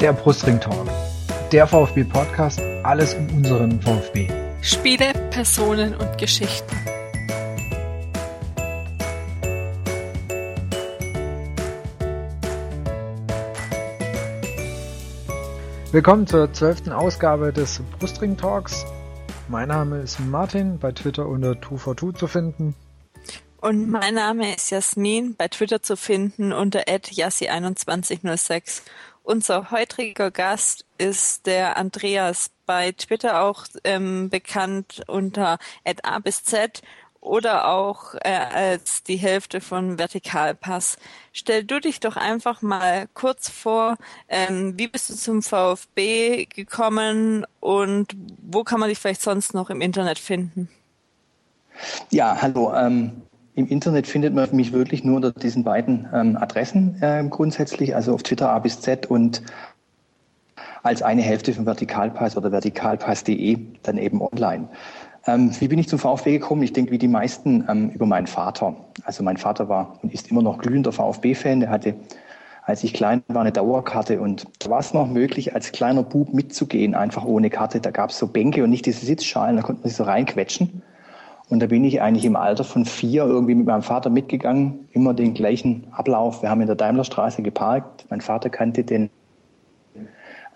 der Brustring Talk, der VfB Podcast, alles um unseren VfB. Spiele, Personen und Geschichten. Willkommen zur zwölften Ausgabe des Brustring Talks. Mein Name ist Martin, bei Twitter unter 242 zu finden. Und mein Name ist Jasmin, bei Twitter zu finden unter @yassi2106. Unser heutiger Gast ist der Andreas, bei Twitter auch ähm, bekannt unter A bis Z oder auch äh, als die Hälfte von Vertikalpass. Stell du dich doch einfach mal kurz vor, ähm, wie bist du zum VfB gekommen und wo kann man dich vielleicht sonst noch im Internet finden? Ja, hallo. Ähm, im Internet findet man mich wirklich nur unter diesen beiden ähm, Adressen äh, grundsätzlich, also auf Twitter A bis Z und als eine Hälfte von Vertikalpass oder vertikalpass.de dann eben online. Ähm, wie bin ich zum VfB gekommen? Ich denke, wie die meisten ähm, über meinen Vater. Also mein Vater war und ist immer noch glühender VfB-Fan. Der hatte, als ich klein war, eine Dauerkarte und da war es noch möglich, als kleiner Bub mitzugehen, einfach ohne Karte. Da gab es so Bänke und nicht diese Sitzschalen, da konnte man sich so reinquetschen. Und da bin ich eigentlich im Alter von vier irgendwie mit meinem Vater mitgegangen, immer den gleichen Ablauf. Wir haben in der Daimlerstraße geparkt. Mein Vater kannte den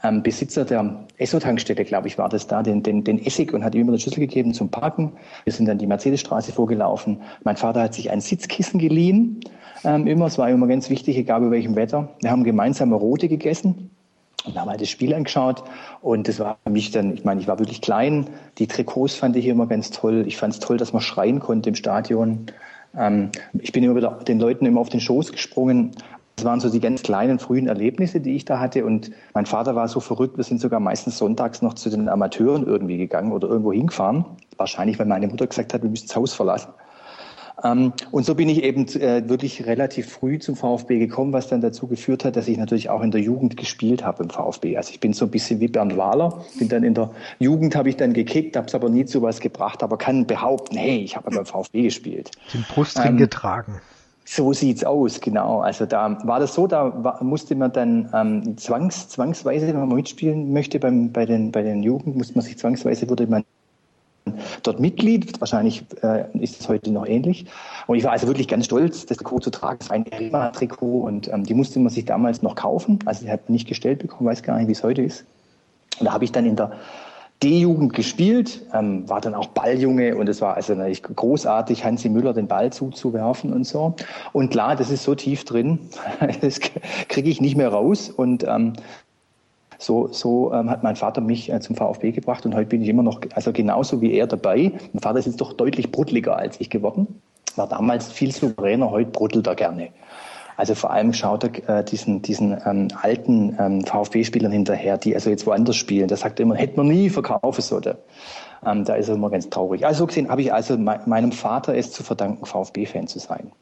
ähm, Besitzer der Esso-Tankstelle, glaube ich, war das da, den, den, den Essig und hat ihm immer den Schlüssel gegeben zum Parken. Wir sind dann die Mercedesstraße vorgelaufen. Mein Vater hat sich ein Sitzkissen geliehen. Ähm, immer, es war immer ganz wichtig, egal bei welchem Wetter. Wir haben gemeinsam Rote gegessen. Und haben halt das Spiel angeschaut und das war für mich dann, ich meine, ich war wirklich klein. Die Trikots fand ich immer ganz toll. Ich fand es toll, dass man schreien konnte im Stadion. Ähm, ich bin immer wieder den Leuten immer auf den Schoß gesprungen. Das waren so die ganz kleinen frühen Erlebnisse, die ich da hatte. Und mein Vater war so verrückt, wir sind sogar meistens sonntags noch zu den Amateuren irgendwie gegangen oder irgendwo hingefahren. Wahrscheinlich, weil meine Mutter gesagt hat, wir müssen das Haus verlassen. Ähm, und so bin ich eben äh, wirklich relativ früh zum VfB gekommen, was dann dazu geführt hat, dass ich natürlich auch in der Jugend gespielt habe im VfB. Also ich bin so ein bisschen wie Bernd Wahler, bin dann in der Jugend habe ich dann gekickt, habe es aber nie zu was gebracht, aber kann behaupten, hey, ich habe beim VfB gespielt. Den Brustring ähm, getragen. So sieht's aus, genau. Also da war das so, da war, musste man dann ähm, zwangs, zwangsweise, wenn man mitspielen möchte beim, bei den, bei den Jugend, musste man sich zwangsweise, wurde man dort Mitglied. Wahrscheinlich äh, ist es heute noch ähnlich. Und ich war also wirklich ganz stolz, das Trikot zu tragen. Es war ein Rema-Trikot und ähm, die musste man sich damals noch kaufen. Also hat man nicht gestellt bekommen, weiß gar nicht, wie es heute ist. Und da habe ich dann in der D-Jugend gespielt, ähm, war dann auch Balljunge und es war also natürlich großartig, Hansi Müller den Ball zuzuwerfen und so. Und klar, das ist so tief drin, das kriege ich nicht mehr raus. Und ähm, so, so ähm, hat mein Vater mich äh, zum VfB gebracht und heute bin ich immer noch, also genauso wie er dabei. Mein Vater ist jetzt doch deutlich bruddeliger als ich geworden. War damals viel souveräner, heute bruddelt er gerne. Also vor allem schaut er äh, diesen, diesen ähm, alten ähm, VfB-Spielern hinterher, die also jetzt woanders spielen. Da sagt er immer, hätte man nie verkaufen sollen. Ähm, da ist er immer ganz traurig. Also so gesehen habe ich also me meinem Vater es zu verdanken, VfB-Fan zu sein.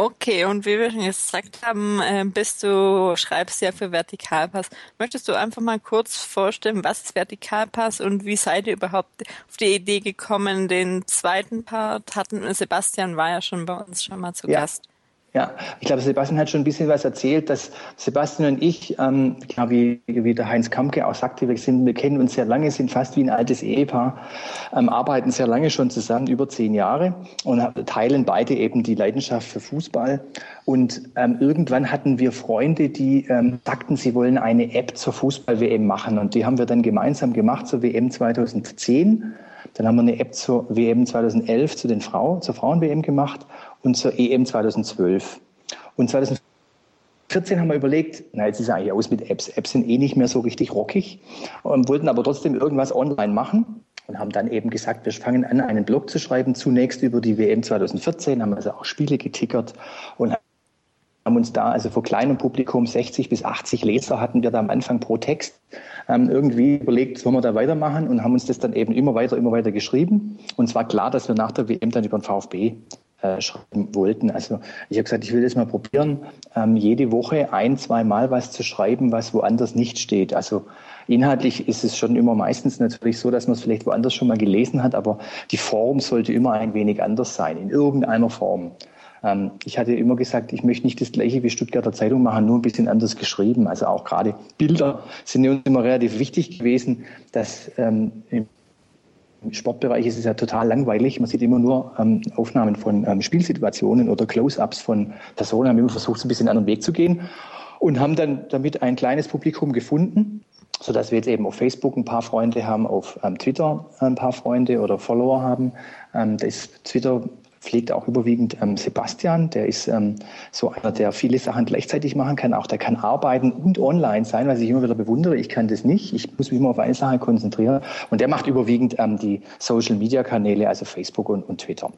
Okay, und wie wir schon gesagt haben, äh, bist du, schreibst ja für Vertikalpass. Möchtest du einfach mal kurz vorstellen, was ist Vertikalpass und wie seid ihr überhaupt auf die Idee gekommen? Den zweiten Part hatten, Sebastian war ja schon bei uns schon mal zu ja. Gast. Ja, ich glaube, Sebastian hat schon ein bisschen was erzählt, dass Sebastian und ich, ähm, genau wie, wie der Heinz Kampke auch sagte, wir, sind, wir kennen uns sehr lange, sind fast wie ein altes Ehepaar, ähm, arbeiten sehr lange schon zusammen, über zehn Jahre und teilen beide eben die Leidenschaft für Fußball. Und ähm, irgendwann hatten wir Freunde, die ähm, sagten, sie wollen eine App zur Fußball-WM machen und die haben wir dann gemeinsam gemacht zur WM 2010. Dann haben wir eine App zur WM 2011 zu den Frauen, zur Frauen-WM gemacht und zur EM 2012. Und 2014 haben wir überlegt, na, jetzt ist es eigentlich aus mit Apps. Apps sind eh nicht mehr so richtig rockig und wollten aber trotzdem irgendwas online machen und haben dann eben gesagt, wir fangen an, einen Blog zu schreiben, zunächst über die WM 2014, haben also auch Spiele getickert und haben uns da, also vor kleinem Publikum, 60 bis 80 Leser hatten wir da am Anfang pro Text, ähm, irgendwie überlegt, sollen wir da weitermachen und haben uns das dann eben immer weiter, immer weiter geschrieben. Und zwar klar, dass wir nach der WM dann über den VfB äh, schreiben wollten. Also ich habe gesagt, ich will das mal probieren, ähm, jede Woche ein, zwei Mal was zu schreiben, was woanders nicht steht. Also inhaltlich ist es schon immer meistens natürlich so, dass man es vielleicht woanders schon mal gelesen hat, aber die Form sollte immer ein wenig anders sein, in irgendeiner Form. Ähm, ich hatte immer gesagt, ich möchte nicht das gleiche wie Stuttgarter Zeitung machen, nur ein bisschen anders geschrieben. Also auch gerade Bilder sind uns immer relativ wichtig gewesen, dass ähm, im Sportbereich ist es ja total langweilig. Man sieht immer nur ähm, Aufnahmen von ähm, Spielsituationen oder Close-ups von Personen. Haben immer versucht, so ein bisschen einen anderen Weg zu gehen und haben dann damit ein kleines Publikum gefunden, so dass wir jetzt eben auf Facebook ein paar Freunde haben, auf ähm, Twitter ein paar Freunde oder Follower haben. Ähm, da ist Twitter pflegt auch überwiegend ähm, Sebastian. Der ist ähm, so einer, der viele Sachen gleichzeitig machen kann. Auch der kann arbeiten und online sein, was ich immer wieder bewundere. Ich kann das nicht. Ich muss mich immer auf eine Sache konzentrieren. Und der macht überwiegend ähm, die Social-Media-Kanäle, also Facebook und, und Twitter.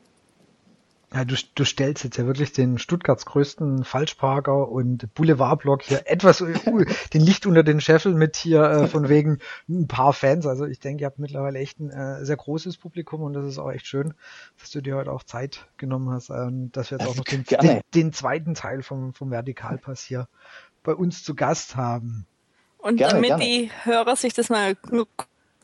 Ja, du, du stellst jetzt ja wirklich den Stuttgarts größten Falschparker und Boulevardblock hier etwas uh, den Licht unter den Scheffel mit hier äh, von wegen ein paar Fans. Also ich denke, ihr habt mittlerweile echt ein äh, sehr großes Publikum und das ist auch echt schön, dass du dir heute auch Zeit genommen hast, ähm, dass wir jetzt auch noch den, den, den, zweiten Teil vom, vom Vertikalpass hier bei uns zu Gast haben. Und gerne, damit gerne. die Hörer sich das mal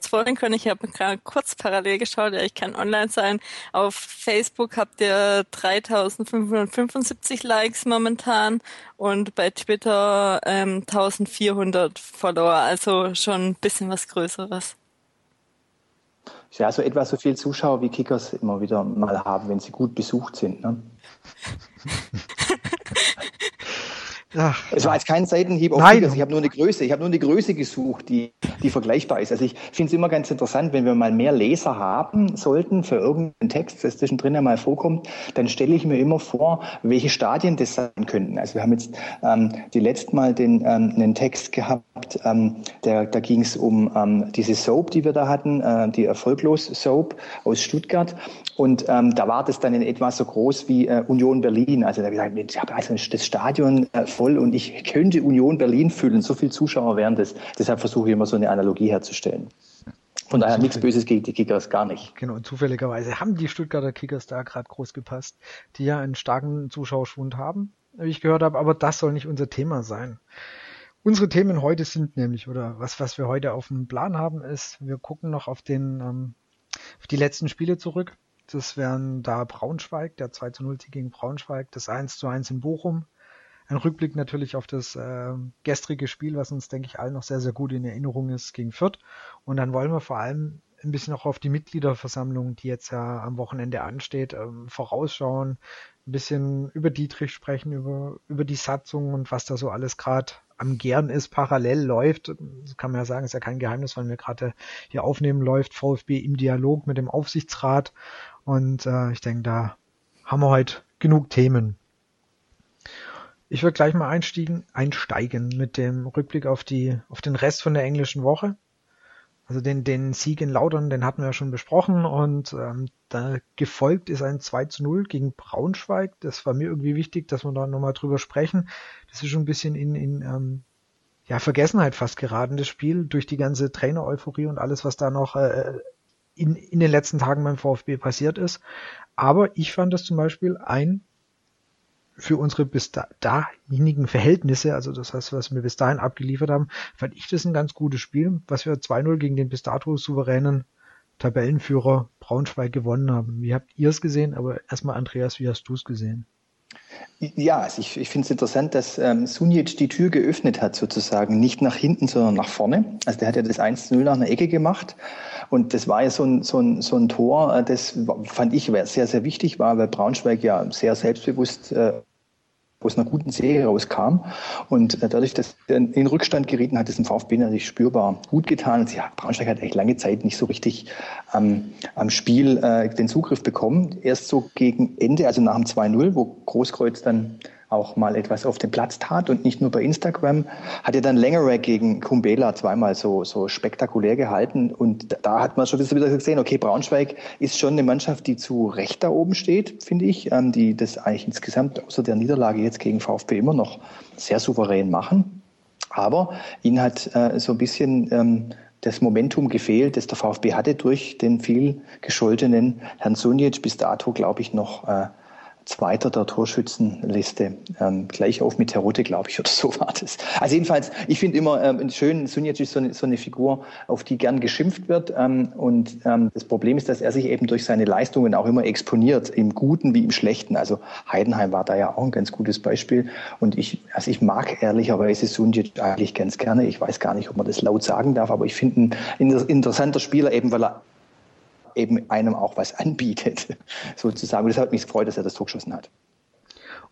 vorstellen können. Ich habe gerade kurz parallel geschaut, ja, ich kann online sein. Auf Facebook habt ihr 3575 Likes momentan und bei Twitter ähm, 1400 Follower, also schon ein bisschen was Größeres. Ja, so etwa so viel Zuschauer wie Kickers immer wieder mal haben, wenn sie gut besucht sind. Ne? Ach, es war jetzt kein Seitenhieb auf Nein. Ich habe nur eine Größe. Ich habe nur eine Größe gesucht, die, die vergleichbar ist. Also ich finde es immer ganz interessant, wenn wir mal mehr Leser haben sollten für irgendeinen Text, das zwischendrin einmal vorkommt, dann stelle ich mir immer vor, welche Stadien das sein könnten. Also wir haben jetzt ähm, die letzte Mal den, ähm, einen Text gehabt, ähm, der, da ging es um ähm, diese Soap, die wir da hatten, äh, die Erfolglos Soap aus Stuttgart. Und ähm, da war das dann in etwa so groß wie äh, Union Berlin. Also da habe ich gesagt, also das Stadion äh, voll und ich könnte Union Berlin fühlen. So viele Zuschauer wären das. Deshalb versuche ich immer so eine Analogie herzustellen. Von daher nichts Böses gegen die Kickers, gar nicht. Genau, und zufälligerweise haben die Stuttgarter Kickers da gerade groß gepasst, die ja einen starken Zuschauerschwund haben, wie ich gehört habe, aber das soll nicht unser Thema sein. Unsere Themen heute sind nämlich, oder was, was wir heute auf dem Plan haben, ist, wir gucken noch auf den, ähm, auf die letzten Spiele zurück. Das wären da Braunschweig, der 2 zu 0 Sieg gegen Braunschweig, das 1 zu 1 in Bochum. Ein Rückblick natürlich auf das äh, gestrige Spiel, was uns, denke ich, allen noch sehr, sehr gut in Erinnerung ist gegen Fürth. Und dann wollen wir vor allem ein bisschen auch auf die Mitgliederversammlung, die jetzt ja am Wochenende ansteht, ähm, vorausschauen, ein bisschen über Dietrich sprechen, über, über die Satzung und was da so alles gerade am Gern ist, parallel läuft. Das kann man ja sagen, ist ja kein Geheimnis, weil wir gerade hier aufnehmen läuft, VfB im Dialog mit dem Aufsichtsrat und äh, ich denke, da haben wir heute genug Themen. Ich würde gleich mal einsteigen, einsteigen mit dem Rückblick auf die, auf den Rest von der englischen Woche. Also den, den Sieg in Laudern, den hatten wir ja schon besprochen und ähm, da gefolgt ist ein 2 zu 0 gegen Braunschweig. Das war mir irgendwie wichtig, dass wir da nochmal drüber sprechen. Das ist schon ein bisschen in, in ähm, ja, Vergessenheit fast geraten, das Spiel, durch die ganze Trainer-Euphorie und alles, was da noch äh, in, in den letzten Tagen beim VfB passiert ist. Aber ich fand das zum Beispiel ein für unsere bis da, dahinigen Verhältnisse, also das heißt, was wir bis dahin abgeliefert haben, fand ich das ein ganz gutes Spiel, was wir 2-0 gegen den bis dato souveränen Tabellenführer Braunschweig gewonnen haben. Wie habt ihr es gesehen? Aber erstmal Andreas, wie hast du es gesehen? Ja, also ich, ich finde es interessant, dass ähm, Sunic die Tür geöffnet hat, sozusagen, nicht nach hinten, sondern nach vorne. Also der hat ja das 1-0 nach einer Ecke gemacht. Und das war ja so ein, so ein, so ein Tor, äh, das fand ich sehr, sehr wichtig war, weil Braunschweig ja sehr selbstbewusst äh, aus einer guten Serie rauskam. Und äh, dadurch, dass er in Rückstand gerieten hat, ist dem VfB natürlich spürbar gut getan. Und ja, Braunschweig hat eigentlich lange Zeit nicht so richtig ähm, am Spiel äh, den Zugriff bekommen. Erst so gegen Ende, also nach dem 2-0, wo Großkreuz dann auch mal etwas auf den Platz tat und nicht nur bei Instagram, hat er dann längere gegen Kumbela zweimal so, so spektakulär gehalten und da hat man schon wieder gesehen, okay, Braunschweig ist schon eine Mannschaft, die zu Recht da oben steht, finde ich, ähm, die das eigentlich insgesamt außer der Niederlage jetzt gegen VfB immer noch sehr souverän machen. Aber ihnen hat äh, so ein bisschen ähm, das Momentum gefehlt, das der VfB hatte durch den viel gescholtenen Herrn Sunic bis dato, glaube ich, noch äh, Zweiter der Torschützenliste. Ähm, gleich auf mit Terote, glaube ich, oder so war das. Also jedenfalls, ich finde immer ähm, schön, Sunic ist so eine, so eine, Figur, auf die gern geschimpft wird. Ähm, und ähm, das Problem ist, dass er sich eben durch seine Leistungen auch immer exponiert, im Guten wie im Schlechten. Also Heidenheim war da ja auch ein ganz gutes Beispiel. Und ich, also ich mag ehrlicherweise Sunic eigentlich ganz gerne. Ich weiß gar nicht, ob man das laut sagen darf, aber ich finde ein interessanter Spieler eben, weil er eben einem auch was anbietet, sozusagen. Und das hat mich gefreut, dass er das Tor geschossen hat.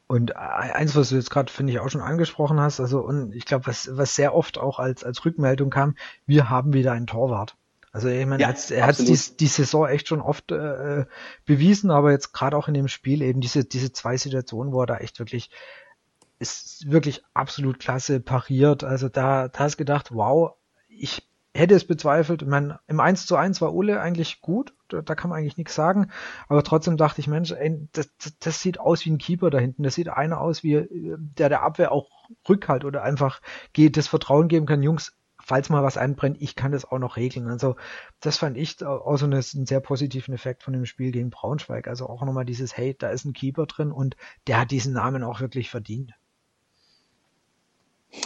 Und eins, was du jetzt gerade, finde ich, auch schon angesprochen hast, also und ich glaube, was, was sehr oft auch als, als Rückmeldung kam, wir haben wieder einen Torwart. Also ich meine, ja, er hat die, die Saison echt schon oft äh, bewiesen, aber jetzt gerade auch in dem Spiel eben diese, diese zwei Situationen, wo er da echt wirklich ist wirklich absolut klasse pariert. Also da, da hast gedacht, wow, ich hätte es bezweifelt. Meine, im 1 zu 1 war Ulle eigentlich gut, da, da kann man eigentlich nichts sagen, aber trotzdem dachte ich, Mensch, ey, das, das, das sieht aus wie ein Keeper da hinten. Das sieht einer aus, wie der der Abwehr auch Rückhalt oder einfach geht, das Vertrauen geben kann, Jungs, falls mal was einbrennt, ich kann das auch noch regeln. Also das fand ich auch so einen sehr positiven Effekt von dem Spiel gegen Braunschweig. Also auch nochmal dieses, hey, da ist ein Keeper drin und der hat diesen Namen auch wirklich verdient.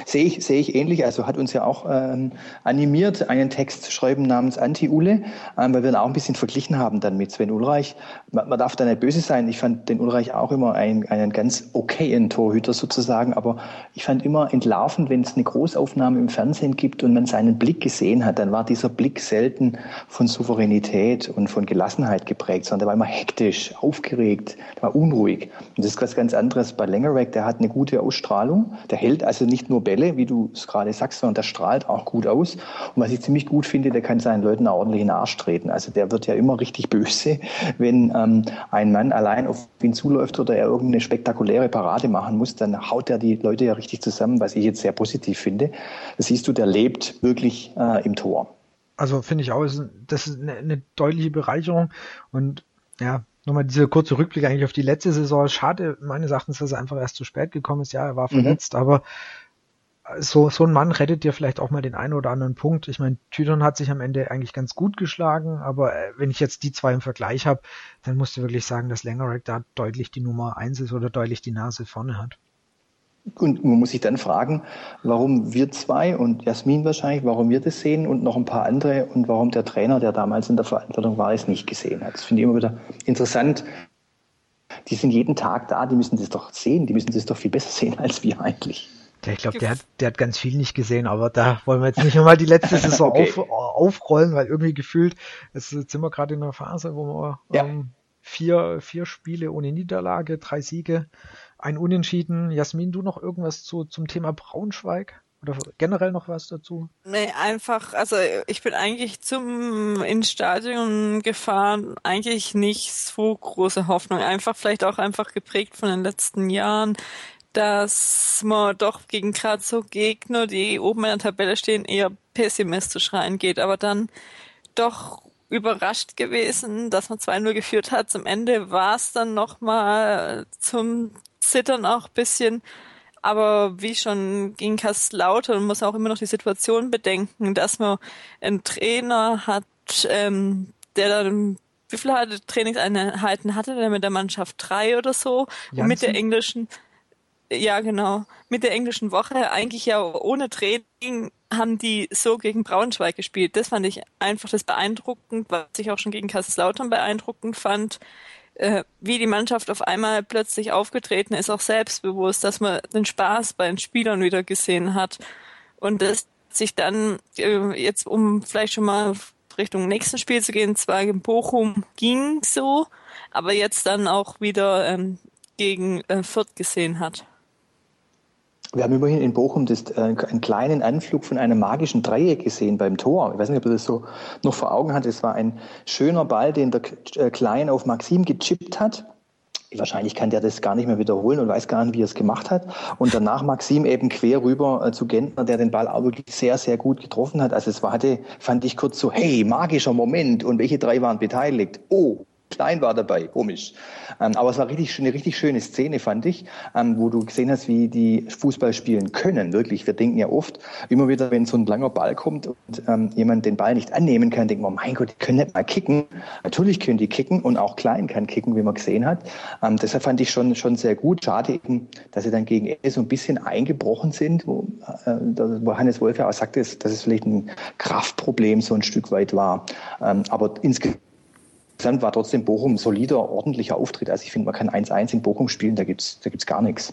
Sehe ich, sehe ich ähnlich. Also hat uns ja auch ähm, animiert, einen Text zu schreiben namens Anti-Ule, ähm, weil wir ihn auch ein bisschen verglichen haben dann mit Sven Ulreich. Man, man, darf da nicht böse sein. Ich fand den Ulreich auch immer ein, einen ganz okayen Torhüter sozusagen, aber ich fand immer entlarvend, wenn es eine Großaufnahme im Fernsehen gibt und man seinen Blick gesehen hat, dann war dieser Blick selten von Souveränität und von Gelassenheit geprägt, sondern der war immer hektisch, aufgeregt, der war unruhig. Und das ist was ganz anderes bei Längerweg, der hat eine gute Ausstrahlung, der hält also nicht nur Bälle, wie du es gerade sagst, sondern der strahlt auch gut aus. Und was ich ziemlich gut finde, der kann seinen Leuten auch ordentlich in den Arsch treten. Also der wird ja immer richtig böse, wenn ähm, ein Mann allein auf ihn zuläuft oder er irgendeine spektakuläre Parade machen muss, dann haut er die Leute ja richtig zusammen, was ich jetzt sehr positiv finde. Das siehst du, der lebt wirklich äh, im Tor. Also finde ich auch, das ist eine, eine deutliche Bereicherung und ja, nochmal dieser kurze Rückblick eigentlich auf die letzte Saison. Schade meines Erachtens, dass er einfach erst zu spät gekommen ist. Ja, er war mhm. verletzt, mhm. aber so, so ein Mann rettet dir vielleicht auch mal den einen oder anderen Punkt. Ich meine, Tydon hat sich am Ende eigentlich ganz gut geschlagen, aber äh, wenn ich jetzt die zwei im Vergleich habe, dann musst du wirklich sagen, dass Langerack da deutlich die Nummer eins ist oder deutlich die Nase vorne hat. Und man muss sich dann fragen, warum wir zwei und Jasmin wahrscheinlich, warum wir das sehen und noch ein paar andere und warum der Trainer, der damals in der Verantwortung war, es nicht gesehen hat. Das finde ich immer wieder interessant. Die sind jeden Tag da, die müssen das doch sehen, die müssen das doch viel besser sehen als wir eigentlich. Der, ich glaube, der hat, der hat ganz viel nicht gesehen, aber da wollen wir jetzt nicht nochmal die letzte Saison okay. auf, aufrollen, weil irgendwie gefühlt, jetzt sind wir gerade in einer Phase, wo wir ja. ähm, vier, vier Spiele ohne Niederlage, drei Siege, ein Unentschieden. Jasmin, du noch irgendwas zu, zum Thema Braunschweig? Oder generell noch was dazu? Nee, einfach, also ich bin eigentlich zum ins Stadion gefahren, eigentlich nicht so große Hoffnung. Einfach vielleicht auch einfach geprägt von den letzten Jahren dass man doch gegen gerade so Gegner, die oben in der Tabelle stehen, eher pessimistisch reingeht, aber dann doch überrascht gewesen, dass man 2-0 geführt hat. Zum Ende war es dann nochmal zum Zittern auch bisschen. Aber wie schon gegen Kaiserslautern muss auch immer noch die Situation bedenken, dass man einen Trainer hat, ähm, der dann wie viele Trainingseinheiten hatte der mit der Mannschaft? Drei oder so? Janssen? Und mit der englischen ja, genau. Mit der englischen Woche eigentlich ja ohne Training haben die so gegen Braunschweig gespielt. Das fand ich einfach das beeindruckend, was ich auch schon gegen Kaiserslautern beeindruckend fand, äh, wie die Mannschaft auf einmal plötzlich aufgetreten ist, auch selbstbewusst, dass man den Spaß bei den Spielern wieder gesehen hat und dass sich dann äh, jetzt, um vielleicht schon mal Richtung nächsten Spiel zu gehen, zwar in Bochum ging so, aber jetzt dann auch wieder ähm, gegen äh, Fürth gesehen hat. Wir haben immerhin in Bochum das, äh, einen kleinen Anflug von einem magischen Dreieck gesehen beim Tor. Ich weiß nicht, ob ihr das so noch vor Augen hat. Es war ein schöner Ball, den der äh, Klein auf Maxim gechippt hat. Wahrscheinlich kann der das gar nicht mehr wiederholen und weiß gar nicht, wie er es gemacht hat. Und danach Maxim eben quer rüber äh, zu Gentner, der den Ball auch wirklich sehr, sehr gut getroffen hat. Also es war, hatte, fand ich kurz so, hey, magischer Moment. Und welche drei waren beteiligt? Oh, Klein war dabei, komisch. Ähm, aber es war richtig, eine richtig schöne Szene, fand ich, ähm, wo du gesehen hast, wie die Fußball spielen können. Wirklich, wir denken ja oft, immer wieder, wenn so ein langer Ball kommt und ähm, jemand den Ball nicht annehmen kann, denken wir, mein Gott, die können nicht mal kicken. Natürlich können die kicken und auch Klein kann kicken, wie man gesehen hat. Ähm, deshalb fand ich schon, schon sehr gut. Schade eben, dass sie dann gegen Ende so ein bisschen eingebrochen sind, wo, äh, wo Hannes Wolf ja auch sagte, dass es vielleicht ein Kraftproblem so ein Stück weit war. Ähm, aber insgesamt Insgesamt war trotzdem Bochum ein solider, ordentlicher Auftritt. Also ich finde, man kann 1-1 in Bochum spielen, da gibt's da gibt's gar nichts.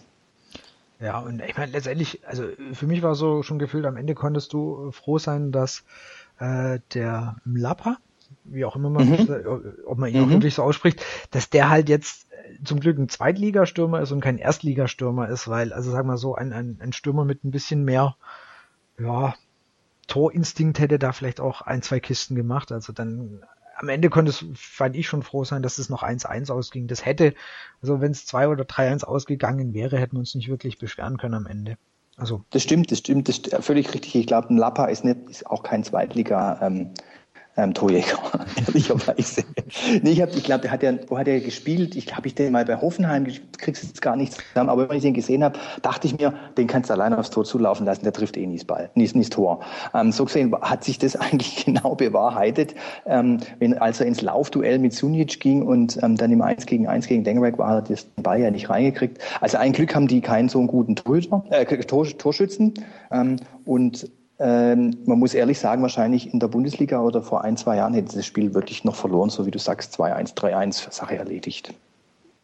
Ja, und ich meine, letztendlich, also für mich war so schon gefühlt, am Ende konntest du froh sein, dass äh, der Mlapper, wie auch immer man, mhm. ob man ihn mhm. auch wirklich so ausspricht, dass der halt jetzt zum Glück ein Zweitligastürmer ist und kein Erstligastürmer ist, weil, also sag mal so, ein, ein, ein Stürmer mit ein bisschen mehr, ja, Torinstinkt hätte da vielleicht auch ein, zwei Kisten gemacht. Also dann am Ende konnte es, fand ich schon froh sein, dass es noch 1-1 ausging. Das hätte, also wenn es 2 oder 3-1 ausgegangen wäre, hätten wir uns nicht wirklich beschweren können am Ende. Also. Das stimmt, das stimmt, das ist völlig richtig. Ich glaube, ein Lappa ist nicht, ist auch kein Zweitliga, ähm, ähm, Torjäger, ehrlicherweise. nee, ich, hab, ich glaube, der hat ja, wo hat er gespielt? Ich habe ich den mal bei Hoffenheim, kriegst jetzt gar nicht zusammen, aber wenn ich den gesehen habe, dachte ich mir, den kannst du alleine aufs Tor zulaufen lassen, der trifft eh nie das Ball, nie, nie das Tor. Ähm, so gesehen hat sich das eigentlich genau bewahrheitet, ähm, wenn, als er ins Laufduell mit Sunic ging und ähm, dann im 1 gegen 1 gegen Dengerberg war, hat er den Ball ja nicht reingekriegt. Also ein Glück haben die keinen so einen guten Torhüter, äh, Tor, Torschützen ähm, und ähm, man muss ehrlich sagen, wahrscheinlich in der Bundesliga oder vor ein, zwei Jahren hätte das Spiel wirklich noch verloren, so wie du sagst, 2-1, 3-1, Sache erledigt.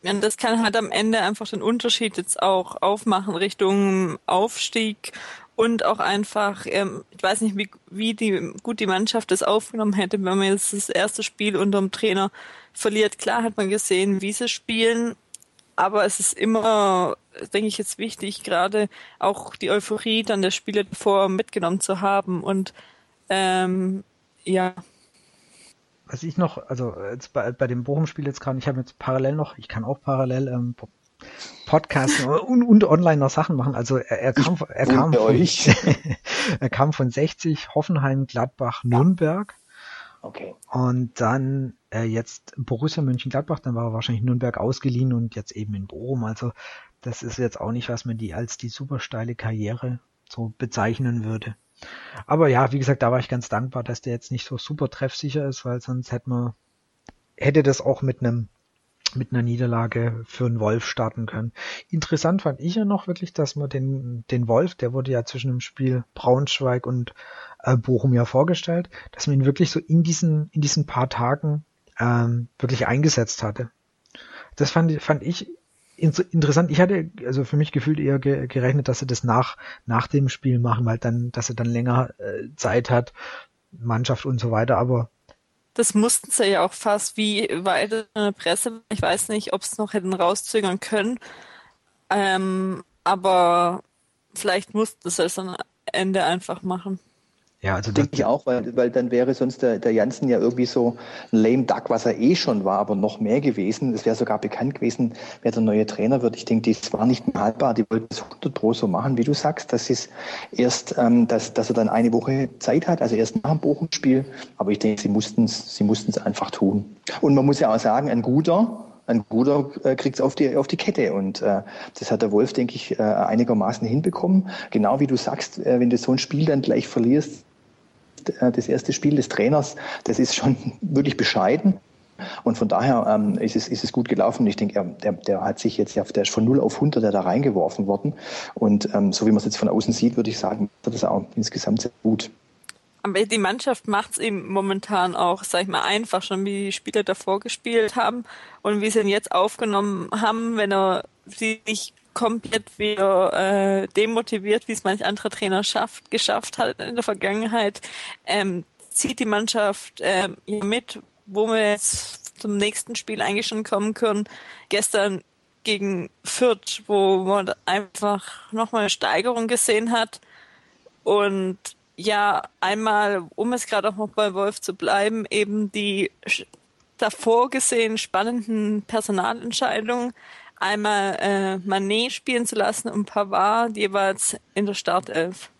Ja, das kann halt am Ende einfach den Unterschied jetzt auch aufmachen Richtung Aufstieg und auch einfach, ähm, ich weiß nicht, wie, wie die, gut die Mannschaft das aufgenommen hätte, wenn man jetzt das erste Spiel unter dem Trainer verliert. Klar hat man gesehen, wie sie spielen, aber es ist immer, denke ich, jetzt wichtig, gerade auch die Euphorie dann der Spiele davor mitgenommen zu haben. Und ähm, ja. Was ich noch, also jetzt bei, bei dem Bochum-Spiel jetzt gerade, ich habe jetzt parallel noch, ich kann auch parallel ähm, Podcasten und, und online noch Sachen machen. Also er, er kam, er kam, von, er kam von 60, Hoffenheim, Gladbach, Nürnberg. Okay. Und dann äh, jetzt Borussia Mönchengladbach, dann war er wahrscheinlich Nürnberg ausgeliehen und jetzt eben in Bochum. Also das ist jetzt auch nicht, was man die als die super steile Karriere so bezeichnen würde. Aber ja, wie gesagt, da war ich ganz dankbar, dass der jetzt nicht so super treffsicher ist, weil sonst hätte man, hätte das auch mit einem mit einer Niederlage für einen Wolf starten können. Interessant fand ich ja noch wirklich, dass man den, den Wolf, der wurde ja zwischen dem Spiel Braunschweig und äh, Bochum ja vorgestellt, dass man ihn wirklich so in diesen, in diesen paar Tagen ähm, wirklich eingesetzt hatte. Das fand, fand ich interessant. Ich hatte also für mich gefühlt eher ge gerechnet, dass sie das nach, nach dem Spiel machen, weil dann, dass er dann länger äh, Zeit hat, Mannschaft und so weiter, aber das mussten sie ja auch fast wie weit in der Presse. Ich weiß nicht, ob es noch hätten rauszögern können. Ähm, aber vielleicht mussten sie es am Ende einfach machen. Ja, also denke ich auch, weil, weil dann wäre sonst der, der Janssen ja irgendwie so ein lame duck, was er eh schon war, aber noch mehr gewesen. Es wäre sogar bekannt gewesen, wer der neue Trainer wird. Ich denke, das war nicht mehr haltbar. Die wollten es 100 Pro so machen, wie du sagst. Das ist erst, ähm, dass, dass er dann eine Woche Zeit hat, also erst nach dem Bochum-Spiel. Aber ich denke, sie mussten es sie mussten's einfach tun. Und man muss ja auch sagen, ein guter, ein guter äh, kriegt es auf die, auf die Kette. Und äh, das hat der Wolf, denke ich, äh, einigermaßen hinbekommen. Genau wie du sagst, äh, wenn du so ein Spiel dann gleich verlierst, äh, das erste Spiel des Trainers, das ist schon wirklich bescheiden. Und von daher ähm, ist, es, ist es gut gelaufen. Ich denke, er, der, der hat sich jetzt, ja, der ist von 0 auf 100 der da reingeworfen worden. Und ähm, so wie man es jetzt von außen sieht, würde ich sagen, wird das auch insgesamt sehr gut. Aber die Mannschaft macht es ihm momentan auch, sag ich mal, einfach, schon wie die Spieler davor gespielt haben und wie sie ihn jetzt aufgenommen haben, wenn er sie nicht komplett wieder äh, demotiviert, wie es manch anderer Trainer schafft, geschafft hat in der Vergangenheit, ähm, zieht die Mannschaft ähm, mit, wo wir jetzt zum nächsten Spiel eigentlich schon kommen können. Gestern gegen Fürth, wo man einfach nochmal eine Steigerung gesehen hat. Und ja, einmal, um es gerade auch noch bei Wolf zu bleiben, eben die davor gesehen spannenden Personalentscheidungen einmal äh, Manet spielen zu lassen und Pavard jeweils in der Startelf.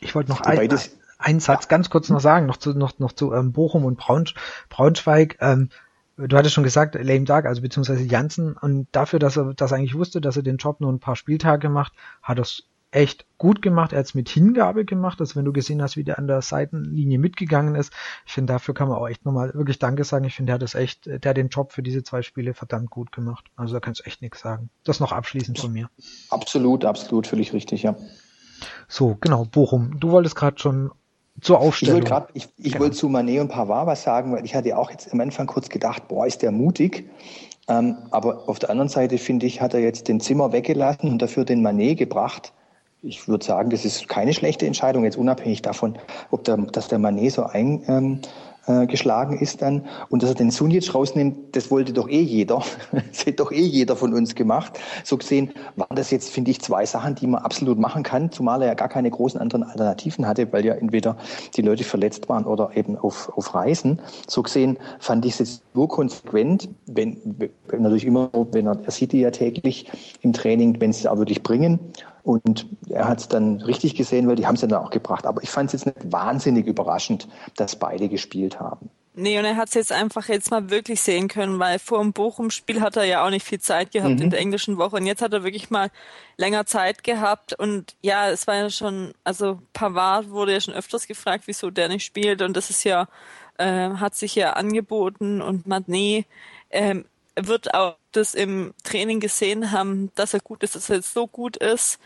Ich wollte noch ein, einen Satz ganz kurz noch sagen, noch zu, noch, noch zu ähm, Bochum und Braunsch, Braunschweig. Ähm, du hattest schon gesagt, Lame Duck, also beziehungsweise Janssen, und dafür, dass er das eigentlich wusste, dass er den Job nur ein paar Spieltage macht, hat er es echt gut gemacht. Er hat es mit Hingabe gemacht, also wenn du gesehen hast, wie der an der Seitenlinie mitgegangen ist. Ich finde, dafür kann man auch echt nochmal wirklich Danke sagen. Ich finde, der hat das echt, der hat den Job für diese zwei Spiele verdammt gut gemacht. Also da kannst du echt nichts sagen. Das noch abschließend von mir. Absolut, absolut, völlig richtig, ja. So, genau, Bochum. Du wolltest gerade schon zur Aufstellung. Ich wollte gerade, ich, ich genau. wollte zu Manet und Pavard was sagen, weil ich hatte auch jetzt am Anfang kurz gedacht, boah, ist der mutig. Ähm, aber auf der anderen Seite finde ich, hat er jetzt den Zimmer weggelassen und dafür den Manet gebracht ich würde sagen, das ist keine schlechte Entscheidung, jetzt unabhängig davon, ob der, dass der Manet so ein, ähm, äh, ist dann. Und dass er den Sunic rausnimmt, das wollte doch eh jeder. das hätte doch eh jeder von uns gemacht. So gesehen waren das jetzt, finde ich, zwei Sachen, die man absolut machen kann, zumal er ja gar keine großen anderen Alternativen hatte, weil ja entweder die Leute verletzt waren oder eben auf, auf Reisen. So gesehen fand ich es jetzt nur konsequent, wenn, wenn natürlich immer, wenn er, er sieht die ja täglich im Training, wenn sie es auch wirklich bringen. Und er hat es dann richtig gesehen, weil die haben es ja dann auch gebracht. Aber ich fand es jetzt nicht wahnsinnig überraschend, dass beide gespielt haben. Nee, und er hat es jetzt einfach jetzt mal wirklich sehen können, weil vor dem Bochum-Spiel hat er ja auch nicht viel Zeit gehabt mhm. in der englischen Woche. Und jetzt hat er wirklich mal länger Zeit gehabt. Und ja, es war ja schon, also Pavard wurde ja schon öfters gefragt, wieso der nicht spielt. Und das ist ja, äh, hat sich ja angeboten. Und Manet, ähm, wird auch das im Training gesehen haben, dass er gut ist, dass er jetzt so gut ist,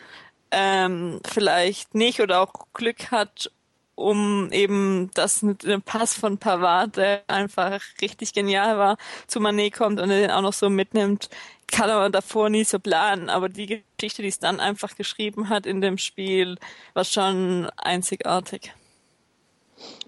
ähm, vielleicht nicht oder auch Glück hat, um eben das mit dem Pass von Pavard, der einfach richtig genial war, zu Manet kommt und er den auch noch so mitnimmt, kann er davor nie so planen. Aber die Geschichte, die es dann einfach geschrieben hat in dem Spiel, war schon einzigartig.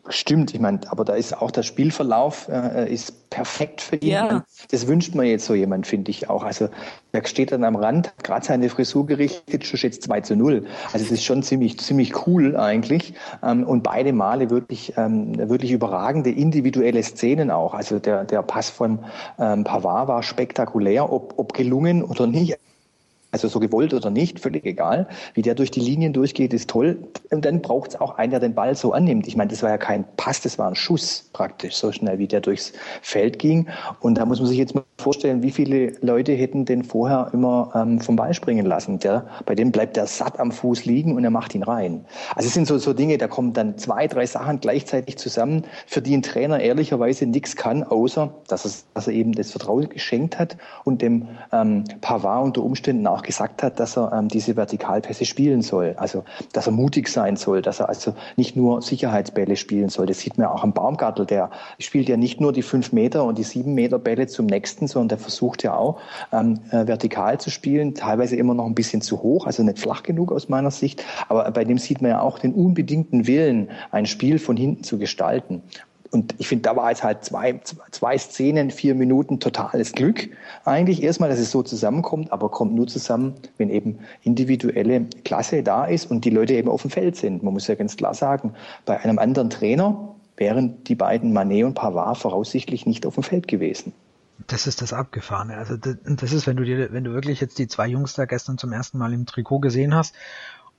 Stimmt, ich meine, aber da ist auch der Spielverlauf äh, ist perfekt für ihn. Ja. Das wünscht man jetzt so jemand, finde ich auch. Also er steht dann am Rand, gerade seine Frisur gerichtet, schon jetzt 2 zu 0. Also es ist schon ziemlich, ziemlich cool eigentlich. Ähm, und beide Male wirklich, ähm, wirklich überragende individuelle Szenen auch. Also der, der Pass von ähm, Pavard war spektakulär, ob, ob gelungen oder nicht. Also so gewollt oder nicht, völlig egal. Wie der durch die Linien durchgeht, ist toll. Und dann braucht es auch einen, der den Ball so annimmt. Ich meine, das war ja kein Pass, das war ein Schuss praktisch, so schnell wie der durchs Feld ging. Und da muss man sich jetzt mal vorstellen, wie viele Leute hätten den vorher immer ähm, vom Ball springen lassen. Der, bei dem bleibt der satt am Fuß liegen und er macht ihn rein. Also es sind so, so Dinge, da kommen dann zwei, drei Sachen gleichzeitig zusammen, für die ein Trainer ehrlicherweise nichts kann, außer dass, es, dass er eben das Vertrauen geschenkt hat und dem ähm, Pavard unter Umständen auch auch gesagt hat, dass er ähm, diese Vertikalpässe spielen soll. Also, dass er mutig sein soll, dass er also nicht nur Sicherheitsbälle spielen soll. Das sieht man auch am Baumgartel. Der spielt ja nicht nur die fünf Meter und die sieben Meter Bälle zum nächsten, sondern der versucht ja auch ähm, äh, vertikal zu spielen, teilweise immer noch ein bisschen zu hoch, also nicht flach genug aus meiner Sicht. Aber bei dem sieht man ja auch den unbedingten Willen, ein Spiel von hinten zu gestalten. Und ich finde, da war jetzt halt zwei, zwei Szenen, vier Minuten totales Glück. Eigentlich erstmal, dass es so zusammenkommt, aber kommt nur zusammen, wenn eben individuelle Klasse da ist und die Leute eben auf dem Feld sind. Man muss ja ganz klar sagen, bei einem anderen Trainer wären die beiden Manet und Pavard voraussichtlich nicht auf dem Feld gewesen. Das ist das Abgefahrene. Also das ist, wenn du dir, wenn du wirklich jetzt die zwei Jungs da gestern zum ersten Mal im Trikot gesehen hast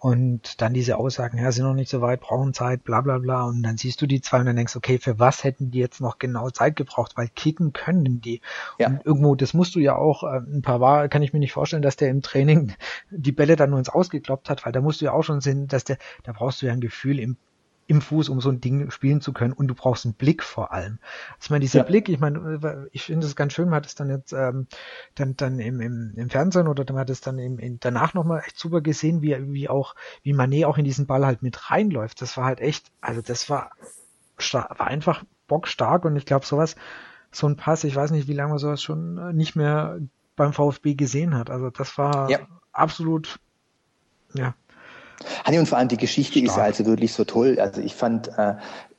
und dann diese Aussagen, ja, sind noch nicht so weit, brauchen Zeit, bla bla bla. Und dann siehst du die zwei und dann denkst, okay, für was hätten die jetzt noch genau Zeit gebraucht? Weil kicken können die. Ja. Und irgendwo, das musst du ja auch, äh, ein paar war, kann ich mir nicht vorstellen, dass der im Training die Bälle dann nur ins Ausgekloppt hat, weil da musst du ja auch schon sehen, dass der, da brauchst du ja ein Gefühl im im Fuß, um so ein Ding spielen zu können. Und du brauchst einen Blick vor allem. Ich meine, dieser ja. Blick, ich meine, ich finde es ganz schön, man hat es dann jetzt ähm, dann, dann im, im, im Fernsehen oder man hat es dann im, in, danach nochmal echt super gesehen, wie, wie auch, wie Manet auch in diesen Ball halt mit reinläuft. Das war halt echt, also das war, war einfach bockstark und ich glaube sowas, so ein Pass, ich weiß nicht, wie lange man sowas schon äh, nicht mehr beim VfB gesehen hat. Also das war ja. absolut, ja, Hanni, und vor allem die Geschichte Stark. ist ja also wirklich so toll. Also ich fand, äh,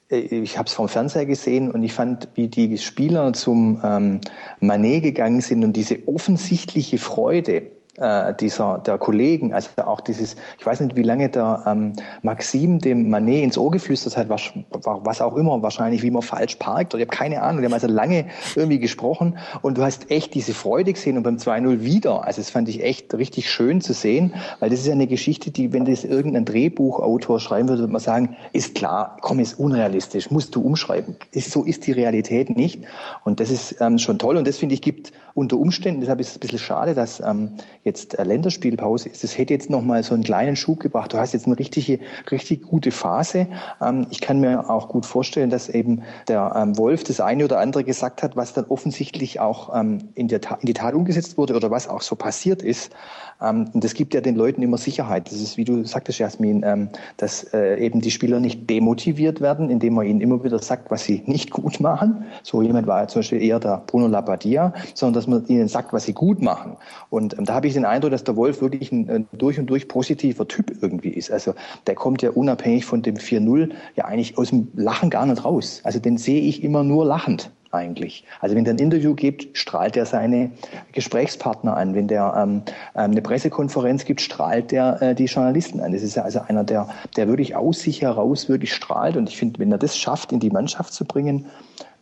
ich habe es vom Fernseher gesehen und ich fand, wie die Spieler zum ähm, Manet gegangen sind und diese offensichtliche Freude, äh, dieser der Kollegen, also auch dieses, ich weiß nicht, wie lange der ähm, Maxim dem Manet ins Ohr geflüstert hat, was, was auch immer, wahrscheinlich wie man falsch parkt, oder ich habe keine Ahnung, die haben also lange irgendwie gesprochen und du hast echt diese Freude gesehen und beim 2-0 wieder, also das fand ich echt richtig schön zu sehen, weil das ist ja eine Geschichte, die, wenn das irgendein Drehbuchautor schreiben würde, würde man sagen, ist klar, komm, ist unrealistisch, musst du umschreiben. Ist, so ist die Realität nicht und das ist ähm, schon toll und das finde ich gibt unter Umständen, deshalb ist es ein bisschen schade, dass ähm, jetzt Länderspielpause ist. Es hätte jetzt noch mal so einen kleinen Schub gebracht. Du hast jetzt eine richtige, richtig gute Phase. Ähm, ich kann mir auch gut vorstellen, dass eben der ähm, Wolf das eine oder andere gesagt hat, was dann offensichtlich auch ähm, in, der in die Tat umgesetzt wurde oder was auch so passiert ist. Und das gibt ja den Leuten immer Sicherheit. Das ist, wie du sagtest, Jasmin, dass äh, eben die Spieler nicht demotiviert werden, indem man ihnen immer wieder sagt, was sie nicht gut machen. So jemand war ja zum Beispiel eher der Bruno Labbadia, sondern dass man ihnen sagt, was sie gut machen. Und da habe ich den Eindruck, dass der Wolf wirklich ein, ein durch und durch positiver Typ irgendwie ist. Also der kommt ja unabhängig von dem 4-0 ja eigentlich aus dem Lachen gar nicht raus. Also den sehe ich immer nur lachend eigentlich. Also wenn der ein Interview gibt, strahlt er seine Gesprächspartner an. Wenn der ähm, ähm, eine Pressekonferenz gibt, strahlt der äh, die Journalisten an. Das ist ja also einer, der, der wirklich aus sich heraus wirklich strahlt. Und ich finde, wenn er das schafft, in die Mannschaft zu bringen,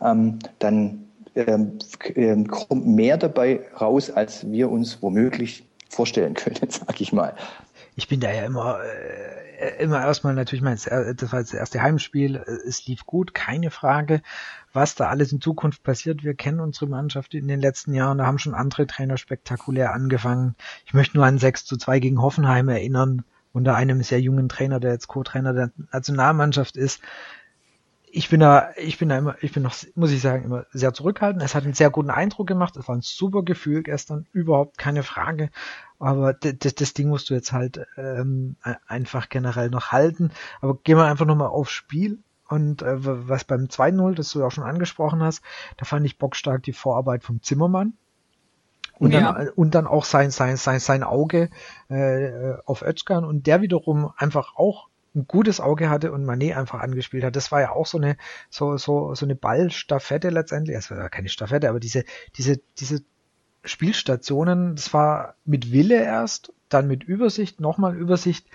ähm, dann ähm, ähm kommt mehr dabei raus, als wir uns womöglich vorstellen können, sag ich mal. Ich bin da ja immer äh immer erstmal natürlich mein, das war das erste Heimspiel, es lief gut, keine Frage, was da alles in Zukunft passiert. Wir kennen unsere Mannschaft in den letzten Jahren, da haben schon andere Trainer spektakulär angefangen. Ich möchte nur an 6 zu 2 gegen Hoffenheim erinnern, unter einem sehr jungen Trainer, der jetzt Co-Trainer der Nationalmannschaft ist ich bin da, ich bin da immer, ich bin noch, muss ich sagen, immer sehr zurückhaltend. Es hat einen sehr guten Eindruck gemacht. Es war ein super Gefühl gestern, überhaupt keine Frage. Aber das, das Ding musst du jetzt halt ähm, einfach generell noch halten. Aber gehen wir einfach nochmal aufs Spiel. Und äh, was beim 2-0, das du auch schon angesprochen hast, da fand ich bockstark die Vorarbeit vom Zimmermann. Und, ja. dann, und dann auch sein, sein, sein, sein Auge äh, auf Özkan und der wiederum einfach auch ein gutes Auge hatte und Manet einfach angespielt hat. Das war ja auch so eine so so so eine Ballstaffette letztendlich. Es war keine Staffette, aber diese diese diese Spielstationen, das war mit Wille erst, dann mit Übersicht, nochmal Übersicht.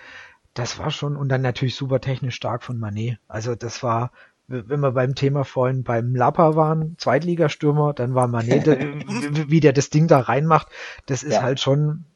Das war schon und dann natürlich super technisch stark von Manet. Also das war wenn wir beim Thema vorhin beim Lappa waren, Zweitligastürmer, dann war Manet, wie der das Ding da reinmacht, das ist ja. halt schon,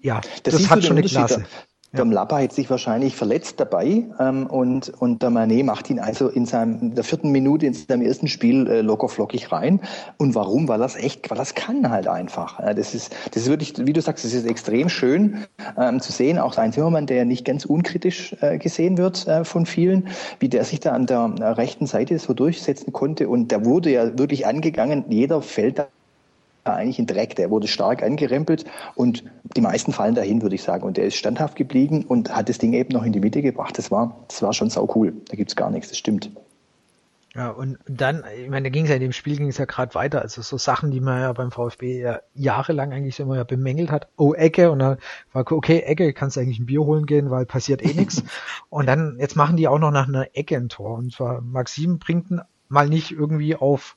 ja, das, das hat schon eine Klasse. Der Mlappa hat sich wahrscheinlich verletzt dabei ähm, und, und der Manet macht ihn also in, seinem, in der vierten Minute in seinem ersten Spiel äh, locker flockig rein. Und warum? Weil das echt, weil das kann halt einfach. Äh, das ist, das ist wirklich, wie du sagst, das ist extrem schön ähm, zu sehen. Auch ein Zimmermann, der nicht ganz unkritisch äh, gesehen wird äh, von vielen, wie der sich da an der äh, rechten Seite so durchsetzen konnte. Und der wurde ja wirklich angegangen. Jeder fällt da eigentlich in Dreck. Der wurde stark angerempelt und die meisten fallen dahin, würde ich sagen. Und der ist standhaft geblieben und hat das Ding eben noch in die Mitte gebracht. Das war, das war schon sau cool. Da gibt's gar nichts, das stimmt. Ja, und dann, ich meine, da ging es ja in dem Spiel ging es ja gerade weiter. Also so Sachen, die man ja beim VfB ja jahrelang eigentlich immer ja bemängelt hat. Oh, Ecke. Und dann war okay, Ecke, kannst du eigentlich ein Bier holen gehen, weil passiert eh nichts. Und dann, jetzt machen die auch noch nach einer Ecke ein Tor. Und zwar Maxim bringt ihn mal nicht irgendwie auf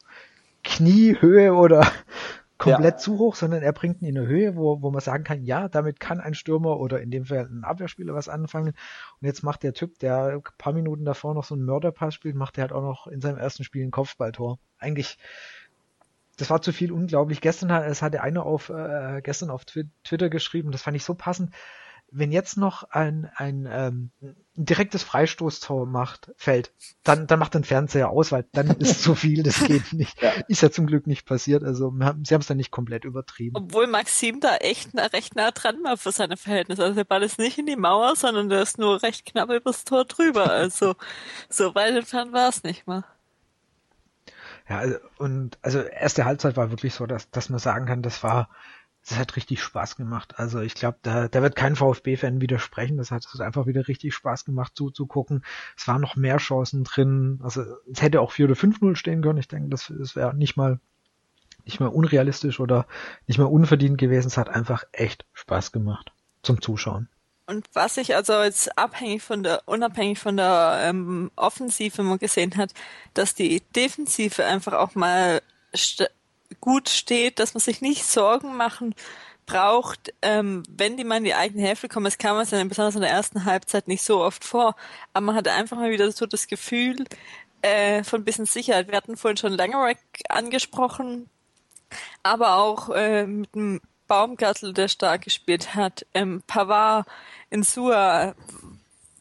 Kniehöhe oder komplett ja. zu hoch, sondern er bringt ihn in eine Höhe, wo, wo man sagen kann, ja, damit kann ein Stürmer oder in dem Fall ein Abwehrspieler was anfangen. Und jetzt macht der Typ, der ein paar Minuten davor noch so einen Mörderpass spielt, macht er halt auch noch in seinem ersten Spiel ein Kopfballtor. Eigentlich, das war zu viel unglaublich. Gestern hat, es hatte einer auf, äh, gestern auf Twitter geschrieben, das fand ich so passend wenn jetzt noch ein, ein, ähm, ein direktes Freistoßtor macht, fällt, dann, dann macht den Fernseher aus, weil dann ist zu viel, das geht nicht. Ja. Ist ja zum Glück nicht passiert, also haben, sie haben es dann nicht komplett übertrieben. Obwohl Maxim da echt nah, recht nah dran war für seine Verhältnisse. Also der Ball ist nicht in die Mauer, sondern der ist nur recht knapp übers Tor drüber. Also so weit entfernt war es nicht mal. Ja, also, und also erste Halbzeit war wirklich so, dass, dass man sagen kann, das war das hat richtig Spaß gemacht. Also ich glaube, da, da wird kein VfB-Fan widersprechen. Das hat, das hat einfach wieder richtig Spaß gemacht zuzugucken. Es waren noch mehr Chancen drin. Also es hätte auch 4 oder 5-0 stehen können. Ich denke, das, das wäre nicht mal nicht mal unrealistisch oder nicht mal unverdient gewesen. Es hat einfach echt Spaß gemacht zum Zuschauen. Und was ich also jetzt abhängig von der, unabhängig von der ähm, Offensive mal gesehen hat, dass die Defensive einfach auch mal gut steht, dass man sich nicht Sorgen machen braucht, ähm, wenn die mal in die eigene Hälfte kommen, das kam es dann besonders in der ersten Halbzeit nicht so oft vor, aber man hatte einfach mal wieder so das Gefühl äh, von ein bisschen Sicherheit. Wir hatten vorhin schon Langerack angesprochen, aber auch äh, mit dem Baumgartel, der stark gespielt hat. Ähm, Pavard in Sua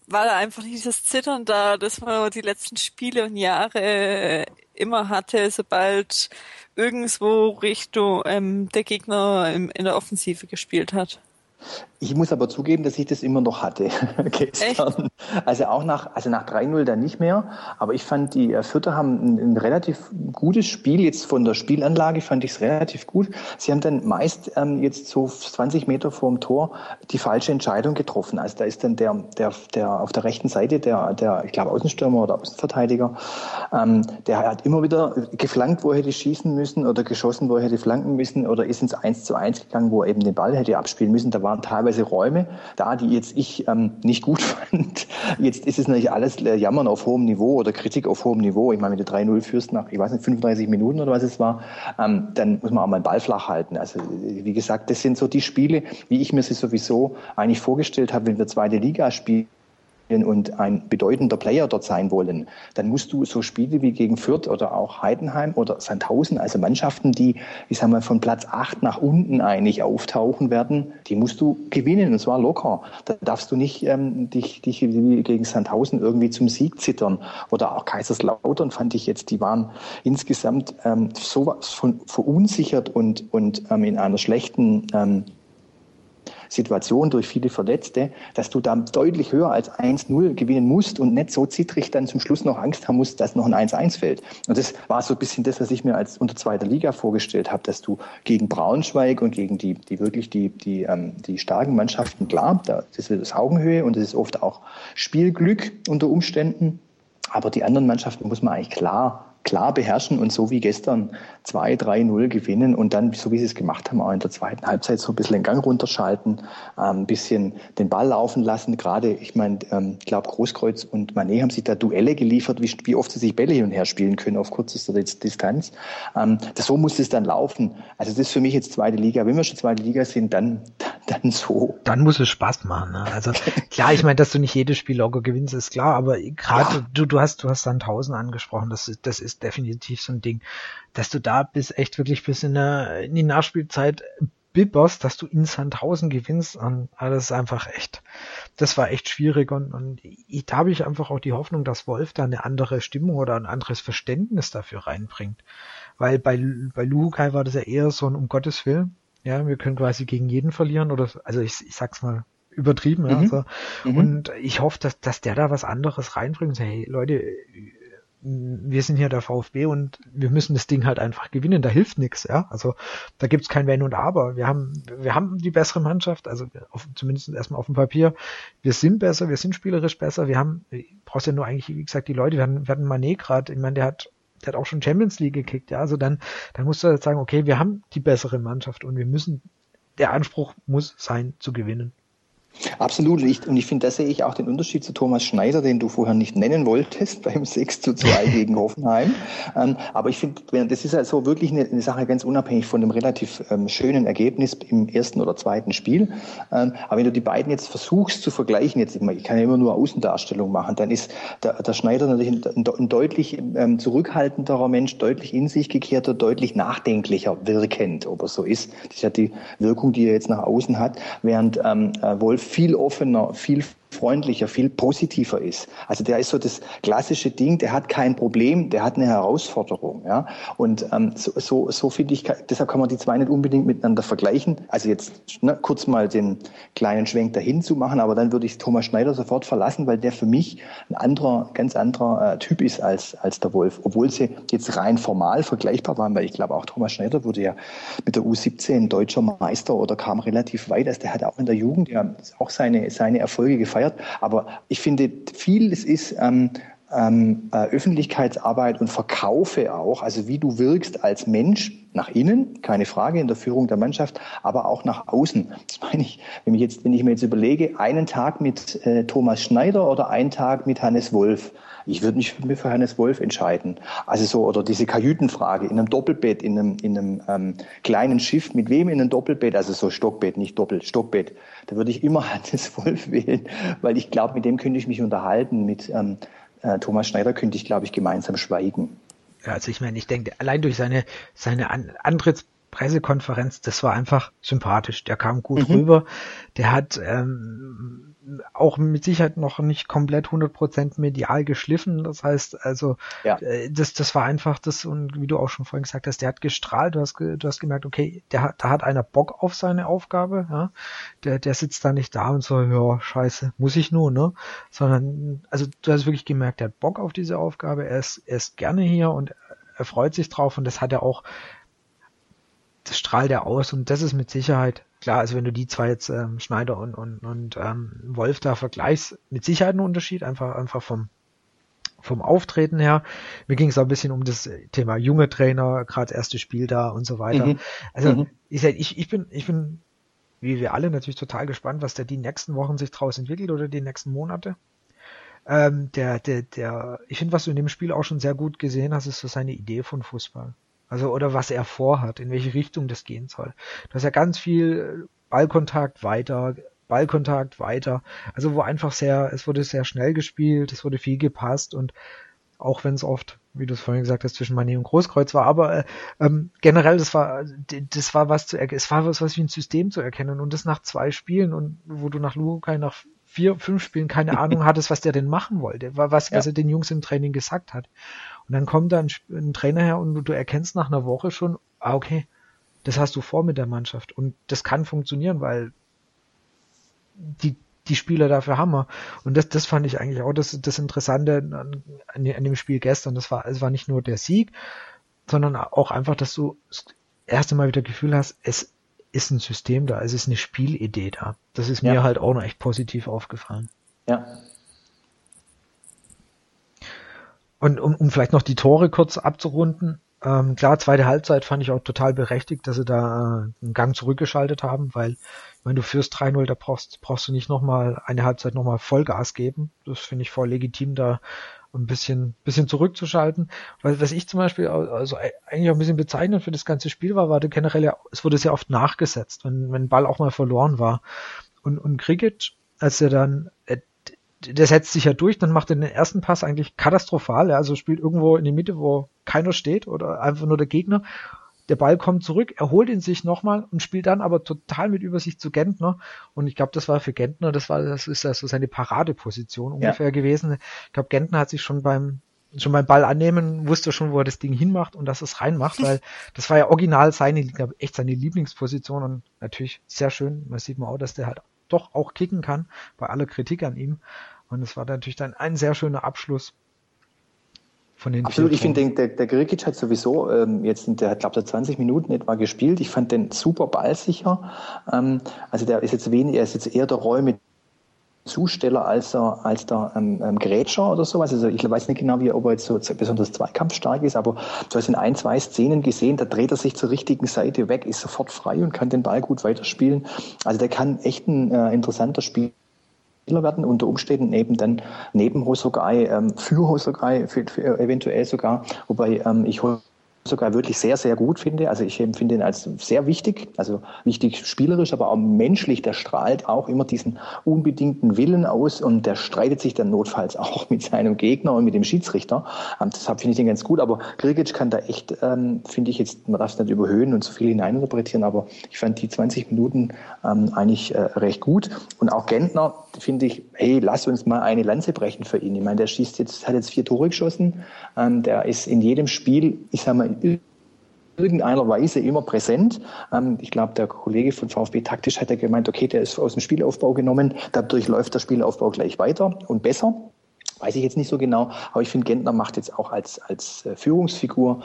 war da einfach dieses Zittern da, das man die letzten Spiele und Jahre äh, immer hatte, sobald irgendwo Richtung ähm, der Gegner im, in der Offensive gespielt hat. Ich muss aber zugeben, dass ich das immer noch hatte gestern. Echt? Also auch nach, also nach 3-0 dann nicht mehr. Aber ich fand, die Fürther haben ein, ein, relativ gutes Spiel. Jetzt von der Spielanlage fand ich es relativ gut. Sie haben dann meist ähm, jetzt so 20 Meter vorm Tor die falsche Entscheidung getroffen. Also da ist dann der, der, der auf der rechten Seite, der, der ich glaube, Außenstürmer oder Außenverteidiger, ähm, der hat immer wieder geflankt, wo er hätte schießen müssen oder geschossen, wo er hätte flanken müssen oder ist ins 1 zu 1 gegangen, wo er eben den Ball hätte abspielen müssen. Da waren teilweise teilweise Räume da, die jetzt ich ähm, nicht gut fand. Jetzt ist es natürlich alles äh, Jammern auf hohem Niveau oder Kritik auf hohem Niveau. Ich meine, wenn du 3-0 führst nach, ich weiß nicht, 35 Minuten oder was es war, ähm, dann muss man auch mal den Ball flach halten. Also wie gesagt, das sind so die Spiele, wie ich mir sie sowieso eigentlich vorgestellt habe, wenn wir zweite Liga spielen und ein bedeutender Player dort sein wollen, dann musst du so Spiele wie gegen Fürth oder auch Heidenheim oder Sandhausen, also Mannschaften, die, ich sag mal, von Platz acht nach unten eigentlich auftauchen werden, die musst du gewinnen und zwar locker. Da darfst du nicht ähm, dich, dich gegen Sandhausen irgendwie zum Sieg zittern. Oder auch Kaiserslautern fand ich jetzt, die waren insgesamt ähm, sowas von verunsichert und, und ähm, in einer schlechten ähm, Situation durch viele Verletzte, dass du da deutlich höher als 1-0 gewinnen musst und nicht so zittrig dann zum Schluss noch Angst haben musst, dass noch ein 1-1 fällt. Und das war so ein bisschen das, was ich mir als unter zweiter Liga vorgestellt habe, dass du gegen Braunschweig und gegen die, die wirklich die, die, ähm, die starken Mannschaften, klar, da, das ist das Augenhöhe und das ist oft auch Spielglück unter Umständen. Aber die anderen Mannschaften muss man eigentlich klar klar beherrschen und so wie gestern 2-3-0 gewinnen und dann, so wie sie es gemacht haben, auch in der zweiten Halbzeit so ein bisschen den Gang runterschalten, ähm, ein bisschen den Ball laufen lassen. Gerade, ich meine, ähm, ich glaube, Großkreuz und Manet haben sich da Duelle geliefert, wie, wie oft sie sich Bälle hin und her spielen können auf kürzester Distanz. Ähm, das, so muss es dann laufen. Also das ist für mich jetzt zweite Liga. Wenn wir schon zweite Liga sind, dann, dann so. Dann muss es Spaß machen. Ne? Also klar, ich meine, dass du nicht jedes Spiel locker gewinnst, ist klar, aber gerade ja. du, du hast, du hast dann 1000 angesprochen. Das das ist ist definitiv so ein Ding, dass du da bis echt wirklich bis in, der, in die Nachspielzeit bibberst, dass du in Sandhausen gewinnst und alles ist einfach echt, das war echt schwierig und, und ich, da habe ich einfach auch die Hoffnung, dass Wolf da eine andere Stimmung oder ein anderes Verständnis dafür reinbringt. Weil bei, bei Luhukai war das ja eher so ein um Gottes Willen, ja, wir können quasi gegen jeden verlieren oder, also ich, ich sag's mal übertrieben, ja, mhm. also, mhm. und ich hoffe, dass, dass der da was anderes reinbringt. Hey, Leute, wir sind hier der VfB und wir müssen das Ding halt einfach gewinnen. Da hilft nichts, ja. Also da gibt's kein Wenn und Aber. Wir haben, wir haben die bessere Mannschaft, also auf, zumindest erstmal auf dem Papier. Wir sind besser, wir sind spielerisch besser. Wir haben, brauchst ja nur eigentlich, wie gesagt, die Leute, wir hatten, wir hatten Mané gerade, ich meine, der hat der hat auch schon Champions League gekickt, ja. Also dann, dann musst du halt sagen, okay, wir haben die bessere Mannschaft und wir müssen, der Anspruch muss sein, zu gewinnen. Absolut. Und ich finde, da sehe ich auch den Unterschied zu Thomas Schneider, den du vorher nicht nennen wolltest, beim 6 zu 2 gegen Hoffenheim. Ähm, aber ich finde, das ist also wirklich eine, eine, Sache ganz unabhängig von dem relativ ähm, schönen Ergebnis im ersten oder zweiten Spiel. Ähm, aber wenn du die beiden jetzt versuchst zu vergleichen, jetzt immer, ich kann ja immer nur Außendarstellung machen, dann ist der, der Schneider natürlich ein, ein deutlich zurückhaltenderer Mensch, deutlich in sich gekehrter, deutlich nachdenklicher wirkend, ob er so ist. Das ist ja die Wirkung, die er jetzt nach außen hat, während äh, Wolf viel offener, viel freundlicher, viel positiver ist. Also der ist so das klassische Ding, der hat kein Problem, der hat eine Herausforderung. Ja? Und ähm, so, so, so finde ich, deshalb kann man die zwei nicht unbedingt miteinander vergleichen. Also jetzt ne, kurz mal den kleinen Schwenk dahin zu machen, aber dann würde ich Thomas Schneider sofort verlassen, weil der für mich ein anderer, ganz anderer äh, Typ ist als, als der Wolf. Obwohl sie jetzt rein formal vergleichbar waren, weil ich glaube auch Thomas Schneider wurde ja mit der U17 deutscher Meister oder kam relativ weit. Also der hat auch in der Jugend ja auch seine, seine Erfolge gefeiert gefeiert. Aber ich finde, vieles ist ähm, ähm, äh, Öffentlichkeitsarbeit und Verkaufe auch, also wie du wirkst als Mensch nach innen, keine Frage, in der Führung der Mannschaft, aber auch nach außen. Das meine ich, wenn ich jetzt, wenn ich mir jetzt überlege, einen Tag mit äh, Thomas Schneider oder einen Tag mit Hannes Wolf, Ich würde mich für Hannes Wolf entscheiden. Also so, oder diese Kajütenfrage in einem Doppelbett, in einem, in einem ähm, kleinen Schiff, mit wem in einem Doppelbett, also so Stockbett, nicht Doppel, Stockbett. Da würde ich immer Hannes Wolf wählen, weil ich glaube, mit dem könnte ich mich unterhalten. Mit ähm, äh, Thomas Schneider könnte ich, glaube ich, gemeinsam schweigen. Also ich meine, ich denke, allein durch seine, seine An Antritts Pressekonferenz, das war einfach sympathisch. Der kam gut mhm. rüber. Der hat ähm, auch mit Sicherheit noch nicht komplett 100% medial geschliffen. Das heißt, also ja. äh, das, das war einfach das und wie du auch schon vorhin gesagt hast, der hat gestrahlt. Du hast, du hast gemerkt, okay, der hat, da hat einer Bock auf seine Aufgabe. Ja? Der, der sitzt da nicht da und so, ja, scheiße, muss ich nur, ne? Sondern, also du hast wirklich gemerkt, der hat Bock auf diese Aufgabe. Er ist, er ist gerne hier und er freut sich drauf und das hat er auch strahlt er aus und das ist mit Sicherheit klar, also wenn du die zwei jetzt ähm, Schneider und, und, und ähm, Wolf da vergleichst, mit Sicherheit ein Unterschied, einfach, einfach vom, vom Auftreten her. Mir ging es auch ein bisschen um das Thema junge Trainer, gerade das erste Spiel da und so weiter. Mhm. Also mhm. ich, ich, ich bin, ich bin, wie wir alle natürlich total gespannt, was der die nächsten Wochen sich draus entwickelt oder die nächsten Monate. Ähm, der, der, der, ich finde, was du in dem Spiel auch schon sehr gut gesehen hast, ist so seine Idee von Fußball. Also, oder was er vorhat, in welche Richtung das gehen soll. Du hast ja ganz viel Ballkontakt weiter, Ballkontakt weiter. Also, wo einfach sehr, es wurde sehr schnell gespielt, es wurde viel gepasst und auch wenn es oft, wie du es vorhin gesagt hast, zwischen Mané und Großkreuz war, aber äh, ähm, generell, das war, das war was zu erkennen, es war was, was wie ein System zu erkennen und das nach zwei Spielen und wo du nach Lukai nach vier, fünf Spielen keine Ahnung hattest, was der denn machen wollte, was, ja. was er den Jungs im Training gesagt hat. Und dann kommt da ein, ein Trainer her und du, du erkennst nach einer Woche schon, ah, okay, das hast du vor mit der Mannschaft. Und das kann funktionieren, weil die, die Spieler dafür haben wir. Und das, das fand ich eigentlich auch das, das Interessante an, an, dem Spiel gestern. Das war, es war nicht nur der Sieg, sondern auch einfach, dass du das erste Mal wieder Gefühl hast, es ist ein System da, es ist eine Spielidee da. Das ist mir halt auch noch echt positiv aufgefallen. Ja. Und um, um vielleicht noch die Tore kurz abzurunden, ähm, klar, zweite Halbzeit fand ich auch total berechtigt, dass sie da äh, einen Gang zurückgeschaltet haben, weil wenn du führst 3-0, da brauchst, brauchst du nicht nochmal eine Halbzeit nochmal Vollgas geben. Das finde ich voll legitim, da ein bisschen, bisschen zurückzuschalten. Weil was ich zum Beispiel also eigentlich auch ein bisschen bezeichnend für das ganze Spiel war, war generell ja, es wurde sehr oft nachgesetzt, wenn, wenn Ball auch mal verloren war. Und, und Cricket, als er dann, äh, der setzt sich ja durch, dann macht er den ersten Pass eigentlich katastrophal, ja, also spielt irgendwo in die Mitte, wo keiner steht oder einfach nur der Gegner der Ball kommt zurück, er holt ihn sich nochmal und spielt dann aber total mit Übersicht zu Gentner. Und ich glaube, das war für Gentner, das war, das ist ja so seine Paradeposition ungefähr ja. gewesen. Ich glaube, Gentner hat sich schon beim schon beim Ball annehmen, wusste schon, wo er das Ding hinmacht und dass es reinmacht, weil das war ja original seine, glaub, echt seine Lieblingsposition und natürlich sehr schön. Man sieht man auch, dass der halt doch auch kicken kann, bei aller Kritik an ihm. Und es war natürlich dann ein sehr schöner Abschluss von den Absolut, ich finde, der, der Grikic hat sowieso ähm, jetzt, der hat, glaube ich, 20 Minuten etwa gespielt. Ich fand den super ballsicher. Ähm, also der ist jetzt wenig, er ist jetzt eher der Räume Zusteller als er als der ähm, ähm, Grätscher oder sowas. Also ich weiß nicht genau, wie, ob er jetzt so besonders zweikampfstark ist, aber du hast in ein, zwei Szenen gesehen, da dreht er sich zur richtigen Seite weg, ist sofort frei und kann den Ball gut weiterspielen. Also der kann echt ein äh, interessanter Spieler werden, unter Umständen eben dann neben Hosogai, ähm, für Hosogai, für, für eventuell sogar, wobei ähm, ich sogar wirklich sehr, sehr gut finde. Also ich empfinde ihn als sehr wichtig, also wichtig spielerisch, aber auch menschlich. Der strahlt auch immer diesen unbedingten Willen aus und der streitet sich dann notfalls auch mit seinem Gegner und mit dem Schiedsrichter. Ähm, deshalb finde ich den ganz gut. Aber Grigic kann da echt, ähm, finde ich jetzt, man darf es nicht überhöhen und zu viel hineininterpretieren, aber ich fand die 20 Minuten ähm, eigentlich äh, recht gut. Und auch Gentner finde ich, hey, lass uns mal eine Lanze brechen für ihn. Ich meine, der schießt jetzt, hat jetzt vier Tore geschossen. Ähm, der ist in jedem Spiel, ich sag mal, in irgendeiner Weise immer präsent. Ähm, ich glaube, der Kollege von VfB taktisch hat ja gemeint, okay, der ist aus dem Spielaufbau genommen, dadurch läuft der Spielaufbau gleich weiter und besser. Weiß ich jetzt nicht so genau, aber ich finde, Gentner macht jetzt auch als, als äh, Führungsfigur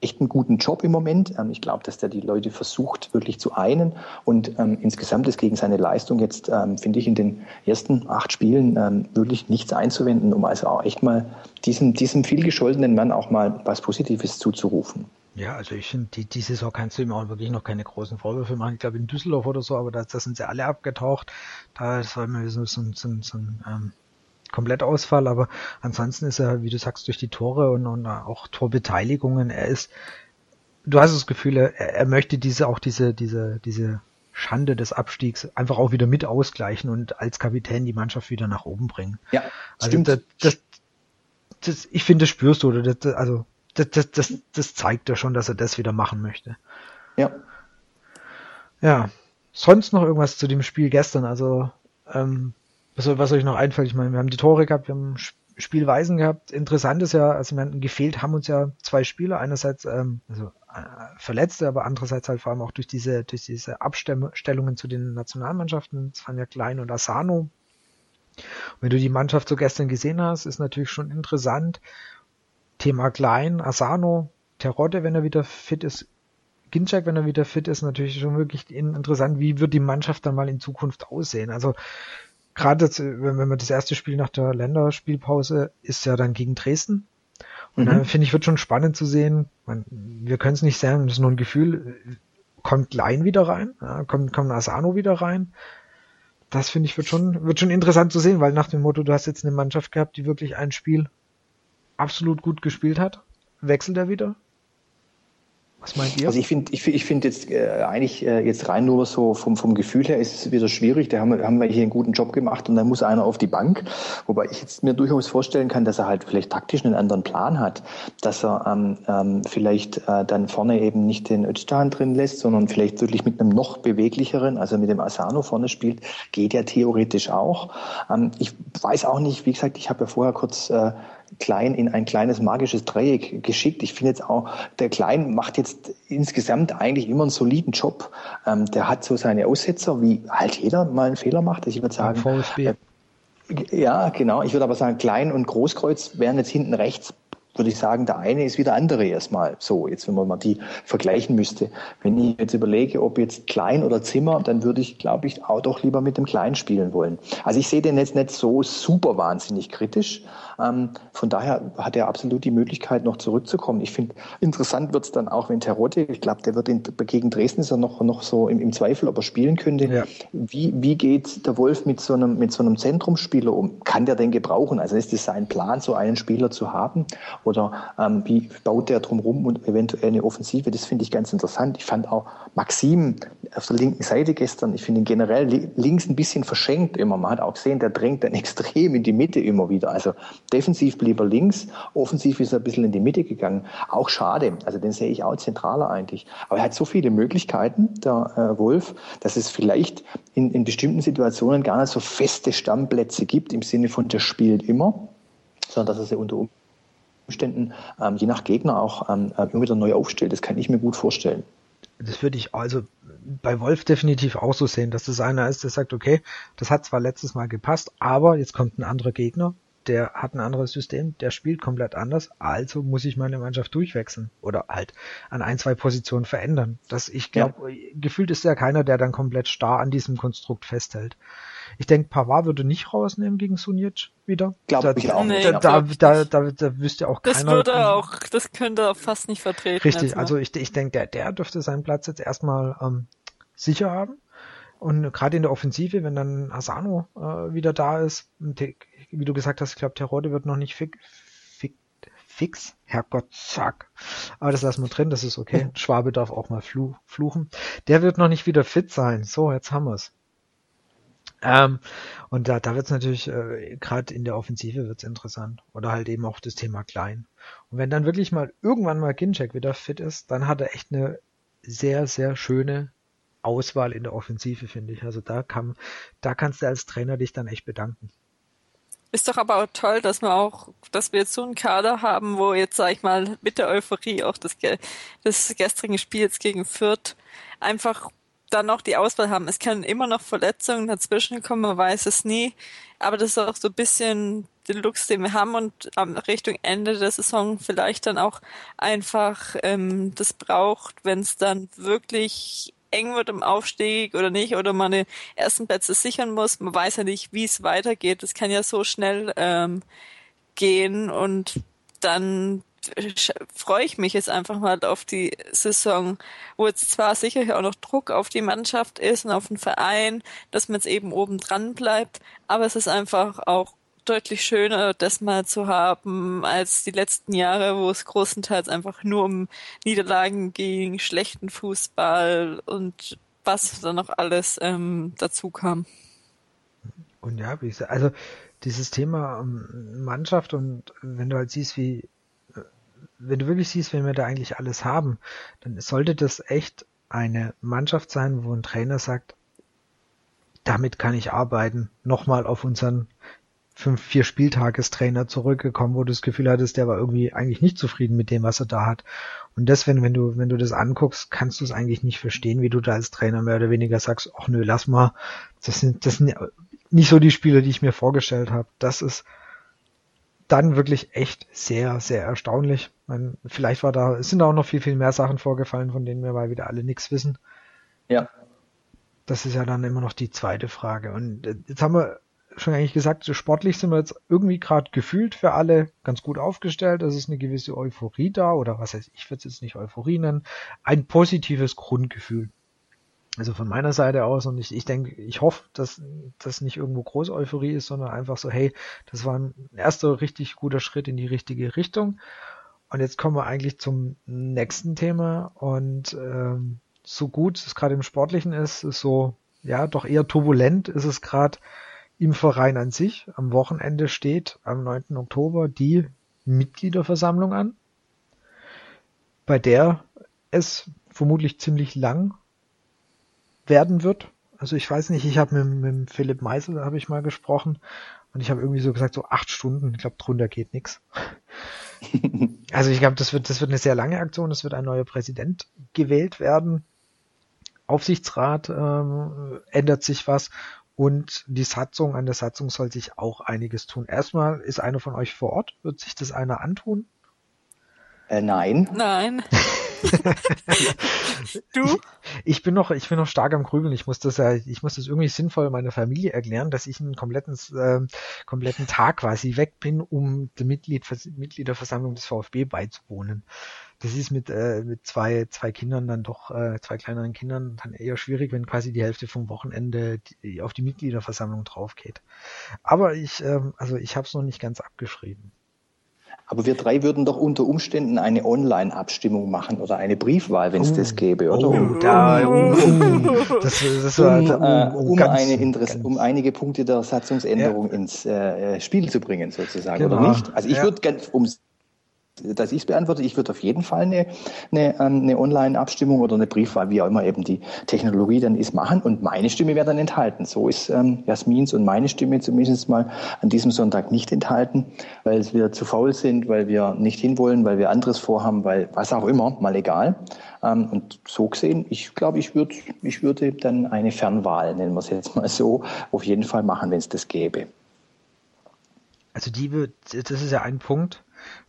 echt einen guten Job im Moment. Ähm, ich glaube, dass der die Leute versucht, wirklich zu einen. Und ähm, insgesamt ist gegen seine Leistung jetzt, ähm, finde ich, in den ersten acht Spielen ähm, wirklich nichts einzuwenden, um also auch echt mal diesem, diesem vielgescholtenen Mann auch mal was Positives zuzurufen. Ja, also ich finde, die, die Saison kannst du ihm auch wirklich noch keine großen Vorwürfe machen. Ich glaube in Düsseldorf oder so, aber da, da sind sie alle abgetaucht. Da soll man so, so, so, so ein ähm, Komplettausfall, aber ansonsten ist er, wie du sagst, durch die Tore und, und auch Torbeteiligungen, er ist, du hast das Gefühl, er, er möchte diese, auch diese, diese, diese Schande des Abstiegs einfach auch wieder mit ausgleichen und als Kapitän die Mannschaft wieder nach oben bringen. Ja, also stimmt. Das, das, das, ich finde, das spürst du, oder das, also das, das, das, das zeigt ja schon, dass er das wieder machen möchte. Ja. Ja. Sonst noch irgendwas zu dem Spiel gestern? Also, ähm, was, was euch noch einfällt? Ich meine, wir haben die Tore gehabt, wir haben Spielweisen gehabt. Interessant ist ja, also wir haben, gefehlt haben uns ja zwei Spieler. Einerseits ähm, also äh, Verletzte, aber andererseits halt vor allem auch durch diese durch diese Abstellungen zu den Nationalmannschaften. Das waren ja Klein und Asano. wenn du die Mannschaft so gestern gesehen hast, ist natürlich schon interessant. Thema Klein, Asano, Terodde, wenn er wieder fit ist, Ginczak, wenn er wieder fit ist, natürlich schon wirklich interessant, wie wird die Mannschaft dann mal in Zukunft aussehen. Also gerade wenn, wenn man das erste Spiel nach der Länderspielpause ist ja dann gegen Dresden. Und mhm. dann finde ich, wird schon spannend zu sehen. Man, wir können es nicht sagen, das ist nur ein Gefühl. Kommt Klein wieder rein? Ja, kommt, kommt Asano wieder rein? Das finde ich wird schon, wird schon interessant zu sehen, weil nach dem Motto, du hast jetzt eine Mannschaft gehabt, die wirklich ein Spiel absolut gut gespielt hat. Wechselt er wieder? Was meint ihr? Also ich finde ich, ich find jetzt äh, eigentlich äh, jetzt rein nur so vom, vom Gefühl her ist es wieder schwierig. Da haben wir, haben wir hier einen guten Job gemacht und dann muss einer auf die Bank. Wobei ich jetzt mir durchaus vorstellen kann, dass er halt vielleicht taktisch einen anderen Plan hat. Dass er ähm, ähm, vielleicht äh, dann vorne eben nicht den Özcan drin lässt, sondern vielleicht wirklich mit einem noch beweglicheren, also mit dem Asano vorne spielt, geht ja theoretisch auch. Ähm, ich weiß auch nicht, wie gesagt, ich habe ja vorher kurz äh, Klein in ein kleines magisches Dreieck geschickt. Ich finde jetzt auch, der Klein macht jetzt insgesamt eigentlich immer einen soliden Job. Ähm, der hat so seine Aussetzer, wie halt jeder mal einen Fehler macht. Also ich würde sagen, äh, ja, genau. Ich würde aber sagen, Klein und Großkreuz wären jetzt hinten rechts würde ich sagen, der eine ist wie der andere erstmal. So, jetzt wenn man mal die vergleichen müsste. Wenn ich jetzt überlege, ob jetzt Klein oder Zimmer, dann würde ich, glaube ich, auch doch lieber mit dem Klein spielen wollen. Also ich sehe den jetzt nicht so super wahnsinnig kritisch, ähm, von daher hat er absolut die Möglichkeit, noch zurückzukommen. Ich finde, interessant wird es dann auch, wenn Terodde, ich glaube, der wird in, gegen Dresden ist er noch, noch so im, im Zweifel, ob er spielen könnte. Ja. Wie, wie geht der Wolf mit so einem, mit so einem Zentrumsspieler um? Kann der denn gebrauchen? Also ist es sein Plan, so einen Spieler zu haben? Oder ähm, wie baut der drumherum und eventuell eine Offensive? Das finde ich ganz interessant. Ich fand auch Maxim auf der linken Seite gestern, ich finde ihn generell links ein bisschen verschenkt immer. Man hat auch gesehen, der drängt dann extrem in die Mitte immer wieder. Also Defensiv blieb er links, offensiv ist er ein bisschen in die Mitte gegangen. Auch schade, also den sehe ich auch zentraler eigentlich. Aber er hat so viele Möglichkeiten, der äh, Wolf, dass es vielleicht in, in bestimmten Situationen gar nicht so feste Stammplätze gibt, im Sinne von, der spielt immer, sondern dass er sie unter Umständen ähm, je nach Gegner auch ähm, äh, wieder neu aufstellt. Das kann ich mir gut vorstellen. Das würde ich also bei Wolf definitiv auch so sehen, dass das einer ist, der sagt, okay, das hat zwar letztes Mal gepasst, aber jetzt kommt ein anderer Gegner, der hat ein anderes System, der spielt komplett anders, also muss ich meine Mannschaft durchwechseln oder halt an ein, zwei Positionen verändern. Das, ich glaube, ja. gefühlt ist ja keiner, der dann komplett starr an diesem Konstrukt festhält. Ich denke, Pavard würde nicht rausnehmen gegen Sunic wieder. Glaube ich auch nicht. Da, da, da, da, da wüsste auch das keiner. Das würde auch, das könnte er fast nicht vertreten. Richtig, also ich, ich denke, der, der dürfte seinen Platz jetzt erstmal ähm, sicher haben. Und gerade in der Offensive, wenn dann Asano äh, wieder da ist, wie du gesagt hast, ich glaube, Terodde wird noch nicht fix, fix, fix. Herrgott, zack. Aber das lassen wir drin, das ist okay. Schwabe darf auch mal flu fluchen. Der wird noch nicht wieder fit sein. So, jetzt haben wir's. Ähm, und da, da wird es natürlich, äh, gerade in der Offensive wird's interessant. Oder halt eben auch das Thema Klein. Und wenn dann wirklich mal irgendwann mal Ginchek wieder fit ist, dann hat er echt eine sehr, sehr schöne Auswahl in der Offensive, finde ich. Also da kann, da kannst du als Trainer dich dann echt bedanken. Ist doch aber auch toll, dass wir auch, dass wir jetzt so einen Kader haben, wo jetzt, sag ich mal, mit der Euphorie auch des, des gestrigen Spiels gegen Fürth einfach dann noch die Auswahl haben. Es können immer noch Verletzungen dazwischen kommen, man weiß es nie. Aber das ist auch so ein bisschen den Lux, den wir haben und Richtung Ende der Saison vielleicht dann auch einfach ähm, das braucht, wenn es dann wirklich eng wird im Aufstieg oder nicht oder man den ersten Plätze sichern muss. Man weiß ja nicht, wie es weitergeht. Das kann ja so schnell ähm, gehen und dann freue ich mich jetzt einfach mal auf die Saison, wo jetzt zwar sicher auch noch Druck auf die Mannschaft ist und auf den Verein, dass man jetzt eben oben dran bleibt, aber es ist einfach auch deutlich schöner, das mal zu haben, als die letzten Jahre, wo es großenteils einfach nur um Niederlagen ging, schlechten Fußball und was dann noch alles ähm, dazu kam. Und ja, wie gesagt, also dieses Thema ähm, Mannschaft und wenn du halt siehst, wie, wenn du wirklich siehst, wenn wir da eigentlich alles haben, dann sollte das echt eine Mannschaft sein, wo ein Trainer sagt, damit kann ich arbeiten, nochmal auf unseren fünf, vier Spieltagestrainer zurückgekommen, wo du das Gefühl hattest, der war irgendwie eigentlich nicht zufrieden mit dem, was er da hat. Und deswegen, wenn du, wenn du das anguckst, kannst du es eigentlich nicht verstehen, wie du da als Trainer mehr oder weniger sagst, ach nö, lass mal, das sind, das sind nicht so die Spiele, die ich mir vorgestellt habe. Das ist dann wirklich echt sehr, sehr erstaunlich. Meine, vielleicht war da, es sind auch noch viel, viel mehr Sachen vorgefallen, von denen wir mal wieder alle nichts wissen. Ja. Das ist ja dann immer noch die zweite Frage. Und äh, jetzt haben wir schon eigentlich gesagt, so sportlich sind wir jetzt irgendwie gerade gefühlt für alle ganz gut aufgestellt. Es ist eine gewisse Euphorie da, oder was heißt, ich würde es jetzt nicht Euphorie nennen, ein positives Grundgefühl. Also von meiner Seite aus und ich, ich denke, ich hoffe, dass das nicht irgendwo große Euphorie ist, sondern einfach so, hey, das war ein erster richtig guter Schritt in die richtige Richtung. Und jetzt kommen wir eigentlich zum nächsten Thema und ähm, so gut es gerade im Sportlichen ist, ist so, ja, doch eher turbulent ist es gerade im Verein an sich. Am Wochenende steht am 9. Oktober die Mitgliederversammlung an, bei der es vermutlich ziemlich lang werden wird. Also ich weiß nicht, ich habe mit, mit Philipp Meisel habe ich mal gesprochen und ich habe irgendwie so gesagt, so acht Stunden, ich glaube, drunter geht nichts. also ich glaube, das wird, das wird eine sehr lange Aktion, es wird ein neuer Präsident gewählt werden. Aufsichtsrat ähm, ändert sich was und die Satzung, an der Satzung soll sich auch einiges tun. Erstmal ist einer von euch vor Ort. Wird sich das einer antun? Äh, nein. Nein. du? Ich bin noch, ich bin noch stark am Grübeln. Ich muss das ja, ich muss das irgendwie sinnvoll meiner Familie erklären, dass ich einen kompletten, äh, kompletten Tag quasi weg bin, um der Mitglied, Mitgliederversammlung des VfB beizuwohnen das ist mit, äh, mit zwei, zwei Kindern dann doch, äh, zwei kleineren Kindern dann eher schwierig, wenn quasi die Hälfte vom Wochenende die, auf die Mitgliederversammlung drauf geht. Aber ich, ähm, also ich habe es noch nicht ganz abgeschrieben. Aber wir drei würden doch unter Umständen eine Online-Abstimmung machen oder eine Briefwahl, wenn es oh, das gäbe, oder? Oh, da, oh, oh. Das, das um, äh, um, ganz, eine ganz, um einige Punkte der Satzungsänderung ja. ins äh, Spiel zu bringen, sozusagen, genau. oder nicht? Also ich ja. würde ganz, um dass ich es beantworte. Ich würde auf jeden Fall eine, eine, ähm, eine Online-Abstimmung oder eine Briefwahl, wie auch immer eben die Technologie dann ist, machen und meine Stimme wäre dann enthalten. So ist ähm, Jasmins und meine Stimme zumindest mal an diesem Sonntag nicht enthalten, weil wir zu faul sind, weil wir nicht hinwollen, weil wir anderes vorhaben, weil was auch immer, mal egal. Ähm, und so gesehen, ich glaube, ich würde ich würde dann eine Fernwahl, nennen wir es jetzt mal so, auf jeden Fall machen, wenn es das gäbe. Also die wird, das ist ja ein Punkt,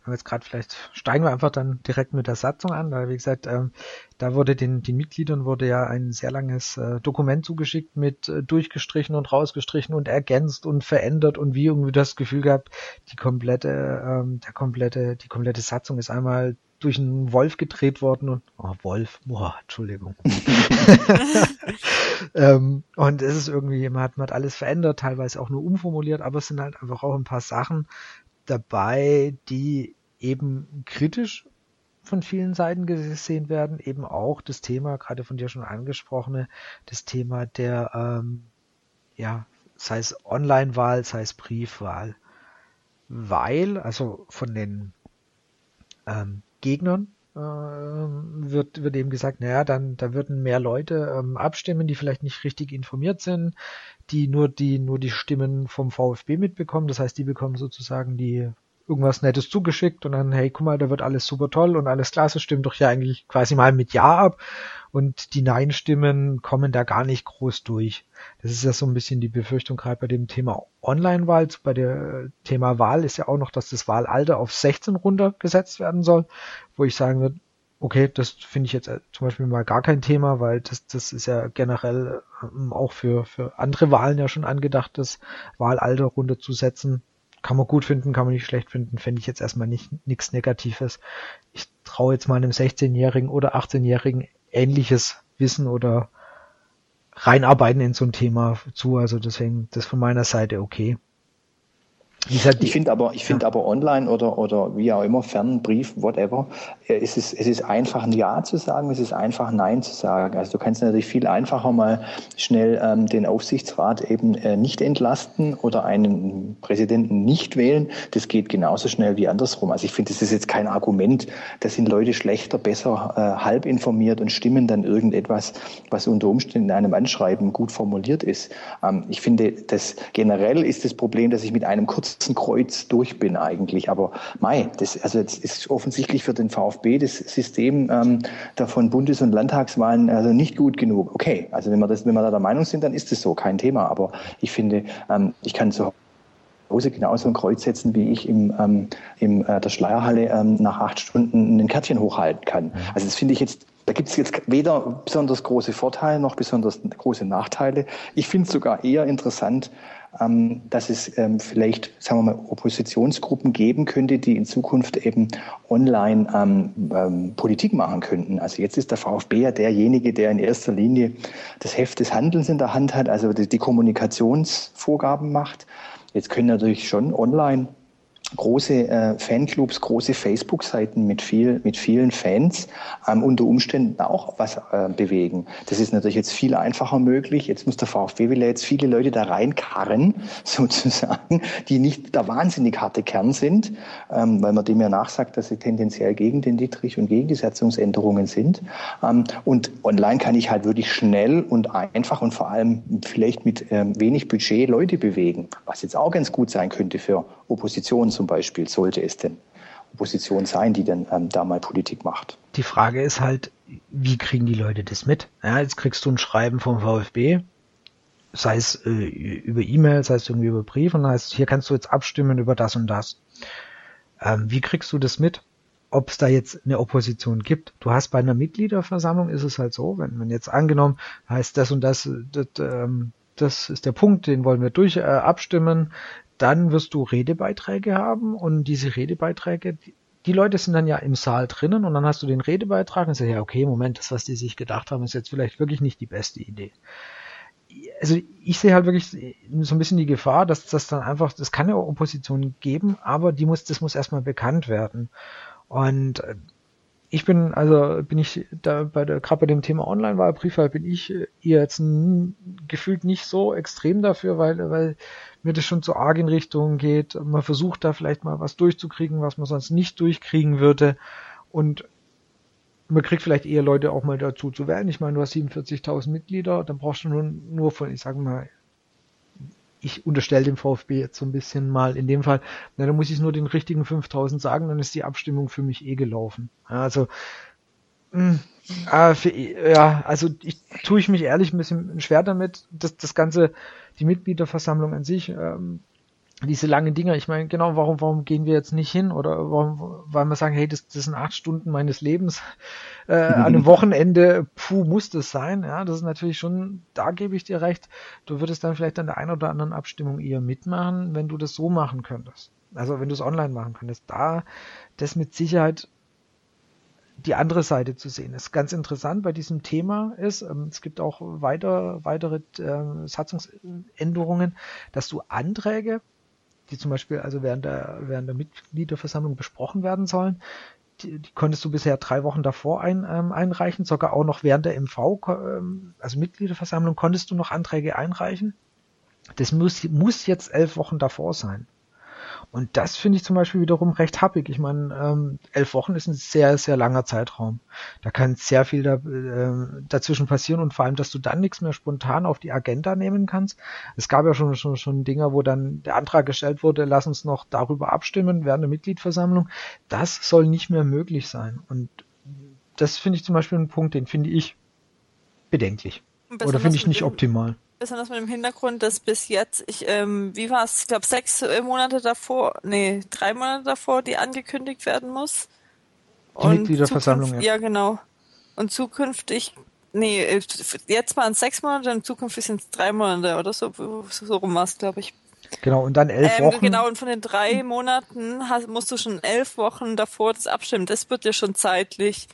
wir jetzt gerade vielleicht steigen wir einfach dann direkt mit der Satzung an, weil wie gesagt, ähm, da wurde den, den Mitgliedern wurde ja ein sehr langes äh, Dokument zugeschickt mit äh, durchgestrichen und rausgestrichen und ergänzt und verändert und wie irgendwie das Gefühl gehabt, die komplette, ähm, der komplette, die komplette Satzung ist einmal durch einen Wolf gedreht worden und oh Wolf, boah, Entschuldigung. ähm, und es ist irgendwie, man hat, man hat alles verändert, teilweise auch nur umformuliert, aber es sind halt einfach auch ein paar Sachen, dabei, die eben kritisch von vielen Seiten gesehen werden, eben auch das Thema, gerade von dir schon angesprochene, das Thema der, ähm, ja, sei es Online-Wahl, sei es Briefwahl. Weil, also von den ähm, Gegnern äh, wird, wird eben gesagt, naja, dann da würden mehr Leute ähm, abstimmen, die vielleicht nicht richtig informiert sind, die nur die nur die Stimmen vom VfB mitbekommen. Das heißt, die bekommen sozusagen die irgendwas Nettes zugeschickt und dann, hey, guck mal, da wird alles super toll und alles klasse, stimmt doch ja eigentlich quasi mal mit Ja ab und die Nein-Stimmen kommen da gar nicht groß durch. Das ist ja so ein bisschen die Befürchtung gerade bei dem Thema Online-Wahl. Bei dem Thema Wahl ist ja auch noch, dass das Wahlalter auf 16 runtergesetzt werden soll, wo ich sagen würde, okay, das finde ich jetzt äh, zum Beispiel mal gar kein Thema, weil das, das ist ja generell ähm, auch für, für andere Wahlen ja schon angedacht, das Wahlalter runterzusetzen. Kann man gut finden, kann man nicht schlecht finden, fände ich jetzt erstmal nicht nichts Negatives. Ich traue jetzt mal einem 16-Jährigen oder 18-Jährigen ähnliches Wissen oder reinarbeiten in so ein Thema zu, also deswegen das von meiner Seite okay. Ich finde aber, ich finde ja. aber online oder, oder wie auch immer, Fernbrief, whatever, äh, es ist, es ist einfach ein Ja zu sagen, es ist einfach Nein zu sagen. Also du kannst natürlich viel einfacher mal schnell ähm, den Aufsichtsrat eben äh, nicht entlasten oder einen Präsidenten nicht wählen. Das geht genauso schnell wie andersrum. Also ich finde, das ist jetzt kein Argument. Da sind Leute schlechter, besser, äh, halb informiert und stimmen dann irgendetwas, was unter Umständen in einem Anschreiben gut formuliert ist. Ähm, ich finde, das generell ist das Problem, dass ich mit einem kurzen Kreuz durch bin eigentlich. Aber Mai, das, also jetzt ist offensichtlich für den VfB das System ähm, da Bundes- und Landtagswahlen also nicht gut genug. Okay, also wenn wir das, wenn wir da der Meinung sind, dann ist das so, kein Thema. Aber ich finde, ähm, ich kann zu Hause genauso ein Kreuz setzen, wie ich im, ähm, in äh, der Schleierhalle ähm, nach acht Stunden ein Kärtchen hochhalten kann. Also das finde ich jetzt da gibt es jetzt weder besonders große Vorteile noch besonders große Nachteile. Ich finde es sogar eher interessant, ähm, dass es ähm, vielleicht, sagen wir mal, Oppositionsgruppen geben könnte, die in Zukunft eben online ähm, ähm, Politik machen könnten. Also jetzt ist der VfB ja derjenige, der in erster Linie das Heft des Handelns in der Hand hat, also die, die Kommunikationsvorgaben macht. Jetzt können natürlich schon online große äh, Fanclubs, große Facebook-Seiten mit viel, mit vielen Fans ähm, unter Umständen auch was äh, bewegen. Das ist natürlich jetzt viel einfacher möglich. Jetzt muss der VfB will jetzt viele Leute da reinkarren, sozusagen, die nicht der wahnsinnig harte Kern sind, ähm, weil man dem ja nachsagt, dass sie tendenziell gegen den Dietrich und gegen die Satzungsänderungen sind. Ähm, und online kann ich halt wirklich schnell und einfach und vor allem vielleicht mit ähm, wenig Budget Leute bewegen, was jetzt auch ganz gut sein könnte für Oppositions zum Beispiel sollte es denn Opposition sein, die dann ähm, da mal Politik macht. Die Frage ist halt, wie kriegen die Leute das mit? Ja, jetzt kriegst du ein Schreiben vom VfB, sei es äh, über E-Mail, sei es irgendwie über Brief und heißt, hier kannst du jetzt abstimmen über das und das. Ähm, wie kriegst du das mit? Ob es da jetzt eine Opposition gibt. Du hast bei einer Mitgliederversammlung ist es halt so, wenn man jetzt angenommen heißt das und das, das, ähm, das ist der Punkt, den wollen wir durch äh, abstimmen dann wirst du Redebeiträge haben und diese Redebeiträge, die, Leute sind dann ja im Saal drinnen und dann hast du den Redebeitrag und sagst, ja, okay, Moment, das, was die sich gedacht haben, ist jetzt vielleicht wirklich nicht die beste Idee. Also ich sehe halt wirklich so ein bisschen die Gefahr, dass das dann einfach, das kann ja Opposition geben, aber die muss, das muss erstmal bekannt werden. Und äh, ich bin, also bin ich da bei der, gerade bei dem Thema Online-Wahlbriefwahl bin ich eher jetzt gefühlt nicht so extrem dafür, weil, weil mir das schon zu arg in Richtung geht. Man versucht da vielleicht mal was durchzukriegen, was man sonst nicht durchkriegen würde. Und man kriegt vielleicht eher Leute auch mal dazu zu wählen. Ich meine, du hast 47.000 Mitglieder, dann brauchst du nur, nur von, ich sage mal, ich unterstelle dem VfB jetzt so ein bisschen mal in dem Fall, na, dann muss ich nur den richtigen 5000 sagen, dann ist die Abstimmung für mich eh gelaufen. Also, mh, hm, äh, für, ja, also ich tue ich mich ehrlich ein bisschen schwer damit, das, das Ganze, die Mitgliederversammlung an sich, ähm, diese langen Dinger, ich meine, genau, warum, warum gehen wir jetzt nicht hin? Oder warum, weil wir sagen, hey, das, das sind acht Stunden meines Lebens äh, an einem Wochenende, puh, muss das sein. Ja, das ist natürlich schon, da gebe ich dir recht, du würdest dann vielleicht an der einen oder anderen Abstimmung eher mitmachen, wenn du das so machen könntest. Also wenn du es online machen könntest. Da das mit Sicherheit die andere Seite zu sehen ist. Ganz interessant bei diesem Thema ist, ähm, es gibt auch weiter, weitere äh, Satzungsänderungen, dass du Anträge die zum Beispiel also während der, während der Mitgliederversammlung besprochen werden sollen. Die, die konntest du bisher drei Wochen davor ein, ähm, einreichen, sogar auch noch während der MV, ähm, also Mitgliederversammlung, konntest du noch Anträge einreichen. Das muss, muss jetzt elf Wochen davor sein. Und das finde ich zum Beispiel wiederum recht happig. Ich meine, ähm, elf Wochen ist ein sehr, sehr langer Zeitraum. Da kann sehr viel da, äh, dazwischen passieren und vor allem, dass du dann nichts mehr spontan auf die Agenda nehmen kannst. Es gab ja schon, schon, schon Dinger, wo dann der Antrag gestellt wurde, lass uns noch darüber abstimmen während der Mitgliedversammlung. Das soll nicht mehr möglich sein. Und das finde ich zum Beispiel ein Punkt, den finde ich bedenklich. Oder finde ich nicht optimal besonders mit dem Hintergrund, dass bis jetzt, ich, ähm, wie war es, ich glaube sechs äh, Monate davor, nee, drei Monate davor, die angekündigt werden muss. Die und Mitgliederversammlung, ja. Ja, genau. Und zukünftig, nee, äh, jetzt waren es sechs Monate und zukünftig sind es drei Monate oder so, so rum war es, glaube ich. Genau, und dann elf ähm, Wochen. Genau, und von den drei Monaten hast, musst du schon elf Wochen davor das abstimmen. Das wird dir schon zeitlich,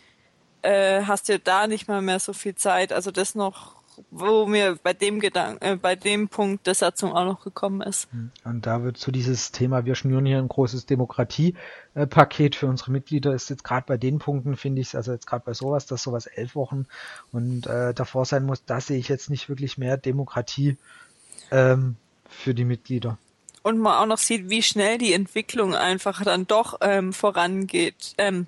äh, hast du da nicht mal mehr so viel Zeit. Also das noch wo mir bei dem Gedanken, äh, bei dem Punkt der Satzung auch noch gekommen ist. Hm. Und da wird zu so dieses Thema, wir schnüren hier ein großes Demokratiepaket für unsere Mitglieder, ist jetzt gerade bei den Punkten, finde ich also jetzt gerade bei sowas, dass sowas elf Wochen und äh, davor sein muss, da sehe ich jetzt nicht wirklich mehr Demokratie ähm, für die Mitglieder und man auch noch sieht, wie schnell die Entwicklung einfach dann doch ähm, vorangeht. Ähm,